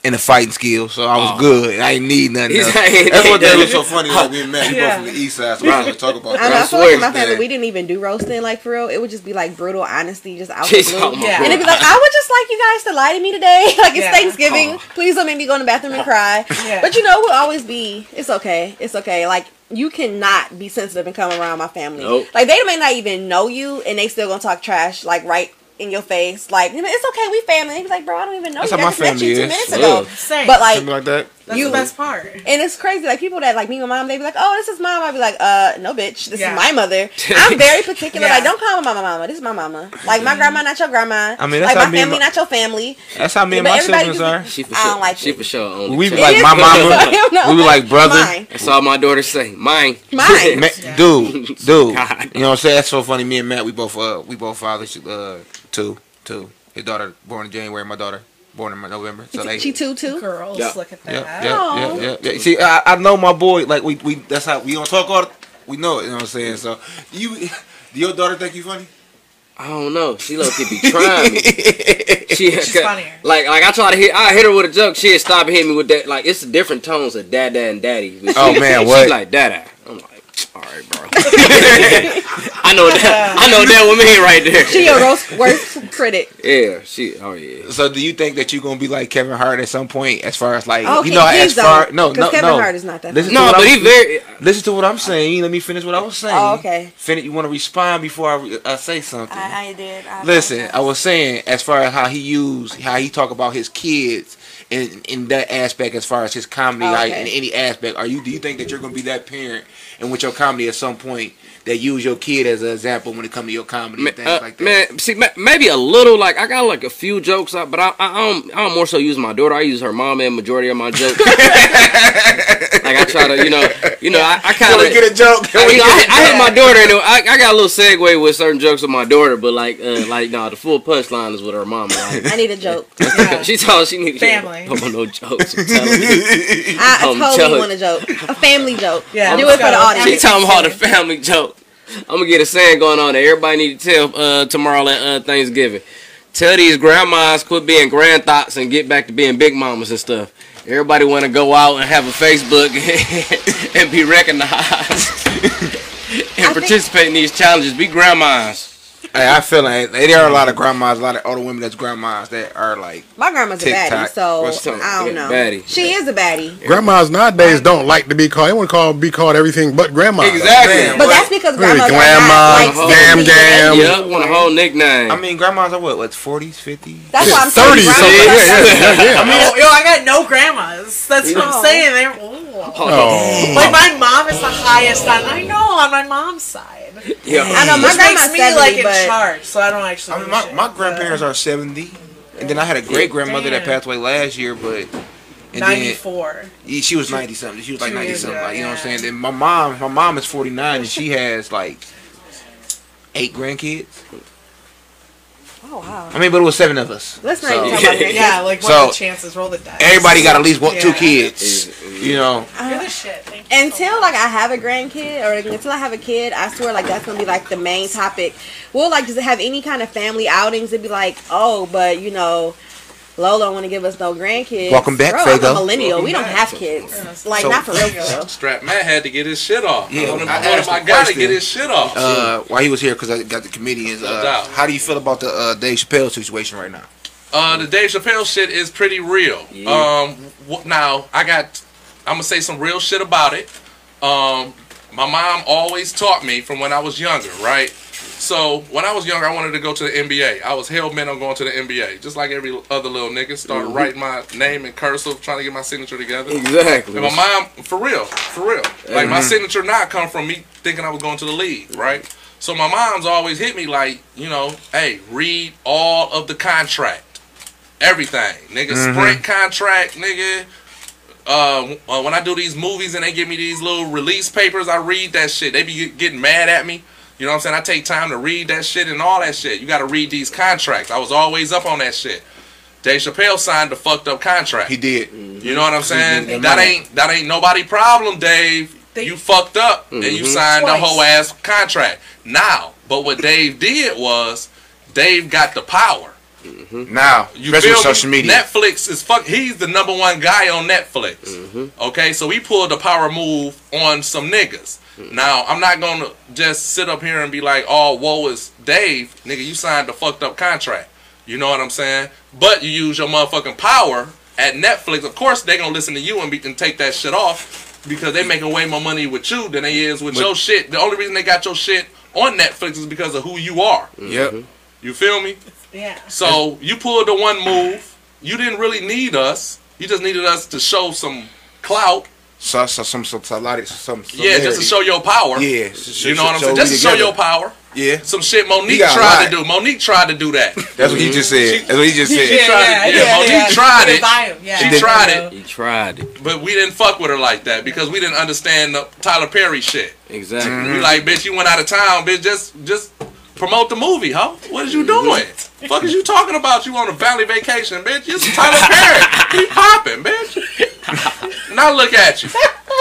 and the fighting skills, so I was Oh. good. I ain't need nothing. Else. like- That's what that was so funny. Like we met, we Yeah. both from the east side, so we Right. right. talk about I know. that. I feel like in my family, we didn't even do roasting like for real. It would just be like brutal honesty, just out the blue. Yeah. And it'd be like, I would just like you guys to lie to me today. like it's Yeah. Thanksgiving. Oh. Please don't make me go in the bathroom and cry. Yeah. But you know, we'll always be. It's okay. It's okay. Like you cannot be sensitive and come around my family. Nope. Like they may not even know you, and they still gonna talk trash. Like right in your face. Like it's okay. We family. He's like, bro, I don't even know That's you. how I my just met family you two is. minutes Yeah. ago. Same. But like. Something like that. That's you- the best part. And it's crazy, like people that like me and my mom, they be like, "Oh, this is mom." I'd be like, "Uh, no, bitch, this Yeah. is my mother." I'm very particular. Yeah. Like, don't call me my mama. This is my mama. Like my grandma, not your grandma. I mean, that's like how my me family, my- not your family. That's how me and But my everybody siblings just- are. She for I sure. don't like she it. for sure. Only We be like my is- mama. I we be know. like brother. Mine, That's all my daughters say. Mine. mine. Ma- dude, dude, God. you know what I'm saying? That's so funny. Me and Matt, we both, uh, we both fathers, uh, two, two. His daughter born in January. My daughter born in November. So they, she too too. Girls, Yeah. look at that. yeah, yeah, Aw. yeah, yeah, yeah. See, I, I know my boy. Like we, we, that's how we don't talk all. The, we know it. You know what I'm saying? So you, do your daughter think you funny? I don't know. She low key be trying me. She, She's funnier. Like, like I try to hit, I hit her with a joke. She'd stop hitting me with that. Like, it's the different tones of dada and daddy. But Oh, she- man, she what? like dada. I'm like, all right, bro. I know that. I know that with me right there. She your worst, worst critic. Yeah, she. Oh yeah. So do you think that you're gonna be like Kevin Hart at some point, as far as like Oh, you know, as far don't, no, 'cause no, Kevin no. Hart is not that Listen No, but I'm, he very. listen to what I'm saying. Let me finish what I was oh, saying. Oh, okay. Finish. You want to respond before I, re- I say something? I, I did. I Listen, I was saying as far as how he used, how he talk about his kids in in that aspect, as far as his comedy, Oh, like in any aspect. Are you? Do you think that you're gonna be that parent, and with your comedy at some point, that use your kid as an example when it comes to your comedy Man, and things uh, like that? man, see, maybe a little. Like I got like a few jokes, out, but I, I, I don't. I don't more so use my daughter. I use her mom and majority of my jokes. like I try to, you know, you know, I, I kind of get a joke? I, Can you know, I, get a I hit my daughter, and I, I got a little segue with certain jokes with my daughter, but like, uh, like, no, the full punchline is with her mom. Like, I need a joke. Yeah. she told she needed Family. No, no jokes. I'm telling you. I, I I'm totally jealous. want a joke. A family joke. Yeah, Do let's it for the audience. She told talking about the family joke. I'm gonna get a saying going on that everybody need to tell uh, tomorrow at uh, Thanksgiving. Tell these grandmas quit being grand thoughts and get back to being big mamas and stuff. Everybody want to go out and have a Facebook and be recognized and participate in these challenges. Be grandmas. Hey, I feel like there are a lot of grandmas, a lot of older women that's grandmas that are like My grandma's a baddie, so What's? I don't Yeah, know. baddie. She is a baddie. Grandmas nowadays don't like to be called. They want to call be called everything but grandma. Exactly. Man, But what? that's because Really, grandmas grandma, are not like gam, 60 gam. and Yep, want a whole nickname. I mean, grandmas are what, What's forties, fifties? That's why I'm 30 saying something. grandmas- Yeah, yeah, yeah, yeah. I mean, yo, I got no grandmas. That's what Oh. I'm saying. They're, ooh. Mm. Oh. oh. Like my mom is the highest on. I know on my mom's side. yeah. I know my grandma's makes me 70, like in charge, so I don't actually. I mean, my, shit. my grandparents are seventy, and then I had a great grandmother that passed away last year, but and ninety then yeah, she was ninety something. She was like 90 something. Like you know what I'm saying. Then my mom, my mom is forty nine, and she has like eight grandkids. Oh wow. I mean, but it was seven of us. Let's not So- even talk about grandkids. Yeah, like what So, are the chances? Roll the dice. Everybody got at least one, two kids. You know, uh, You're the shit. Thank you so Until like I have a grandkid or like, until I have a kid, I swear like that's gonna be like the main topic. We'll like just have any kind of family outings. It'd be like, oh, but you know, Lola don't want to give us no grandkids. Welcome back, Bro, I'm a millennial. Welcome we don't back. have kids. Like So- not for real. For. Strap man had to get his shit off. Yeah, I want him, I I asked I gotta get his shit off. uh, while he was here, because I got the comedians. Uh, doubt. how do you feel about the uh, Dave Chappelle situation right now? Uh, the Dave Chappelle shit is pretty real. Yeah. Um, wh- now I got, I'm gonna say some real shit about it. Um, my mom always taught me from when I was younger, right? So when I was younger, I wanted to go to the NBA. I was hell bent on going to the NBA, just like every other little nigga. Started writing my name in cursive, trying to get my signature together. Exactly. And my mom, for real, for real. Like my signature not come from me thinking I was going to the league, right? So my mom's always hit me like, you know, hey, read all of the contract, everything, nigga. Sprint contract, nigga. Uh, uh, when I do these movies and they give me these little release papers, I read that shit. They be getting mad at me. You know what I'm saying? I take time to read that shit and all that shit. You got to read these contracts. I was always up on that shit. Dave Chappelle signed a fucked up contract. He did. Mm-hmm. You know what I'm saying? That ain't that ain't nobody problem, Dave. They- you fucked up and you mm-hmm. signed a Twice. whole ass contract. Now, but what Dave did was Dave got the power. Mm-hmm. Now, You especially feel with me? social media. Netflix is fuck. He's the number one guy on Netflix. Mm-hmm. Okay, so he pulled the power move on some niggas. Mm-hmm. Now I'm not gonna just sit up here and be like, "Oh, woe is Dave, nigga. You signed a fucked up contract." You know what I'm saying? But you use your motherfucking power at Netflix. Of course, they gonna listen to you and, be, and take that shit off because they making way more money with you than they is with your shit. The only reason they got your shit on Netflix is because of who you are. Yep. You feel me? Yeah. So you pulled the one move. You didn't really need us. You just needed us to show some clout. So, so some some some, some, some Yeah, just to show your power. Yeah, so- You know what I'm saying? Just to show your power. Yeah, Some shit Mo'Nique tried to do. Mo'Nique tried to do that. that's what he just said. That's what he just said. Yeah, tried yeah, it. yeah, Yeah, Mo'Nique yeah. tried it. buy 'em, Yeah. She I tried it. He tried it. But we didn't fuck with her like that because we didn't understand the Tyler Perry shit. Exactly. Mm-hmm. We like, bitch, you went out of town, bitch. Just just promote the movie, huh? What is you doing? Fuck is you talking about? You on a valley vacation, bitch? You Tyler Perry. He popping, bitch. now look at you.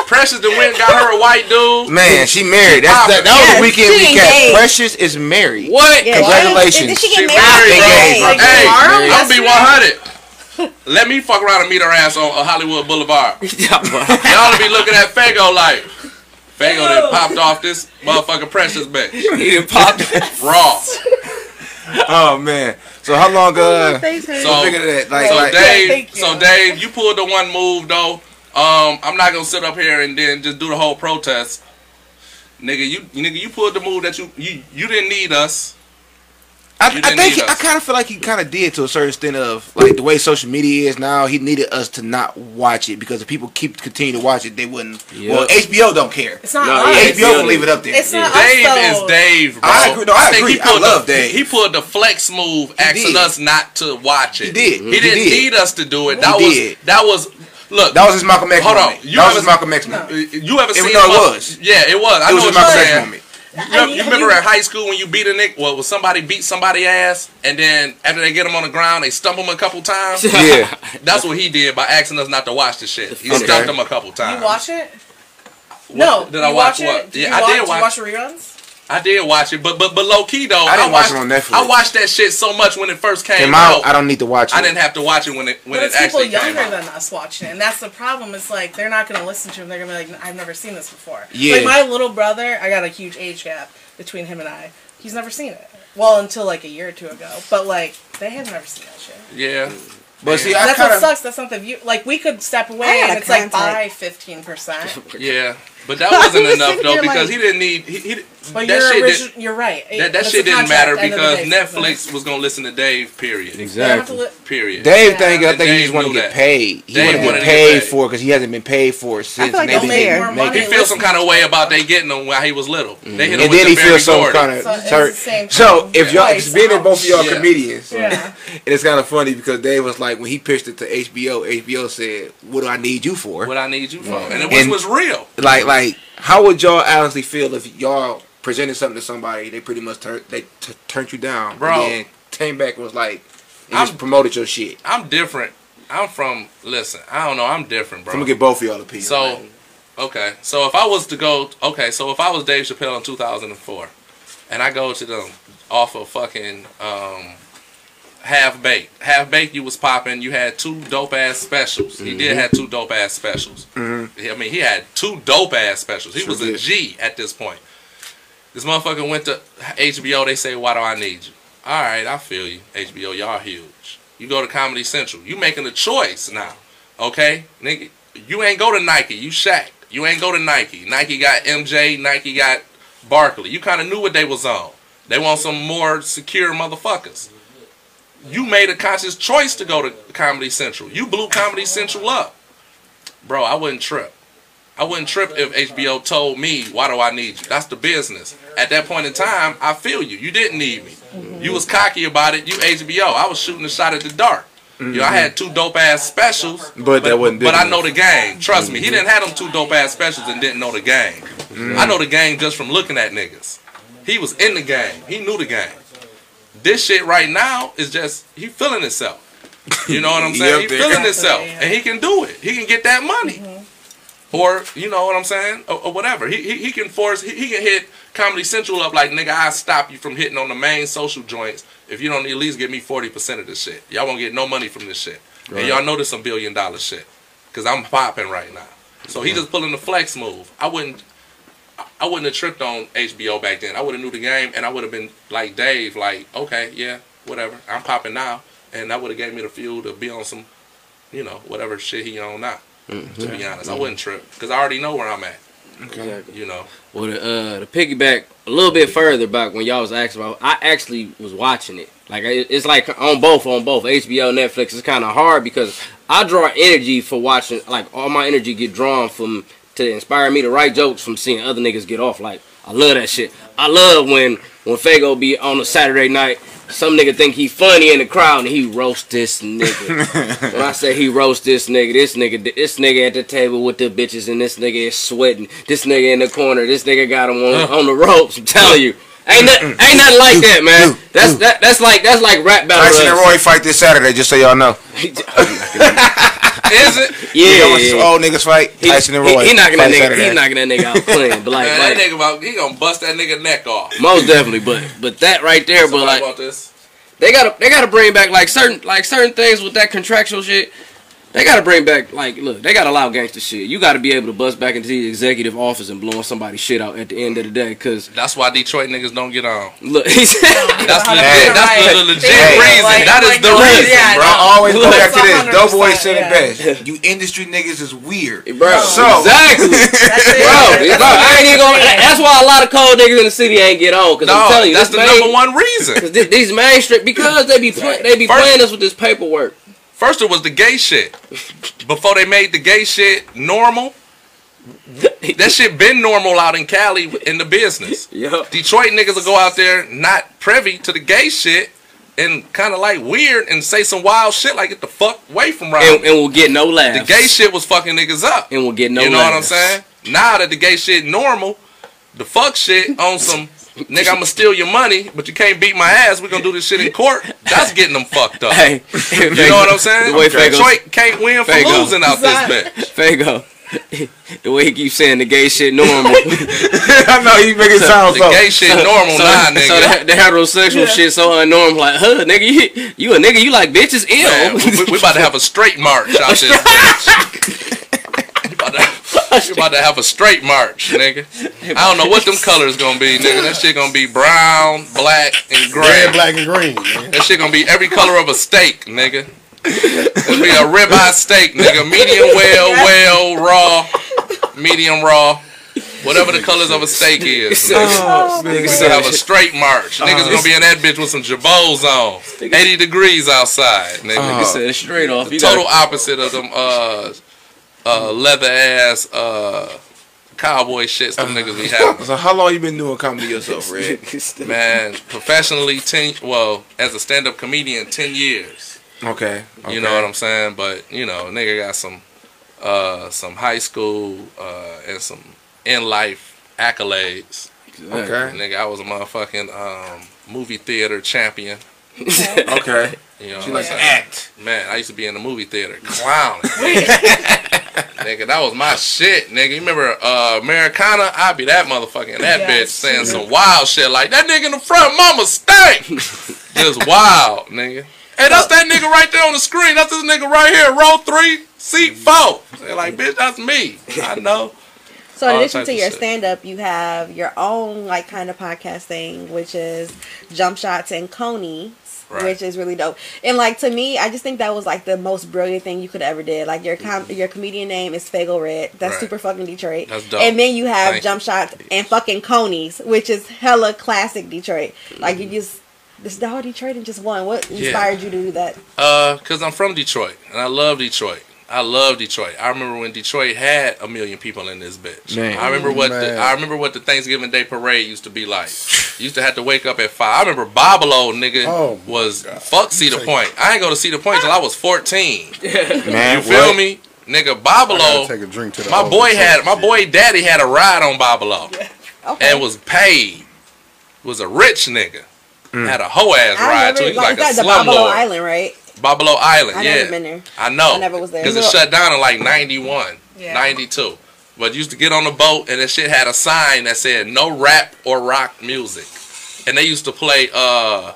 Precious the wind got her a white dude. Man, she married. That's, that, that was Yes, the weekend she recap. Precious is married. What? Yeah, Congratulations. Did she She get married? married. Like, Hey, tomorrow? I'm be 100. Let me fuck around and meet her ass on uh, Hollywood Boulevard. Y'all be looking at Fago like, Fago that popped off this motherfucking Precious bitch. he didn't pop. Raw. Oh man. So how long? Uh, Face. So- that like, So like Dave, thank you. so Dave, you pulled the one move though. Um, I'm not gonna sit up here and then just do the whole protest, nigga. You, nigga, you pulled the move that you you you didn't need us. I, I think he, I kind of feel like he kind of did to a certain extent of like the way social media is now. He needed us to not watch it because if people keep continue to watch it, they wouldn't. Well, HBO don't care. It's not No, us. HBO will leave it up there. It's not Dave us, is. Dave. Bro. I agree- no, I think agree. He I pulled love the, Dave. He pulled the flex move, asking did. us not to watch it. He did. He He didn't did. need us to do it. He That was did. that was. Look, That was his Malcolm X Hold on. moment. You that was ever- his Malcolm X moment. you ever Even seen? though it was. Yeah, it was. I It know was what his you're Malcolm X moment. You, And you you- remember you- in high school when you beat a nick? Well, when somebody beat somebody ass, and then after they get him on the ground, they stump him a couple times. Yeah. That's what he did by asking us not to watch the shit. He Okay. stumped him a couple times. You watch it? What- No. Did I you watch, watch what? It? Did yeah, you I watch, did you watch. watch reruns? I did watch it, but but but low key though, I didn't watch watched, it on Netflix. I watched that shit so much when it first came, Came out. out. I don't need to watch it. I didn't have to watch it when it when But it it's people actually came younger out. than us watching it, and that's the problem. It's like they're not going to listen to him. They're going to be like, "I've never seen this before." Yeah. Like my little brother, I got a huge age gap between him and I. He's never seen it. Well, until like a year or two ago. But like they have never seen that shit. yeah, But see, I That's kind what sucks. That's not the view. Like we could step away, and a it's like by fifteen percent. yeah. But that wasn't enough though because like- he didn't need. He, he, But that you're shit origi- did, You're right. It- that, that shit didn't matter at the end of the because Netflix was gonna listen to Dave. Period. They have to Exactly. li- Period. Dave Yeah. think I And think he just want to get paid. He Dave want to wanted get to get paid paid. for because he hasn't been paid for it since. feel like and don't they've been care. more making- money. He feels some kind of way about they getting him while he was little. They mm-hmm. hit him And with then the he feels some kind of So hurt. So if y'all, Twice. cause being that both of y'all comedians, and it's kind of funny because Dave was like when he pitched it to HBO, HBO said, "What do I need you for?" What I need you for, and it was real. Like, like, how would y'all honestly feel if y'all presented something to somebody, they pretty much turned they t- turned you down, Bro. and then came back and was like, and I'm- just promoted your shit. I'm different. I'm from. Listen, I don't know. I'm different, bro. I'm gonna get both of y'all opinion. So, okay. So if I was to go, okay. So if I was Dave Chappelle in 2004, and I go to them off of fucking um, Half Baked. Half Baked, you was popping. You had two dope ass specials. He did mm-hmm. have two dope ass specials. Mm-hmm. I mean, he had two dope ass specials. He Sure was a did. G at this point. This motherfucker went to HBO. They say, "Why do I need you?" All right, I feel you. HBO, y'all huge. You go to Comedy Central. You making a choice now, okay, nigga? You ain't go to Nike. You Shaq. You ain't go to Nike. Nike got MJ. Nike got Barkley. You kind of knew what they was on. They want some more secure motherfuckers. You made a conscious choice to go to Comedy Central. You blew Comedy Central up. Bro, I wouldn't trip. I wouldn't trip if HBO told me, why do I need you? That's the business. At that point in time, I feel you. You didn't need me. You was cocky about it. You HBO. I was shooting a shot at the dark. You know, I had two dope ass specials. But that wasn't But I know the game. Trust me. He mm-hmm. didn't have them two dope ass specials and didn't know the game. I mm-hmm. know the game just from looking at niggas. He was in the game. He knew the game. This shit right now is just he feeling himself. You know what I'm saying? Yep, he they feeling got- himself, yeah. and he can do it. He can get that money, mm-hmm. or you know what I'm saying, or, or whatever. He, he he can force. He, he can hit Comedy Central up like nigga. I stop you from hitting on the main social joints if you don't at least give me forty percent of this shit. Y'all won't get no money from this shit, and y'all know this some billion dollar shit because I'm popping right now. So he just pulling the flex move. I wouldn't. I- I wouldn't have tripped on HBO back then. I would have knew the game, and I would have been like Dave, like, okay, yeah, whatever. I'm popping now, and that would have gave me the fuel to be on some, you know, whatever shit he on now. To be honest, I wouldn't trip because I already know where I'm at. Exactly. You know, Well, the, uh, the piggyback a little bit further back when y'all was asking about, I actually was watching it. Like it's like on both, on both HBO, Netflix. It's kind of hard because I draw energy for watching. Like all my energy get drawn from to inspire me to write jokes from seeing other niggas get off. Like I love that shit. I love when when Fago be on a Saturday night. Some nigga think he funny in the crowd and he roast this nigga. when I say he roast this nigga, this nigga, this nigga at the table with the bitches and this nigga is sweating. This nigga in the corner, this nigga got him on, on the ropes. I'm telling you, ain't mm, that, mm, ain't nothing like that, man. That's that, that's like that's like rap battle. Tyson and. Roy fight this Saturday, just so y'all know. is it? Yeah, you know, yeah, yeah. old niggas fight. He, Tyson and he- Roy. he knocking that fight nigga. Saturday. He knocking that nigga out clean. But like, Man, like that nigga about he gonna bust that nigga neck off. most definitely. But but that right there. But Somebody like about this? they gotta they gotta bring back like certain like certain things with that contractual shit. They gotta bring back like look, they gotta allow gangster shit. You gotta be able to bust back into the executive office and blowing somebody's shit out at the end of the day. Cause That's why Detroit niggas don't get on. look, he said That's Hey, legit. That's the legit hey, reason. like- that is like the the- reason, yeah, bro. I always go Look, back to this. it's Doughboy 100%, said it yeah. best. You industry niggas is weird. bro, So- exactly, bro, bro. I ain't even gonna. That's why a lot of cold niggas in the city ain't get on. Cause I'm No, telling you, that's the main- number one reason. Cause thi- these mainstream because they be play, they be First- playing us with this paperwork. First, it was the gay shit. Before they made the gay shit normal, that shit been normal out in Cali in the business. Detroit niggas will go out there not privy to the gay shit and kind of like weird and say some wild shit like get the fuck away from Rob. And, and we'll get no laughs. the gay shit was fucking niggas up. and we'll get no. you know what I'm saying? Now that the gay shit normal, the fuck shit on some nigga, I'ma steal your money, but you can't beat my ass. We gonna do this shit in court. That's getting them fucked up. Hey, You know what I'm saying? The way Fago- Detroit can't win for Fago. losing out this bitch. Fago. the way he keeps saying the gay shit normal. I know you make it sound The so. gay shit normal so, now, so nigga. the, the heterosexual shit so unnormal. Like, huh, nigga, you, you a nigga, you like bitches ill. Man, we, we about to have a straight march out this bitch. We about, to, about to have a straight march, nigga. I don't know what them colors gonna be, nigga. That shit gonna be brown, black, and gray. Red, black, and green. Man. That shit gonna be every color of a steak, nigga. It'll be a ribeye steak, nigga. Medium well, well, raw, medium raw. Whatever the colors of a steak is. nigga. Nigga We said- gonna have a straight march. Niggas gonna be in that bitch with some jabots on. 80 degrees outside, nigga. Nigga said straight off. You Total gotta- opposite of them uh uh leather ass uh cowboy shits them niggas be having. So how long you been doing comedy yourself, Red? Man, professionally ten well, as a stand up comedian, ten years. Okay. You know what I'm saying? But you know, nigga got some uh some high school uh and some in life accolades. Okay. Nigga, I was a motherfucking um movie theater champion. Okay. You know, She likes to what I'm saying? act. Man, I used to be in the movie theater clowning. Nigga, that was my shit, nigga. You remember uh, Americana? I'd be that motherfucker in that bitch Yes. saying some wild shit like that nigga in the front, mama stank. Just wild, nigga. Hey, that's that nigga right there on the screen. That's this nigga right here, row three, seat four. They're like, bitch, that's me. I know. So in All addition to your shit. stand up, you have your own like kind of podcast thing, which is Jump Shots and Conies. Right. which is really dope. And like to me, I just think that was like the most brilliant thing you could ever did. Like your com- your comedian name is Fago Red. That's Right. super fucking Detroit. That's dope. And then you have Thank Jump Shots and fucking Conies, which is hella classic Detroit. Like you just this whole Detroit and just one. What Yeah. inspired you to do that? Uh, cause I'm from Detroit and I love Detroit. I love Detroit. I remember when Detroit had a million people in this bitch. Man. I remember what the, I remember what the Thanksgiving Day parade used to be like. You used to have to wake up at five. I remember Boblo nigga Oh, was God. fuck Cedar Point. I ain't go to Cedar Point till I was 14. Man, You feel what? me, nigga? I gotta take a drink to the My boy Detroit had my boy daddy had a ride on Boblo Okay. and was paid. Was a rich nigga. Mm. Had a hoe ass ride too. never He like, like a that the slumlord. Island, right? Boblo Island, I yeah. never been there. I know. I never was there. Because it shut down in like 91, Yeah. 92. But you used to get on the boat and that shit had a sign that said no rap or rock music. And they used to play uh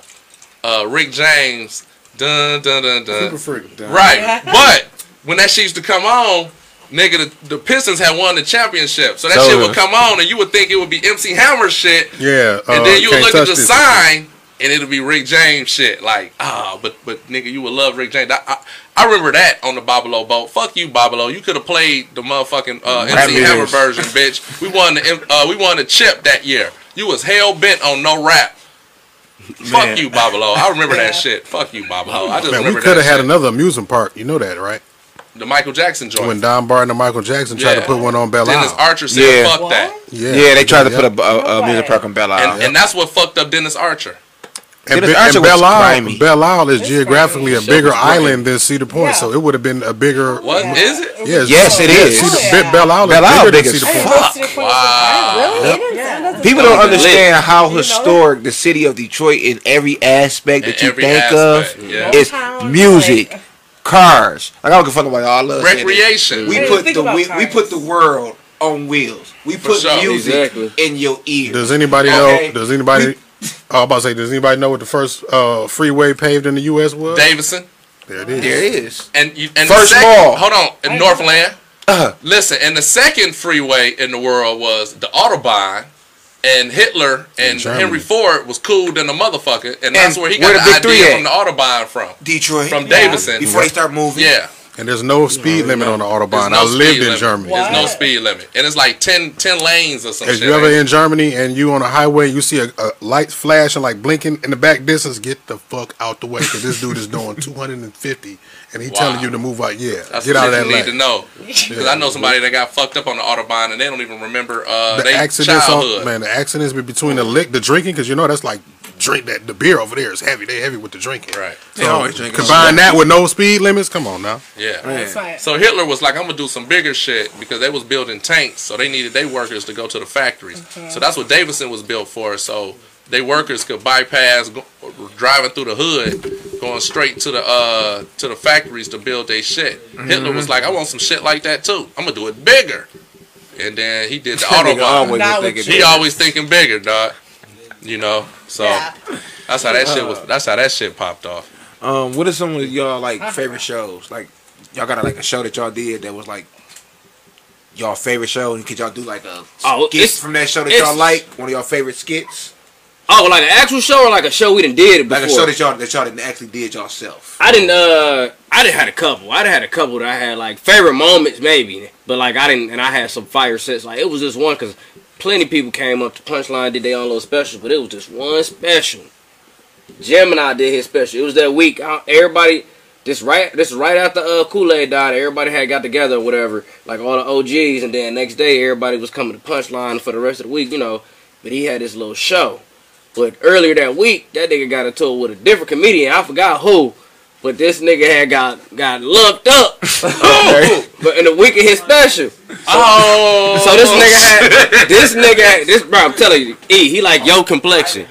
uh Rick James dun dun dun dun. Super freak. dog. Right. But when that shit used to come on, nigga, the, the Pistons had won the championship. So that So, shit uh, would come on and you would think it would be MC Hammer shit. Yeah. And uh, then you would look at the this. sign, and it'll be Rick James shit. Like, ah, but but nigga, you would love Rick James. I, I, I remember that on the Boblo boat. Fuck you, Boblo. You could have played the motherfucking uh, Rap MC Hammer version, bitch. We won the uh, we won the chip that year. You was hell bent on no rap. Fuck you, Boblo. I remember that shit. Fuck you, Boblo. I just Man, we could have had shit. another amusement park. You know that, right? the Michael Jackson joint. When Don Barden and Michael Jackson tried to put one on Belle Dennis Isle. Archer said, Yeah. "Fuck that," Yeah. Yeah, they tried to put a, a, a music park on Belle Isle. and, and that's what fucked up Dennis Archer. And, Dennis Be- Archer and Belle Isle. Belle Isle is It's geographically a bigger Shit was grimy. island than Cedar Point, Yeah. so it would have been a bigger. What Yeah. is it? Yes, Yes, it yeah, is. Cedar, yeah. Belle Isle is Belle Isle bigger big than as Cedar fuck. Point. Wow. Really? Yep. It didn't sound- doesn't People don't like- understand how historic the city of Detroit in every aspect In that you think aspect, of yeah. is music, like- cars. Like I don't give a fuck about all love. Recreation. We put the we, we put the world on wheels. We For put sure. music Exactly. in your ear. Does anybody Okay. know? Does anybody? I was about to say, does anybody know what the first uh, freeway paved in the U.S. was? Davison. There it is. There it is. And you and First the second, mall. Hold on, in Northland. Uh, Listen, and the second freeway in the world was the Autobahn, and Hitler and Henry Ford was cool than a motherfucker, and that's where he where got the the, three idea at? from the Autobahn from, Detroit. from Yeah. Davison. Before they start moving. Yeah, And there's no speed limit on the autobahn. no I lived in limit. Germany. there's no speed limit, and it's like 10, 10 lanes or something. If you ever in Germany and you on a highway, you see a, a light flashing like blinking in the back distance, get the fuck out the way because this dude is doing 250 and he Wow. telling you to move out. Yeah, That's get out of that you need to know. Because I know somebody that got fucked up on the Autobahn and they don't even remember uh, The their accidents, childhood. on, man, the accidents be between the lick, the drinking, because you know that's like drink that the beer over there is heavy. They heavy with the drinking. Right. They always drinking. Combine that with no speed limits. Come on now. Yeah. That's fine. So Hitler was like, I'm gonna do some bigger shit because they was building tanks, so they needed their workers to go to the factories. So that's what Davison was built for. So they workers could bypass go, driving through the hood, going straight to the uh to the factories to build their shit. Hitler was like, I want some shit like that too. I'm gonna do it bigger. And then he did the That nigga autobahn. always Not was thinking He always thinking bigger, dog. You know. So Yeah. that's how that shit was. That's how that shit popped off. Um, what are some of y'all like favorite shows? Like y'all got a, like a show that y'all did that was like y'all favorite show, and could y'all do like a Oh, skit from that show that y'all like? One of y'all favorite skits, Oh, like an actual show or like a show we didn't did before? like a show that y'all that y'all didn't actually did yourself. I didn't. Uh, I didn't had a couple. I done had a couple that I had like favorite moments maybe, but like I didn't, and I had some fire sets. Like it was just one because plenty of people came up to Punchline did their own little special, but it was just one special. Gemini did his special. It was that week. Uh, Everybody, this right, this right after uh, Kool Aid died. Everybody had got together or whatever, like all the OGs, and then next day everybody was coming to Punchline for the rest of the week, you know. But he had this little show. But earlier that week, that nigga got into it with a different comedian. I forgot who. But this nigga had got got lumped up. but in the week of his special. Oh, So this nigga had this nigga had, this bro, I'm telling you, E, he like yo complexion.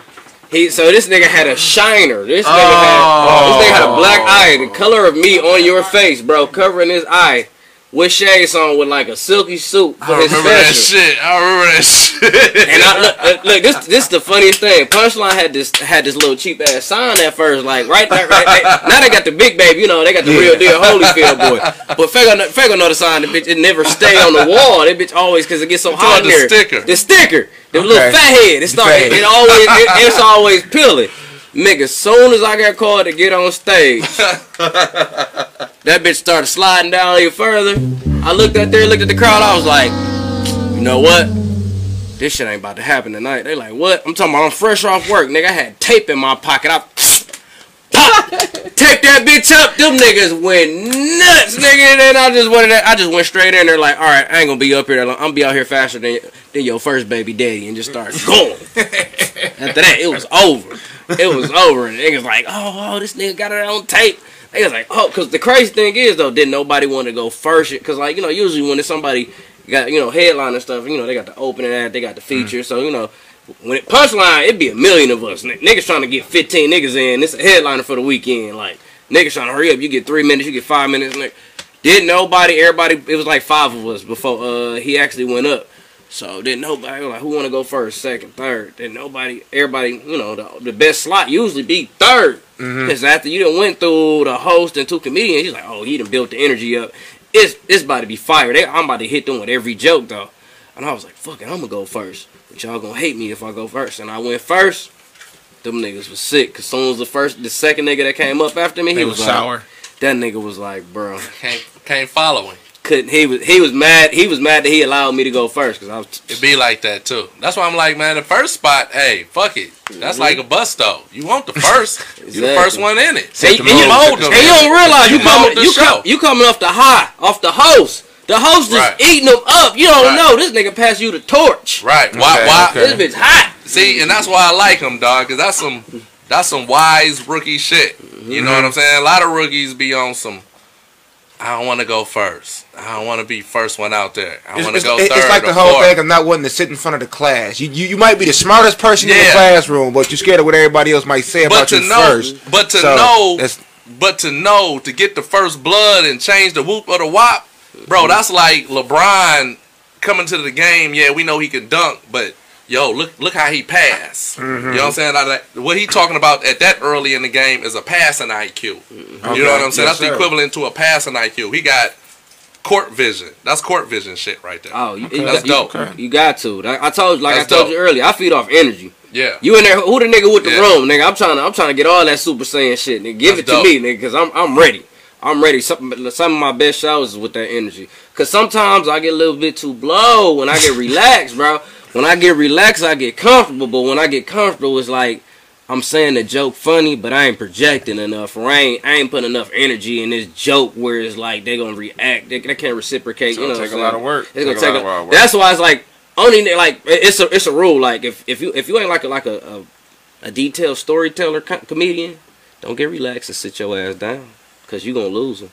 He so this nigga had a shiner. This nigga had oh. this nigga had a black eye, the color of me on your face, bro, covering his eye. With shades on with like a silky suit for I his remember that shit. I remember that shit. And I look, uh, look, this this the funniest thing. Punchline had this had this little cheap ass sign at first, like right, right, right now they got the big baby, you know, they got the real deal Holyfield boy. But Fago, Fago know the sign. The bitch it never stay on the wall. That bitch always because it gets so hot in the there. sticker. The sticker. The little fat head. It start. fat It, always. It, it's always peeling. Nigga, soon as I got called to get on stage, that bitch started sliding down even further. I looked out there, looked at the crowd. I was like, you know what? This shit ain't about to happen tonight. They like, what? I'm talking about I'm fresh off work, nigga. I had tape in my pocket. I tape that bitch up. Them niggas went nuts, nigga. And then I just went, I just went straight in there, like, all right, I ain't gonna be up here. that long. I'm gonna be out here faster than than your first baby daddy, and just start going. After that, it was over. It was over, and niggas like, oh, oh, this nigga got it on tape. They was like, oh, because the crazy thing is though, didn't nobody want to go first? Because like you know, usually when it's somebody got you know headline and stuff, you know they got the opening act, they got the feature, mm. so you know. When it punchline, it'd be a million of us. Niggas trying to get 15 niggas in. It's a headliner for the weekend. Like, niggas trying to hurry up. You get three minutes, you get five minutes. Nigga. Didn't nobody, everybody, it was like five of us before uh he actually went up. So didn't nobody like who want to go first, second, third. Didn't nobody, everybody, you know, the, the best slot usually be third. Because after you done went through the host and two comedians, he's like, oh, he done built the energy up. It's it's about to be fire. They, I'm about to hit them with every joke though. And I was like, fuck it, I'm gonna go first. But y'all gonna hate me if I go first. And I went first. Them niggas was sick. Cause soon as the first, the second nigga that came up after me, he They was, was like, sour. that nigga was like, bro, Can't can't follow him. couldn't. He was he was mad. He was mad that he allowed me to go first. Cause I was. It be like that too. That's why I'm like, man, the first spot, hey, fuck it. That's like a bus though. You want the first. You the first one in it. And, the and you, mold, and you don't realize you, You coming mold the you, show. come, you coming off the high, off the host. The host just Right. eating them up. You don't Right. know this nigga passed you the torch. Right. Why Okay, why okay. This bitch hot. see, and that's why I like him, dog, cause that's some that's some wise rookie shit. You know what I'm mm-hmm. saying? A lot of rookies be on some I don't want to go first. I don't want to be first one out there. I It's, want to it's, go it's third. like the whole fourth. thing of not wanting to sit in front of the class. You you, you might be the smartest person in the classroom, but you're scared of what everybody else might say But about to you know, first. but to So, know, but to know to get the first blood and change the whoop or the wop, bro, that's like LeBron coming to the game. Yeah, we know he can dunk, but yo, look look how he passed. You know mm-hmm. what I'm saying? Like, what he talking about at that early in the game is a passing IQ. You know what I'm saying? Yes, that's the equivalent to a passing IQ. He got court vision. That's court vision shit right there. Oh, you, you, That's got, dope. you, you got to. I told like That's I told dope. you earlier. I feed off energy. Yeah. You in there? Who the nigga with the Yeah. room, nigga? I'm trying to I'm trying to get all that Super Saiyan shit. Nigga, give That's it to dope. me, nigga, because I'm I'm ready. I'm ready. Some some of my best shows is with that energy. Cause sometimes I get a little bit too blow when I get relaxed, bro. When I get relaxed, I get comfortable. But when I get comfortable, it's like I'm saying the joke funny, but I ain't projecting enough, or I ain't I ain't putting enough energy in this joke where it's like they gonna react. They, they can't reciprocate. It's you gonna know, take a lot of work. It's gonna Take take a a, lot of work. That's why it's like only like it's a it's a rule. Like if if you if you ain't like a like a a, a detailed storyteller co- comedian, don't get relaxed and sit your ass down because you gonna lose them.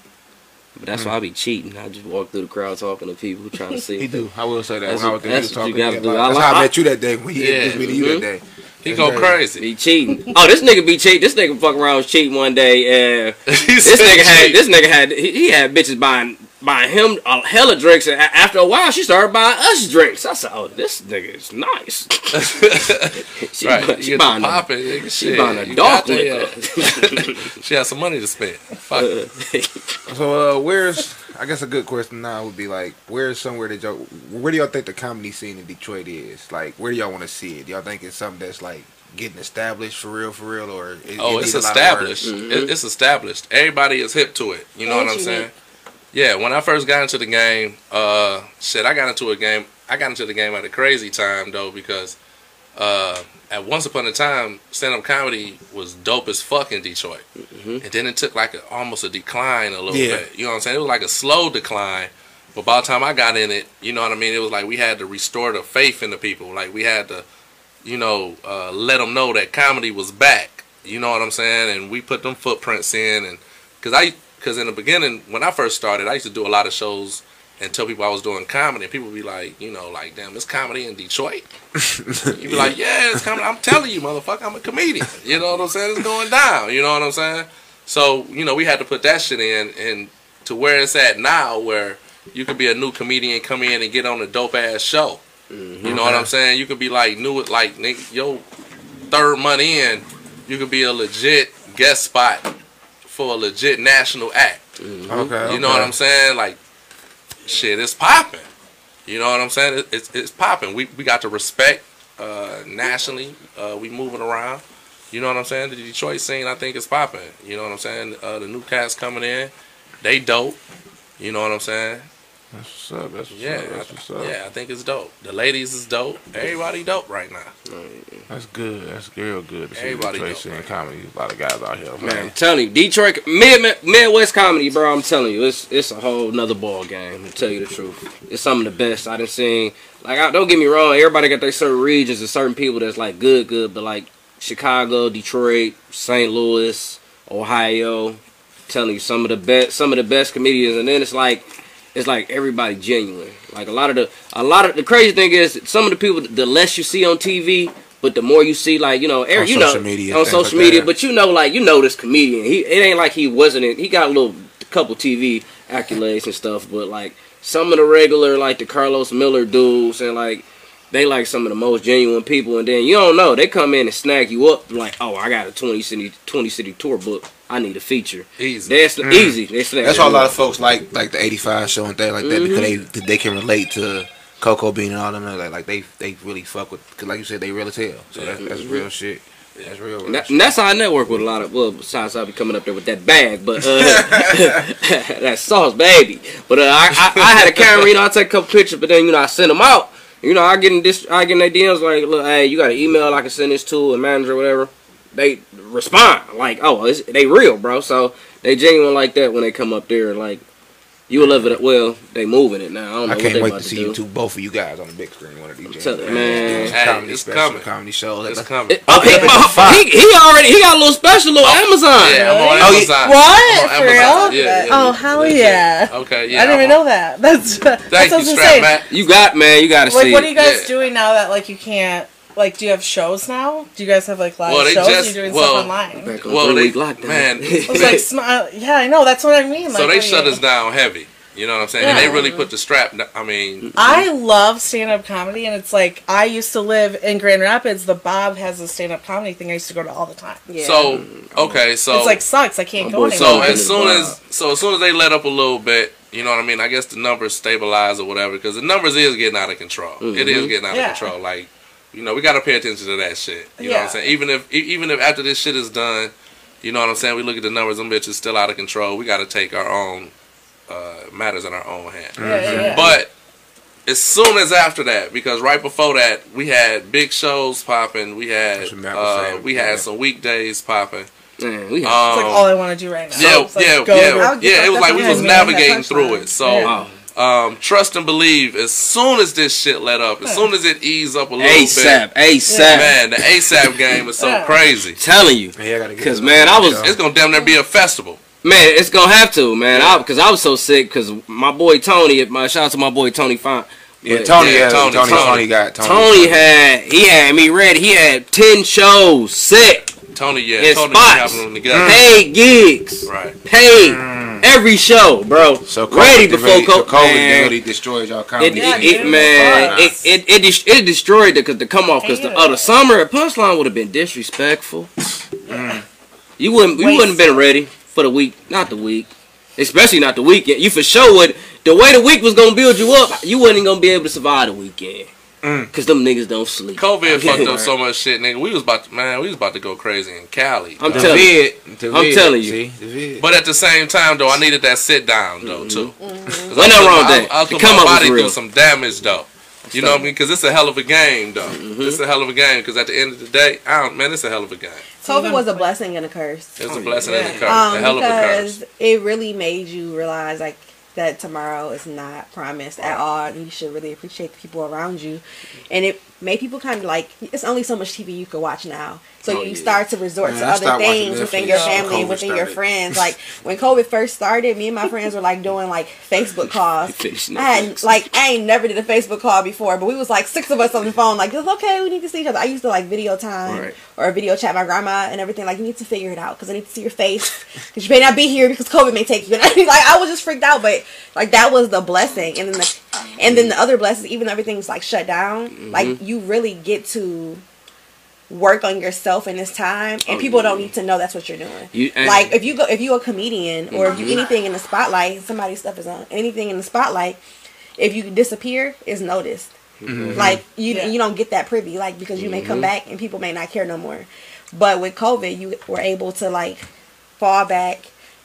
But that's why I be cheating. I just walk through the crowd talking to people trying to see. He do. I will say that. That's when I what- was that's what you do. a I lot. That's like- how I I- met you that day. When he Yeah. introduced me to you Mhm. that day. He That's go crazy. Be cheating. Oh, this nigga be cheating. This nigga fuck around was cheating one day. Uh, this nigga had this nigga had he, he had bitches buying buying him a hella drinks, and after a while, she started buying us drinks. I said, "Oh, this nigga is nice." she, right. she buying a, popping, nigga. she Shit. buying a dark got liquor. yeah. she has some money to spend. Fuck it. So uh, where's I guess a good question now would be like where's somewhere that y'all where do y'all think the comedy scene in Detroit is? Like where do y'all want to see it? Do y'all think it's something that's like getting established for real, for real, or it, Oh, it it's needs a lot of work? established. It- it's established. Everybody is hip to it. You know And what I'm unique. saying? Yeah. When I first got into the game, uh, shit, I got into a game. I got into the game at a crazy time though because uh, at once upon a time, stand up comedy was dope as fuck in Detroit, and then it took like a, almost a decline a little Yeah. bit. You know what I'm saying? It was like a slow decline. But by the time I got in it, you know what I mean. It was like we had to restore the faith in the people. Like we had to, you know, uh, let them know that comedy was back. You know what I'm saying? And we put them footprints in, and because I, because in the beginning when I first started, I used to do a lot of shows and tell people I was doing comedy, and people be like, you know, like, damn, it's comedy in Detroit. you be like, yeah, it's comedy. I'm telling you, motherfucker, I'm a comedian. You know what I'm saying? It's going down. You know what I'm saying? So you know, we had to put that shit in, and to where it's at now, where you could be a new comedian, come in and get on a dope ass show. Mm-hmm. You know what I'm saying? You could be like new, like nigga, yo, third month in, you could be a legit guest spot for a legit national act. Okay, You know what I'm saying? Like, shit, it's popping. You know what I'm saying? It, it's it's popping. We we got to respect uh, nationally. Uh, we moving around. You know what I'm saying? The Detroit scene, I think, is popping. You know what I'm saying? Uh, the new cats coming in, they dope. You know what I'm saying? That's what's up. That's what's Yeah, up. That's what's up. yeah, I think it's dope. The ladies is dope. Everybody dope right now. That's good. That's real good. To see Everybody Detroit dope, scene man. comedy. A lot of guys out here, Man, man. I'm telling you, Detroit mid, mid Midwest comedy, bro. I'm telling you, it's it's a whole nother ball game. To tell you the truth, it's some of the best I done seen. Like, I, don't get me wrong, everybody got their certain regions and certain people that's like good, good, but like Chicago, Detroit, St. Louis, Ohio, telling you some of the best, some of the best comedians, and then it's like. It's like everybody genuine. Like a lot of the, a lot of the crazy thing is some of the people. The less you see on TV, but the more you see, like you know, every, On you know, media, on social like media. that. But you know, like you know, this comedian. He it ain't like he wasn't. In, he got a little couple TV accolades and stuff, but like some of the regular, like the Karlous Miller dudes, and like they like some of the most genuine people. And then you don't know, they come in and snag you up like, oh, I got a twenty city twenty city tour book. I need a feature. Easy. That's easy. They snag Mm. That's why a lot of folks like like the '85 show and things like that because they they can relate to Chico Bean and all them. Like, like they they really fuck with because like you said they real as hell. So that's, that's real shit. That's real. real And, that, shit. and that's how I network with a lot of. Well, besides I'll be coming up there with that bag, but uh, that sauce, baby. But uh, I, I, I had a camera, you know, I take a couple pictures, but then you know I send them out. You know, I get this, I get their DMs like, look, hey, you got an email I can send this to a manager, or whatever. They respond like, oh, they real, bro. So they genuine like that when they come up there, like. You will love it. Well, they moving it now. I don't know I can't they wait about to to see do. you two, both of you guys on the big screen one of these days. telling you, man. Hey, comedy it's special, coming. comedy shows. It's Like, coming. It- oh, he, oh, he, he already he got a little special little oh, Amazon. Yeah, I'm on Oh, yeah. Amazon. What? I'm on For real? Yeah, yeah, Oh, yeah. hell Yeah. yeah. Okay, yeah. I didn't I'm even on- know that. That's that's Thank what you, was gonna Strap. Matt. You got man, you got to Like, see. what are you guys Yeah. doing now that like you can't? Like, do you have shows now? Do you guys have like live Well, they shows? just- You're doing well, stuff online. Back on Well, they week lockdown. man. It was like, sm- uh, yeah, I know. That's what I mean. so they shut you- us down heavy. You know what I'm saying? And they really put the strap. I mean, I love stand up comedy, and it's like I used to live in Grand Rapids. The Bob has a stand up comedy thing I used to go to all the time. Yeah. so okay, so it's like sucks. I can't go boy anywhere. So as soon as so as soon as they let up a little bit, you know what I mean. I guess the numbers stabilize or whatever because the numbers is getting out of control. It is getting out Yeah. of control. Like you know, we got to pay attention to that shit. You know what I'm saying? Even if e- even if after this shit is done, you know what I'm saying. We look at the numbers, them bitches still out of control. We got to take our own uh, matters in our own hand. yeah, yeah, yeah. But as soon as after that, because right before that, we had big shows popping. We had That's what Matt was uh, we had Yeah. some weekdays popping. Man, we Um, it's like all I want to do right now. yeah, It's like, yeah, yeah, to- I would get yeah. It was like we was navigating through it. So, Yeah. Um, trust and believe. As soon as this shit let up, as soon as it eased up a little ASAP, bit, ASAP. ASAP. Man, the ASAP game is so crazy. Telling you, Yeah, I gotta get Cause, it. man, I was- It's gonna damn near be a festival. man, it's gonna have to, man. I because I was so sick because my boy Tony, my shout out to my boy Tony Fine. Yeah, Tony, Yeah, yeah, Tony, Tony, Tony, Tony. got Tony. Tony had he had me ready. He had ten shows set, Tony, yeah, In Tony spots. having them paid gigs, Right. paid every show, bro. So ready before really, so COVID. COVID man. really destroyed y'all It, comedy. it, Yeah, it, scene. man, it, it, it, it destroyed the, cause the come off because the other it. summer at Punchline would have been disrespectful. Mm. You wouldn't you wouldn't have been ready for the week, not the week, especially not the weekend. You for sure would. The way the week was gonna build you up, you wasn't gonna be able to survive the weekend. Mm. Cause them niggas don't sleep. COVID fucked up so much shit, nigga. We was about to, man, we was about to go crazy in Cali. I'm telling you. I'm telling you. See. But at the same time, though, I needed that sit down, though, too. Wasn't I nothing put wrong my- with that. I, I put come my up was body real. through some damage, though. You know what I mean? Because it's a hell of a game, though. Mm-hmm. It's a hell of a game. Because at the end of the day, I don't, man, it's a hell of a game. COVID was a blessing and a curse. It's Oh, a blessing yeah. and a curse. Um, a hell of a curse. because it really made you realize like that tomorrow is not promised at all, and you should really appreciate the people around you. And it made people kind of like it's only so much TV you can watch now, so Oh, you yeah. start to resort Man, to I other things within your family, COVID within your friends. Like when COVID first started, me and my friends were like doing like Facebook calls. Finished I had like I ain't never did a Facebook call before, but we was like six of us on the phone. Like it's okay, we need to see each other. I used to like video time Right. or video chat my grandma and everything. Like you need to figure it out because I need to see your face because you may not be here because COVID may take you. And I mean, like I was just freaked out, but like that was the blessing. And then the and then the other blessings, even everything's like shut down, like you really get to work on yourself in this time and Oh, people yeah. don't need to know that's what you're doing You- like if you go if you're a comedian or if you Mhm. anything in the spotlight somebody's stuff is on anything in the spotlight if you disappear is noticed Mm-hmm. like you Yeah. you don't get that privy like because you may come Mhm. back and people may not care no more But with COVID, you were able to like fall back,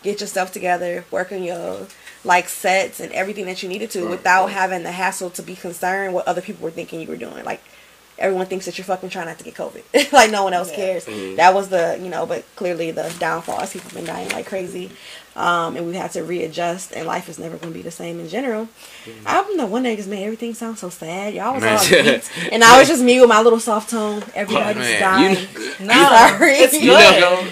get yourself together, work on your like sets and everything that you needed to without having the hassle to be concerned what other people were thinking you were doing. Like everyone thinks that you're fucking trying not to get COVID. like no one else cares. Mm-hmm. That was the you know, but clearly the downfall is people have been dying like crazy. Um, and we've had to readjust and life is never gonna be the same in general. I don't know one day just made everything sound so sad. Y'all was all beats, and I was just me with my little soft tone. Everybody's man, dying. No, Sorry. it's You good. know,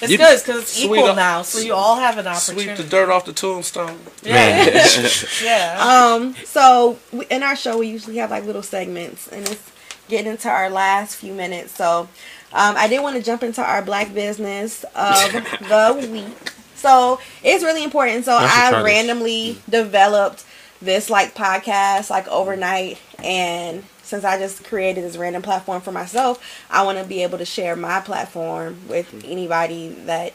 It's You- good because it's sweet equal up- now, so you all have an opportunity. sweep opportunity. the dirt off the tombstone. Yeah, yeah. Um, so we, in our show, we usually have like little segments, and it's getting into our last few minutes. So, um, I did want to jump into our black business of the week. So it's really important. So I should try this. randomly developed this like podcast like overnight, and since I just created this random platform for myself, I want to be able to share my platform with anybody that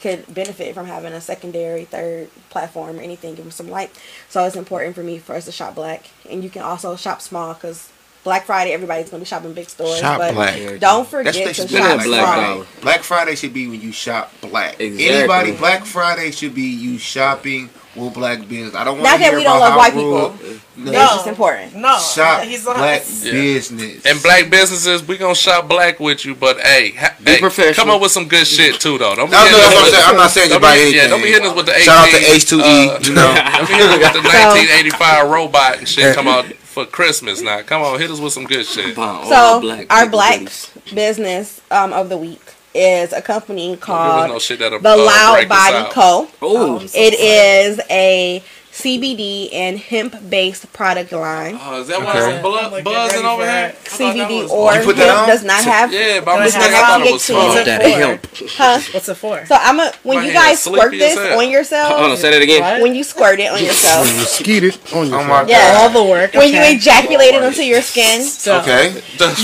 could benefit from having a secondary, third platform or anything, give them some light. So it's important for me for us to shop black, and you can also shop small because Black Friday everybody's gonna be shopping big stores. Shop but black. Don't That's forget they to shop Black small. Dollar. Black Friday should be when you shop black. Exactly. Anybody Black Friday should be you shopping with black business. I don't want Not to that hear we don't about love how white rude- people. No. It's just important. No, Shop he's not. black Yeah. business. And black businesses, we gonna shop black with you, but hey, ha- Be hey, professional. come up with some good shit too, though. Don't be No, no, hitting us I'm with- saying. I'm not saying don't about be- anything. Yeah, don't be hitting us with the 18, Shout out to H2E, uh, you know. Don't be hitting us with the 1985 robot and shit come out for Christmas now. Come on, hit us with some good shit. So black our black goodies. business um, of the week is a company Don't give us called no shit that'll, the uh, Loud break us Body out. Co. Oh, It is a CBD and hemp based product line. Oh, is that why Okay. it's blu- Like, buzzing over here? it. I thought that CBD or You hemp on? does not have Yeah, but I'm Does listening. it I have thought it was THC in it? that for? huh? What's it for? So I'm a when My you guys squirt this hell. on yourself, Hold on, say that again. What? when you squirt it on yourself, when You skeet it on Oh yourself. my Yeah. all the work. when you ejaculate it onto your skin, So, Okay.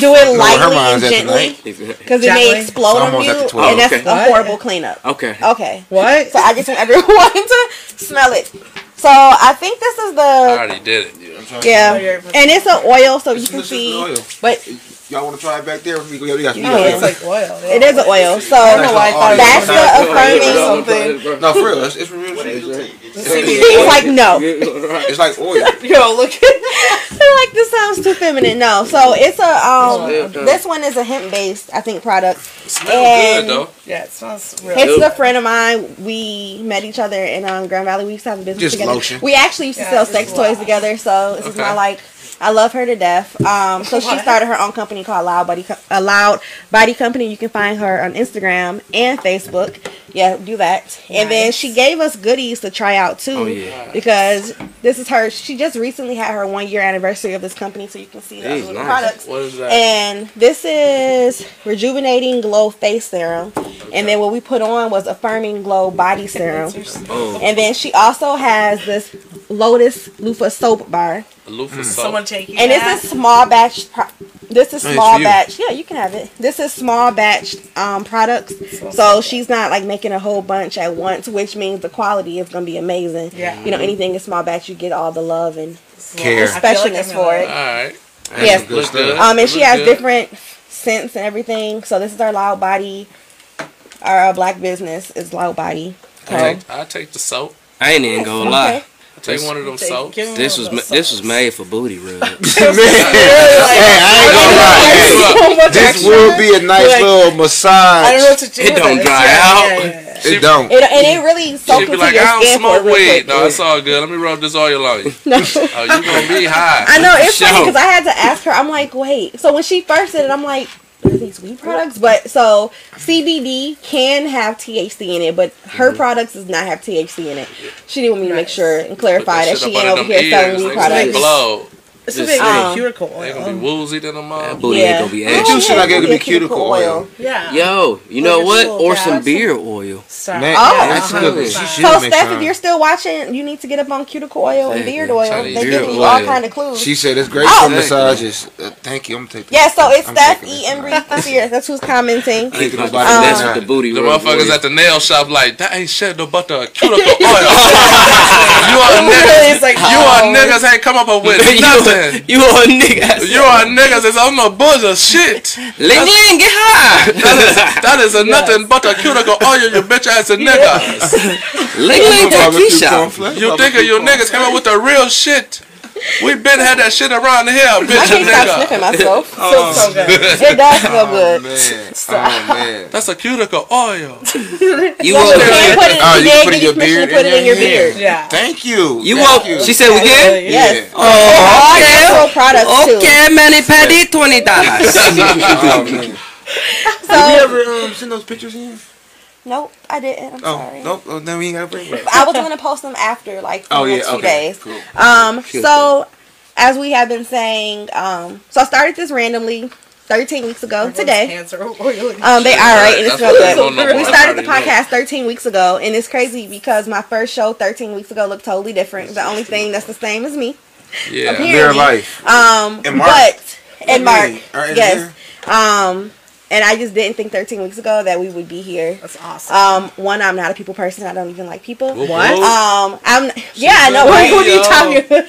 do it lightly and gently because it may explode on you, at the 12. and that's a horrible cleanup. Okay. Okay. What? So I just want everyone to smell it. So I think this is the. I already did it. yeah, Oh, you're- and it's an oil, so you can see. oil. But Y'all want to try it back there? We, we got, we Oh, No, it's like oil. it is oil. So I don't know why I thought that's was the something. affirming. something. No, for real. It's, it's real shit. He's like no. It's like oil. Yo, look. They're like this sounds too feminine. No, so it's a um. This one is a hemp based, I think, product. Smell And- good though. Yeah, it smells real. Good. It's a friend of mine. We met each other in um, Grand Valley. We used to have a business Just together. lotion. We actually used to Yeah, sell sex toys together. So this is my like. I love her to death. Um, so she started her own company called Loud Body, Co- a Loud Body Company. You can find her on Instagram and Facebook. Yeah, do that. And then she gave us goodies to try out too, Oh, yeah. because this is her. She just recently had her one year anniversary of this company, so you can see the nice. products. What is that? And this is rejuvenating glow face serum. And then what we put on was affirming glow body serum. Oh, And then she also has this Lotus Loofah soap bar. A loofah soap. Someone take you And back. this is small batch. Pro- this is Nice small for you. batch. Yeah, you can have it. This is small batch um, products. So she's not like making a whole bunch at once, which means the quality is gonna be amazing. Yeah. You know, anything in small batch, you get all the love and Care. I feel like specialness for it. All right. Yes. Good good. Um, and she has good. different scents and everything. So this is our loud body. Our uh, black business is loud body. I take, I take the soap. I ain't even gonna lie. Okay. I take one of them Take- soaps. This was ma- this was made for booty rubs. hey, I ain't gonna lie. This will be a nice Like, little I don't know massage. what to do. It don't dry Yeah, out. yeah, yeah. It don't. It, and it really soaks She'd into like, your I don't smoke weed. No, it's all good. Let me rub this oil on you. No. Oh, you gonna be high. I know it's funny because I had to ask her. I'm like, wait. So when she first said it, I'm like, are these weed products? But so CBD can have THC in it, but her mm-hmm. products does not have THC in it. She didn't want me to make sure and clarify that, shit she ain't over them here selling ears. weed products. blow. This is Just like saying. cuticle They gonna be oil. woozy than them That all. booty Yeah. ain't gonna be It ashy. do shit like it could Yeah, be cuticle oil. Yeah. Yo, you know what? little Or some gas. beer oil. Sorry. Man, Oh. that's Uh-huh. good. She So, should So make Steph, if you're still watching, you need to get up on cuticle oil and Hey, beard oil. Chinese They give you all kind of clues. She said it's great Oh. for massages. Uh, thank you. I'm gonna take. yeah, so it's Steph taking E. this. Embry Sears. That's who's commenting. I need to go That's buy Um, this. with the booty The motherfuckers at the nail shop like that ain't shit no but the cuticle oil. you are It's niggas. You are oh. niggas ain't come up with nothing. Listen, You a nigga. you are niggas. It's on the buzz of shit. Ling Ling, get high. That is a nothing but a cuticle oil, you bitch ass niggas. Ling Ling, Barbecue Takisha. You barbecue think you niggas came up with the real shit? We been had that shit around here, I bitch, can't stop nigga. sniffing myself. Feels so good. It does feel Oh good. man, oh man. That's a cuticle oil. You Yes, you can put it. Oh, you you put it in your beard to put and it in your your beard. Yeah. Thank you. You Thank woke. She said we good. Yes. Oh, okay. natural products too. Okay, mani pedi, twenty dollars. Oh man. So, Did we ever um, send those pictures in? Nope, I didn't. I'm Oh, sorry. nope. Oh, then we ain't gotta bring it. I was gonna post them after, like, for Oh the yeah. next few Okay. days. Cool. Um, Sure. so as we have been saying, um, so I started this randomly 13 weeks ago today. Cancer oily. Um, they are right, and it's real good. don't We started the I already know. podcast 13 weeks ago, and it's crazy because my first show 13 weeks ago looked totally different. The only thing that's the same as me, Yeah. Apparently. Real life. um, And Mark. but and Mark, Me. Or in yes, um, and I just didn't think 13 weeks ago that we would be here. That's awesome. Um, one, I'm not a people person. I don't even like people. What? Um, I'm yeah, I know, What right? what are you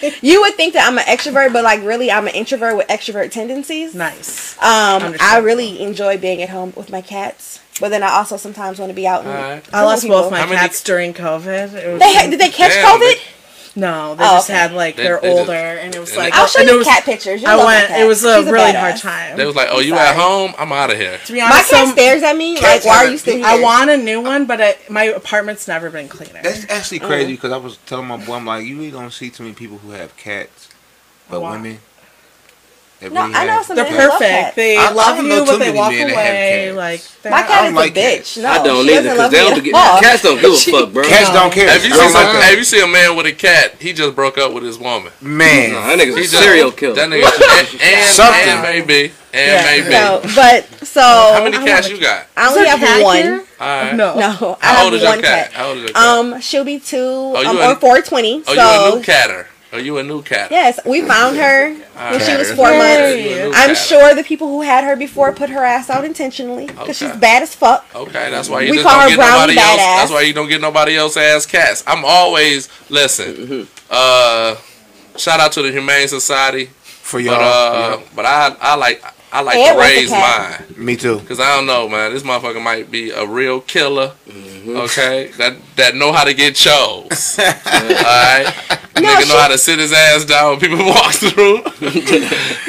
talking You would think that I'm an extrovert, but like really, I'm an introvert with extrovert tendencies. Nice. Um, I really enjoy being at home with my cats, but then I also sometimes want to be out. And Alright. I lost both my How many- cats during COVID. It was They ha- did they catch Damn, COVID? No, they Oh, just okay. had like They- they're they just- older, and it was and like I'll oh, show you was, cat pictures. You'll I love my went. It was a She's really badass. hard time. They was like, "Oh, you Sorry. at home? I'm out of here." to be My honest, cat some, stares at me like, "Why are you still here?" I want a new one, but I, my apartment's never been cleaner. That's actually crazy mm. because I was telling my boy, I'm like, you really don't see too many people who have cats, but Why? women. That No, really I know have- some They're men who love perfect. They I- I love don't you, too but they walk have away. cats. Like My I cat is like a bitch. cats. No, I don't she either doesn't because love they me don't at get cats don't give a fuck, bro. Cats don't care. Have you I seen like. Have you seen a man with a cat? He just broke up with his woman. Man, No, that nigga's He a serial killer. That nigga and, and, Something. and maybe and Yeah. maybe. No, but so How many cats you got? I only Is there a have one. here? No. No, I How have old is your one cat? cat. How old is your cat? Um, she'll be two Oh, you um, or four twenty. oh, so you a new catter? Are you a new cat? yes, we found her when she was four You months. I'm sure the people who had her before put her ass out intentionally because Okay. she's bad as fuck. Okay, that's why you We just call don't her get Brownie nobody else. That's why you don't get nobody else ass cats. I'm always listen. Uh, shout out to the Humane Society, for but y'all. uh, but I I like I like Ed to raise mine. Me too. Cause I don't know, man. This motherfucker might be a real killer. Mm-hmm. Okay, that that know how to get chose. All right, nigga know how to sit his ass down when people walk through.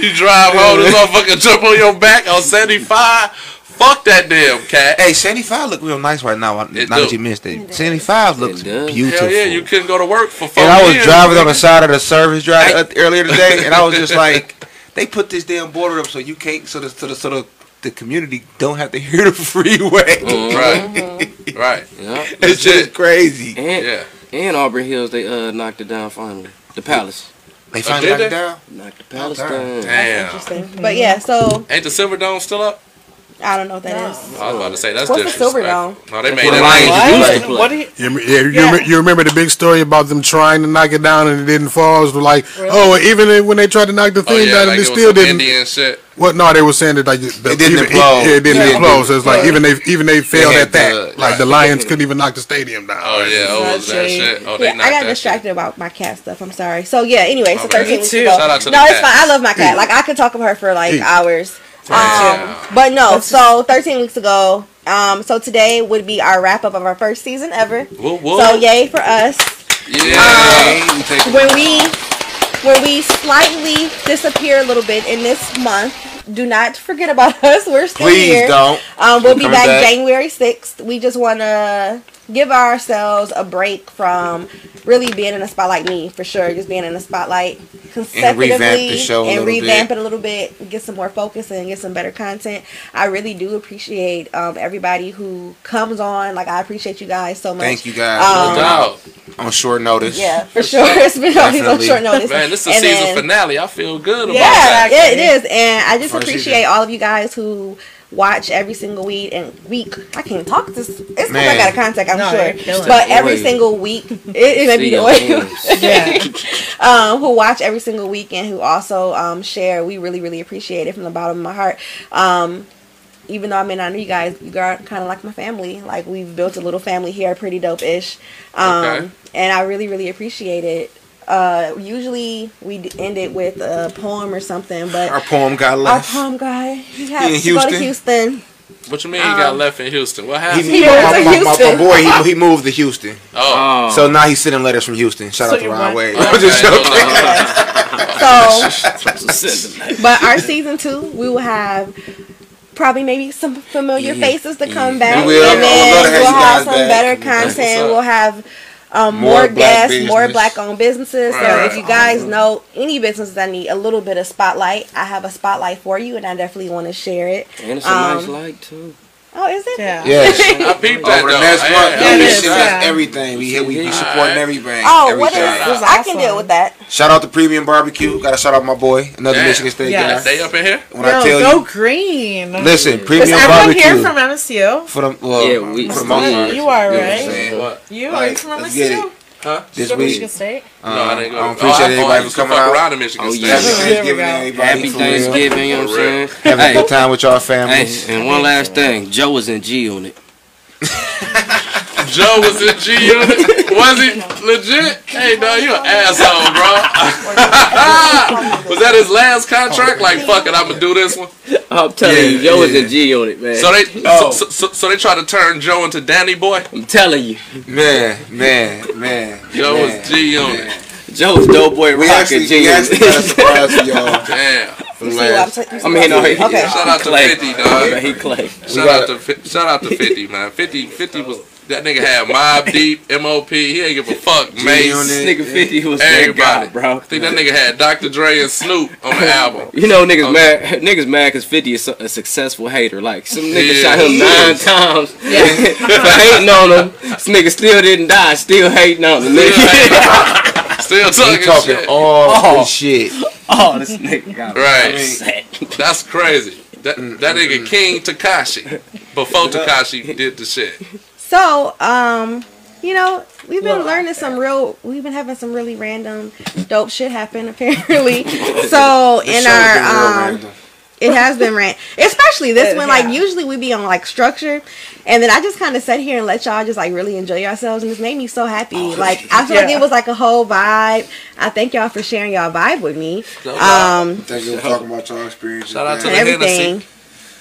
you drive home, this motherfucker jump on your back on seventy five. Fuck that damn cat. Hey, 75 look real nice right now. Now It that you missed it, 75 looks does. beautiful. Hell yeah, you couldn't go to work for four and I was years. driving on the side of the service drive earlier today, and I was just like, they put this damn border up so you can't, so the so the so the, the community don't have to hear the freeway. Right, right. Yeah. It's just crazy. And Yeah. and Auburn Hills, they uh knocked it down finally. The Palace They finally did knocked it down. knocked the Palace down. Damn. Interesting. But yeah, so Ain't the Silverdome still up? I don't know what that is. I was about to say that's What's the Silver disrespectful. No, they made where the that. Lions Lions. used. What do you? You, rem- yeah, you, Yeah. rem- you remember the big story about them trying to knock it down and it didn't fall? It was like, oh, even when they tried to knock the Oh thing yeah, down like it it was still some didn't. Indian shit. What? No, they were saying that like the, It didn't even, implode. Yeah, it didn't Yeah. implode. So it's like even they even they failed had at that. the- like the Lions couldn't even knock the stadium down. Oh yeah, oh was that shit? Oh, they Yeah, knocked I got that distracted about my cat stuff. I'm sorry. So yeah. Anyway, so Okay. 13 Me weeks too. ago. Shout out to no, the it's cat. fine. I love my cat. Like I could talk about her for like Yeah. Hours. Um, Damn. but no. So 13 weeks ago. Um, so today would be our wrap up of our first season ever. Whoop, whoop. So yay for us. yeah. Hey, we take it. when we when we slightly disappear a little bit in this month, do not forget about us. We're still Please here. don't. Um, we'll be back, back. January sixth. We just want to give ourselves a break from really being in the spotlight. Me for sure, just being in the spotlight consecutively revamp the show a and little revamp bit. it a little bit, get some more focus and get some better content. I really do appreciate um, everybody who comes on. Like I appreciate you guys so much. Thank you guys. Um, No doubt. on short notice. Yeah, for sure. It's been always on Definitely. short notice. Man, this is a And season then- finale. I feel good about yeah, that. yeah, it is, and I just First appreciate season. all of you guys who watch every single week and week. I can't talk this. It's because I got a contact, I'm No, sure. But every Oil. single week, it, it may be the your oil. hands. Yeah. um, who watch every single week and who also um, share. We really, really appreciate it from the bottom of my heart. Um, even though I may not know you guys, you are kind of like my family. Like we've built a little family here, pretty dope ish. Um, Okay. And I really, really appreciate it. Uh, usually we end it with a poem or something, but Our poem got left. our poem guy he has in to go to Houston? Houston. What you mean he got um, left in Houston? What happened? He, He my, moved my, to my, my, Houston. boy, he, he moved to Houston. oh, Oh, So now he's sending letters from Houston. Shout So out to you Ron want- Wade. okay, just joking. no, no. So, but our season two, we will have probably maybe some familiar mm-hmm. faces to come mm-hmm. back, We will. and I would love to then have we'll have some back. better content. We'll have. Um, More more, black guests, more black-owned businesses. Right. So if you guys know any businesses that need a little bit of spotlight, I have a spotlight for you, and I definitely want to share it. and it's a nice Um, light too. Oh, is it? Yeah. Yes. I peeped that Over the next Yeah, month, yeah, it we is, yeah. everything. We we, we Alright. supporting everything. Oh, what is? everything. was I can deal with that. Shout out to Premium Barbecue. Got to shout out my boy, another Damn. Michigan State Yes. guy. They up in here? When I Yo, tell go you, green. listen, Is Premium everyone Barbecue here from MSU? for the well, Yeah, we- for the most yeah, part. you are, know what I'm right? saying? What? You are Like, you from let's MSU? It. Huh? This Go week, Michigan State. um, no, I didn't go. I appreciate oh, I, everybody for coming out. around in Michigan Oh, State. yeah. Happy Thanksgiving, everybody. Happy. Thanksgiving, you know what I'm saying? Having a good time with y'all hey, and one last thing, Joe was in G-Unit. Joe was in G Unit. Was he legit? Hey, no, you an asshole, bro. was that his last contract? Like, fuck it, I'm gonna do this one. I'm telling Yeah, you, Joe was yeah. in G-Unit, man. So they, Oh. so, so, so they try to turn Joe into Danny Boy. I'm telling you, Man, man, man. Joe man, was G Unit. man. Joe was dope boy We rock actually, at G we actually got a surprise for y'all. Damn. From You see I'm last. saying? Mean, no, he, Okay. Shout out to Clay. 50, dog. He Clay. Shout out to shout out to 50, man. 50, 50 was that nigga had Mobb Deep, MOP. He ain't give a fuck. Mace. G-Unit. This nigga 50 was that Everybody, guy, bro. I think that nigga had Dr. Dre and Snoop on the album. You know niggas Oh. mad niggas mad because 50 is a successful hater. Like some nigga Yeah. shot him nine is. times for hating on him. This nigga still didn't die, still hating on him. Nigga. Still He talking, talking shit. all Oh. good shit. oh, this nigga got Right. upset. That's crazy. That that mm-hmm. nigga King Tekashi before Tekashi did the shit. So, um, you know, we've been learning some real. We've been having some really random, dope shit happen. Apparently, so in Show's been real our um, it has been ran, especially this It one. Like usually we be on like structure, and then I just kind of sat here and let y'all just like really enjoy yourselves, and this made me so happy. Like I feel like it was like a whole vibe. I thank y'all for sharing y'all vibe with me. No. Um, Thank you for talking about your experiences. Shout out to the everything. Hennessy.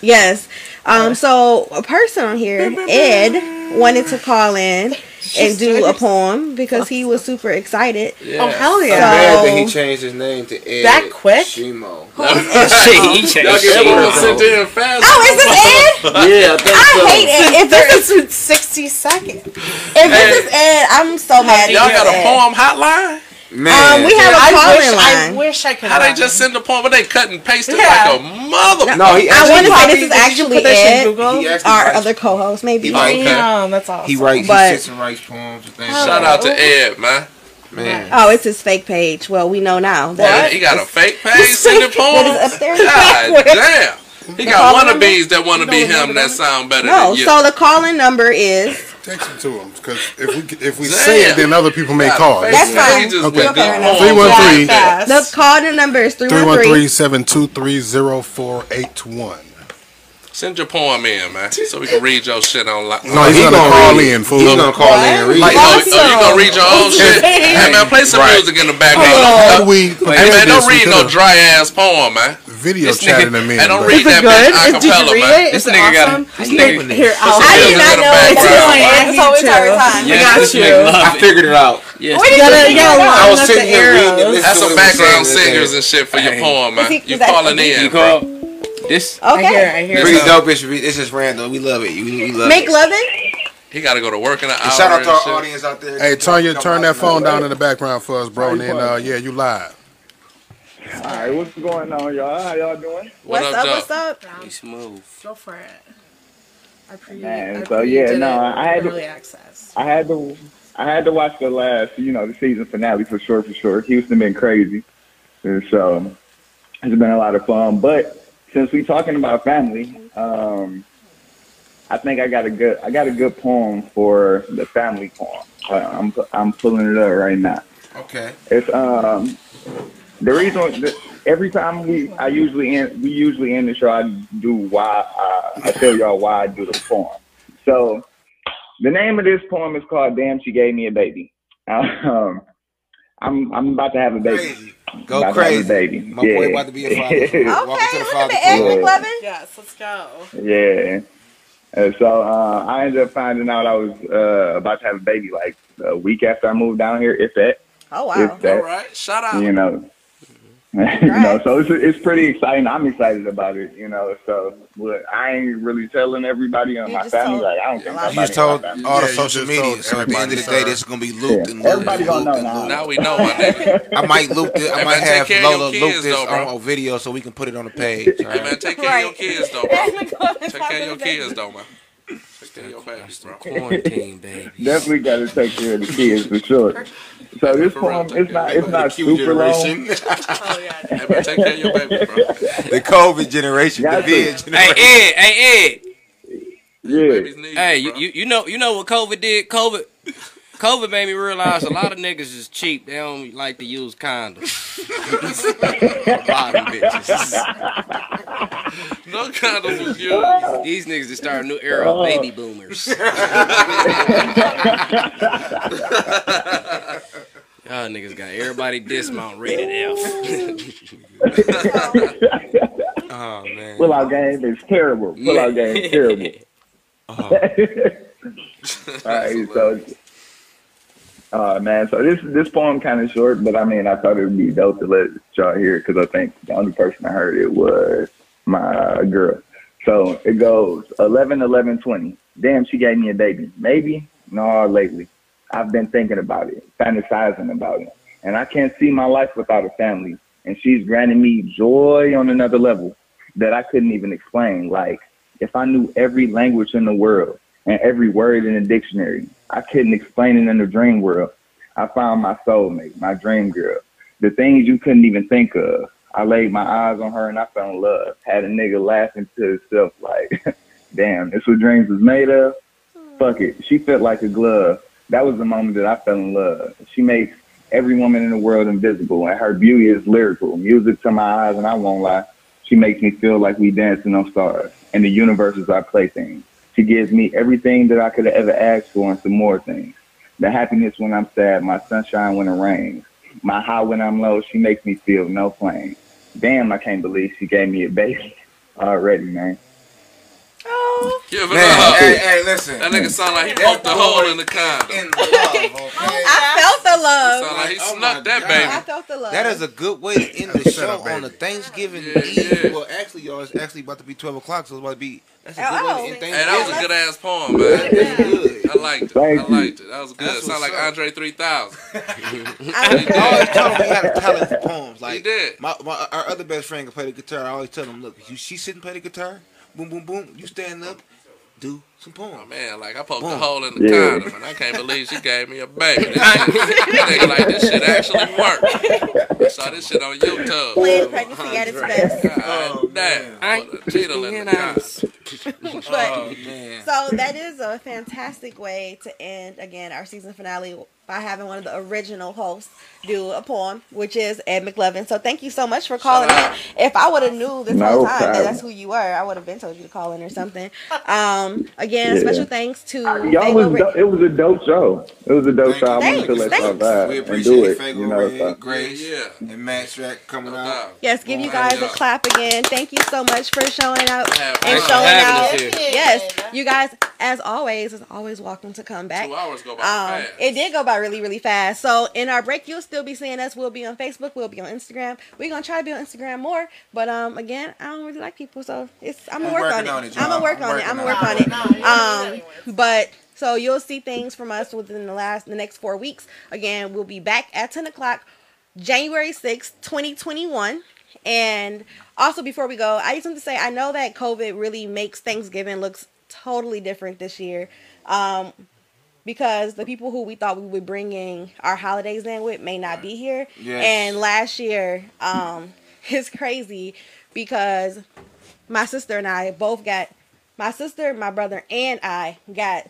Yes. Um. So a person on here, Ed, wanted to call in and do a poem because he was super excited. Oh, yeah. Oh hell I'm yeah! mad that So- he changed his name to Ed That quick? Shimo. Shit, he changed Y'all get shit, one bro. sent in fast. Oh, is this Ed? Oh, yeah, I think I so. hate it. If this is sixty seconds. if this is Ed, I'm so mad. Y'all got a Ed. poem hotline? Man, Um, we have a I call wish in I wish I could. How they just send the poem, but they cut and paste it Yeah. like a mother. no, he I actually, want to say this is actually put this in Ed, Google? our writes- other co-host, maybe. He writes- Damn, that's awesome. He writes, But- he sits and writes poems and things. Shout out to Ed, man. man. Oh, it's his fake page. Well, we know now. Yeah, That he got a fake page sending poems. up there. God damn. He got call number? wannabes that want to be him that sound better No, than you. so the calling number is Text it to them because if we if we say it, then other people may call. fake That's fine. pages Okay. with good Okay. poems. 313. The number is 313 313-723-0481. Send your poem in, man, so we can read your shit online. No, he's He gonna gonna call read. in, fool. He's gonna call in and read. Like, it. oh, oh, you gonna read your own shit? Hey man, play some Right. music in the background. Had Don't- we Hey man, don't this, read no dry ass poem, man. video This chat in nigga, a minute. hey, don't read that it bitch good? Did you acapella, read man. it? This Is nigga got awesome? a- this Here, nigga- here, Put I'll some I music did not know it background. until I Ed need told me to. every time. Yes, got this nigga I figured it out. Yes, You gotta, you gotta I was sitting the here reading arrows. That's some background singers and shit for your poem, man. You is that- calling is he- You in, bro. call this? I hear, Okay. I hear. Pretty it. dope. It's, it's just random. We love it. We, we love Make it. love it. He got to go to work in an hour. Shout out to our shit. audience out there. Hey, turn your turn that phone down in the background for us, bro. And then uh, yeah, you live. All right, what's going on, y'all? How y'all doing? What What's up, up? What's up? He smooth. Go for it. I pre. Man, I so pre- yeah, no, it I had to- access. I had to, I had to watch the last, you know, the season finale for sure, for sure. Houston been crazy, and so it's been a lot of fun. But since we talking about family, um, I think I got a good, I got a good poem for the family poem. I'm, I'm pulling it up right now. Okay. It's um the reason every time we I usually end we usually end the show I do why uh, I tell y'all why I do the poem. So the name of this poem is called "Damn She Gave Me a Baby." Um, I'm I'm about to have a baby. Crazy. Go About to have a crazy. baby. My yeah. boy about to be a father. Okay, Welcome to the look father at Ed club. McLevin. Yes, let's go. Yeah. And so uh, I ended up finding out I was uh, about to have a baby like a week after I moved down here, if that. Oh wow. If that. All right, shout out. You know. you know, so it's it's pretty exciting. I'm excited about it, you know. So, but I ain't really telling everybody on You my family. told- Like, I don't think You You just told all the Yeah, you social just media. So at the end of the everybody, day, this is gonna be looped Yeah. and looped Everybody and gonna looped know and now. looped. Now we know, nigga. I might loop this. I Hey, might man, have care of your Lola kids, loop this on a video so we can put it on the page. Hey man, take care of your kids though, bro. Take care of your kids though, man. Take care of your babies, bro. Quarantine, baby. Definitely got to take care of the kids for sure. So this For real, poem, it's not, it's not Q super long. Oh yeah. Hey take care of your babies, bro. the COVID generation, the Got vid generation. Hey Ed, hey Ed. Yeah. Babies Hey, you, you, you you know you know what COVID did? COVID COVID made me realize a lot of niggas is cheap. They don't like to use condoms. a lot of bitches. No condoms was used. These niggas just start a new era of baby boomers. Y'all niggas got everybody dismount rated F. oh man. Pull out game is terrible. Pull out game is terrible. Oh. All right, so uh man, so this this poem kind of short, but I mean, I thought it would be dope to let y'all hear because I think the only person I heard it was my girl. So it goes 11, 11, 20. Damn, she gave me a baby. Maybe, no, lately. I've been thinking about it, fantasizing about it, and I can't see my life without a family. And she's granting me joy on another level that I couldn't even explain. Like if I knew every language in the world and every word in the dictionary, I couldn't explain it in the dream world. I found my soulmate, my dream girl. The things you couldn't even think of. I laid my eyes on her and I fell in love. Had a nigga laughing to himself like, damn, this what dreams was made of? Fuck it. She fit like a glove. That was the moment that I fell in love. She makes every woman in the world invisible and her beauty is lyrical. Music to my eyes and I won't lie. She makes me feel like we dancing on stars and the universe is our plaything. She gives me everything that I could have ever asked for and some more things. The happiness when I'm sad, my sunshine when it rains, my high when I'm low, she makes me feel no pain. Damn, I can't believe she gave me a baby already, man. Oh, Give it Man, uh, up. hey, hey, listen. That nigga sound like he poked a hole in the condom. In love, oh, okay? I felt the love. Sound like he Oh snuck that God. I felt the love. That is a good way to end the show on a Thanksgiving Yeah, Eve. yeah. Well, actually, y'all, it's actually about to be 12 o'clock, so it's about to be. That's a Oh, good way oh. to end Hey, that was a good ass poem, man. That's good. I liked it. Thank I you. liked it. That was good. That's Sound like up. Andre 3000. I always tell him he had a talent for poems. He did. My, my our other best friend can play the guitar. I always tell him, look, you she sit and play the guitar, boom, boom, boom. You stand up, do some Oh man, like I poked a hole in the Yeah. condom, and I can't believe she gave me a baby. This shit, nigga, like this shit actually worked. I saw this shit on YouTube. Planned pregnancy at its best. God damn, I put a cheetle in the condom. But Oh man. So that is a fantastic way to end again our season finale by having one of the original hosts do a poem, which is Ed McLevin. So thank you so much for calling Shout in. If I would have knew this No whole time that that's who you were, I would have been told you to call in or something. Um, again, Yeah. special thanks to Y'all was do- it was a dope show. It was a dope Thank show. I you. wanted to let y'all vibe We and do appreciate it. Fago You know, Red, so. Grace, Yeah, and Matt Strack coming no out. Yes, give you guys a clap again. Thank you so much for showing up Yeah, and showing out. Yes, you guys, as always, is always welcome to come back. Two hours go by Um, fast. it did go by really, really fast. So in our break, you'll still be seeing us. We'll be on Facebook. We'll be on Instagram. We're gonna try to be on Instagram more. But um, again, I don't really like people, so it's I'm gonna I'm work on it. on it, I'm gonna work I'm on it. I'm gonna work on it. No, you're not Um, but so you'll see things from us within the last the next four weeks. Again, we'll be back at ten o'clock, January sixth, twenty twenty one. And also before we go, I just want to say I know that COVID really makes Thanksgiving looks totally different this year. Um, because the people who we thought we would bring in our holidays in with may not be here. Yes. And last year, um, it's crazy because my sister and I both got my sister, my brother, and I got.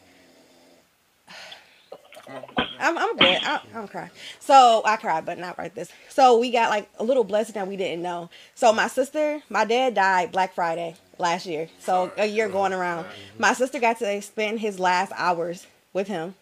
I'm, I'm good. I, I'm crying. So I cried, but not right this. So we got like a little blessing that we didn't know. So my sister, my dad died Black Friday last year. So a year going around. My sister got to spend his last hours with him.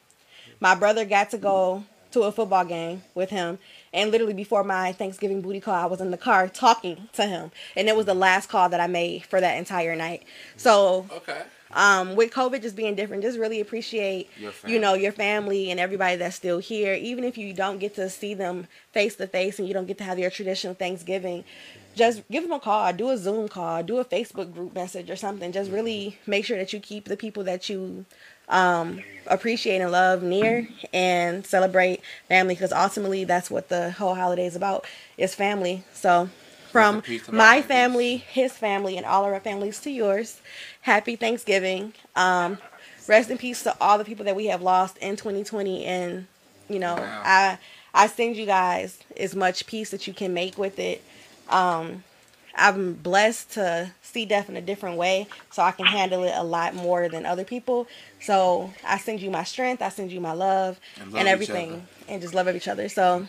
My brother got to go to to a football game with him. And literally before my Thanksgiving booty call, I was in the car talking to him. And it was the last call that I made for that entire night. So Okay. um, with COVID just being different, just really appreciate you know your family and everybody that's still here. Even if you don't get to see them face to face and you don't get to have your traditional Thanksgiving, just give them a call, do a Zoom call, do a Facebook group message or something. Just really make sure that you keep the people that you um, appreciate and love near and celebrate family because ultimately that's what the whole holiday is about is family. So from my family, his family, and all of our families to yours, happy Thanksgiving. Um, rest in peace to all the people that we have lost in 2020 and you know Wow. i i send you guys as much peace that you can make with it um i'm blessed to see death in a different way so i can handle it a lot more than other people so i send you my strength i send you my love And and, love each everything and just love of each other so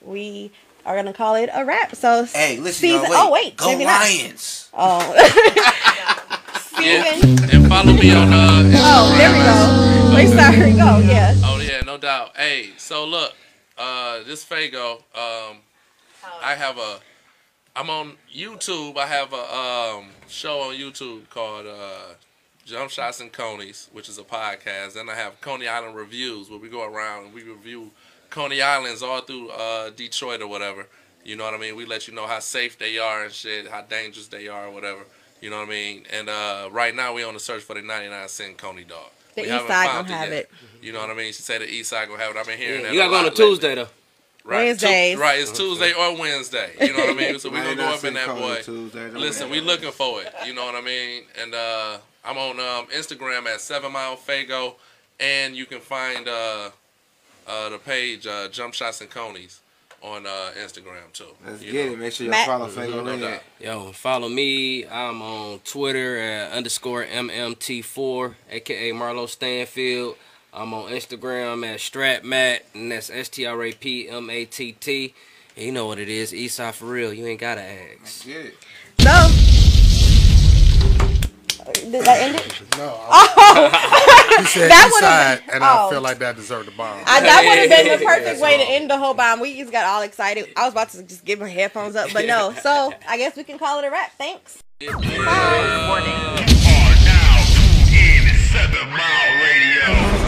we are gonna call it a wrap so Hey, listen, season, y'all, wait. oh wait Go maybe not. Lions. oh Yeah. And follow me on uh. oh there we go wait sorry go yeah Oh yeah, no doubt. Hey, so look, uh, this Fago, um, I have a, I'm on YouTube. I have a um show on YouTube called uh, Jump Shots and Conies, which is a podcast. Then I have Coney Island reviews, where we go around and we review Coney Islands all through uh, Detroit or whatever. You know what I mean? We let you know how safe they are and shit, how dangerous they are or whatever. You know what I mean? And uh, right now we on the search for the 99 cent Coney dog. The We east side found gonna have yet. it. You know what I mean? She said the east side gonna have it. I've been hearing Yeah, that. you gotta go on a lot lately. Tuesday though. Right, Wednesdays. Tu- right, it's Tuesday or Wednesday. You know what I mean? So we gonna go up in that boy. Tuesday, Listen, we looking for it. You know what I mean? And uh, I'm on um, Instagram at Seven Mile Fago, and you can find uh, uh, the page uh, Jump Shots and Conies on uh, Instagram too. Let's You get know? it. Make sure y'all Matt- follow No Fago Red. doubt. Yo, follow me. I'm on Twitter at underscore MMT4, aka Marlo Stanfield. I'm on Instagram at StrapMatt, and that's S T R A P M A T T. You know what it is, Esau for real. You ain't gotta ask. No. Did that end it? No. Oh. he said that and oh. I feel oh. like that deserved a bomb. I, that would have been the perfect way to end the whole bomb. We just got all excited. I was about to just give my headphones up, but no. So I guess we can call it a wrap. Thanks. Yeah. Bye. Warning. You are now in Seven Mile Radio.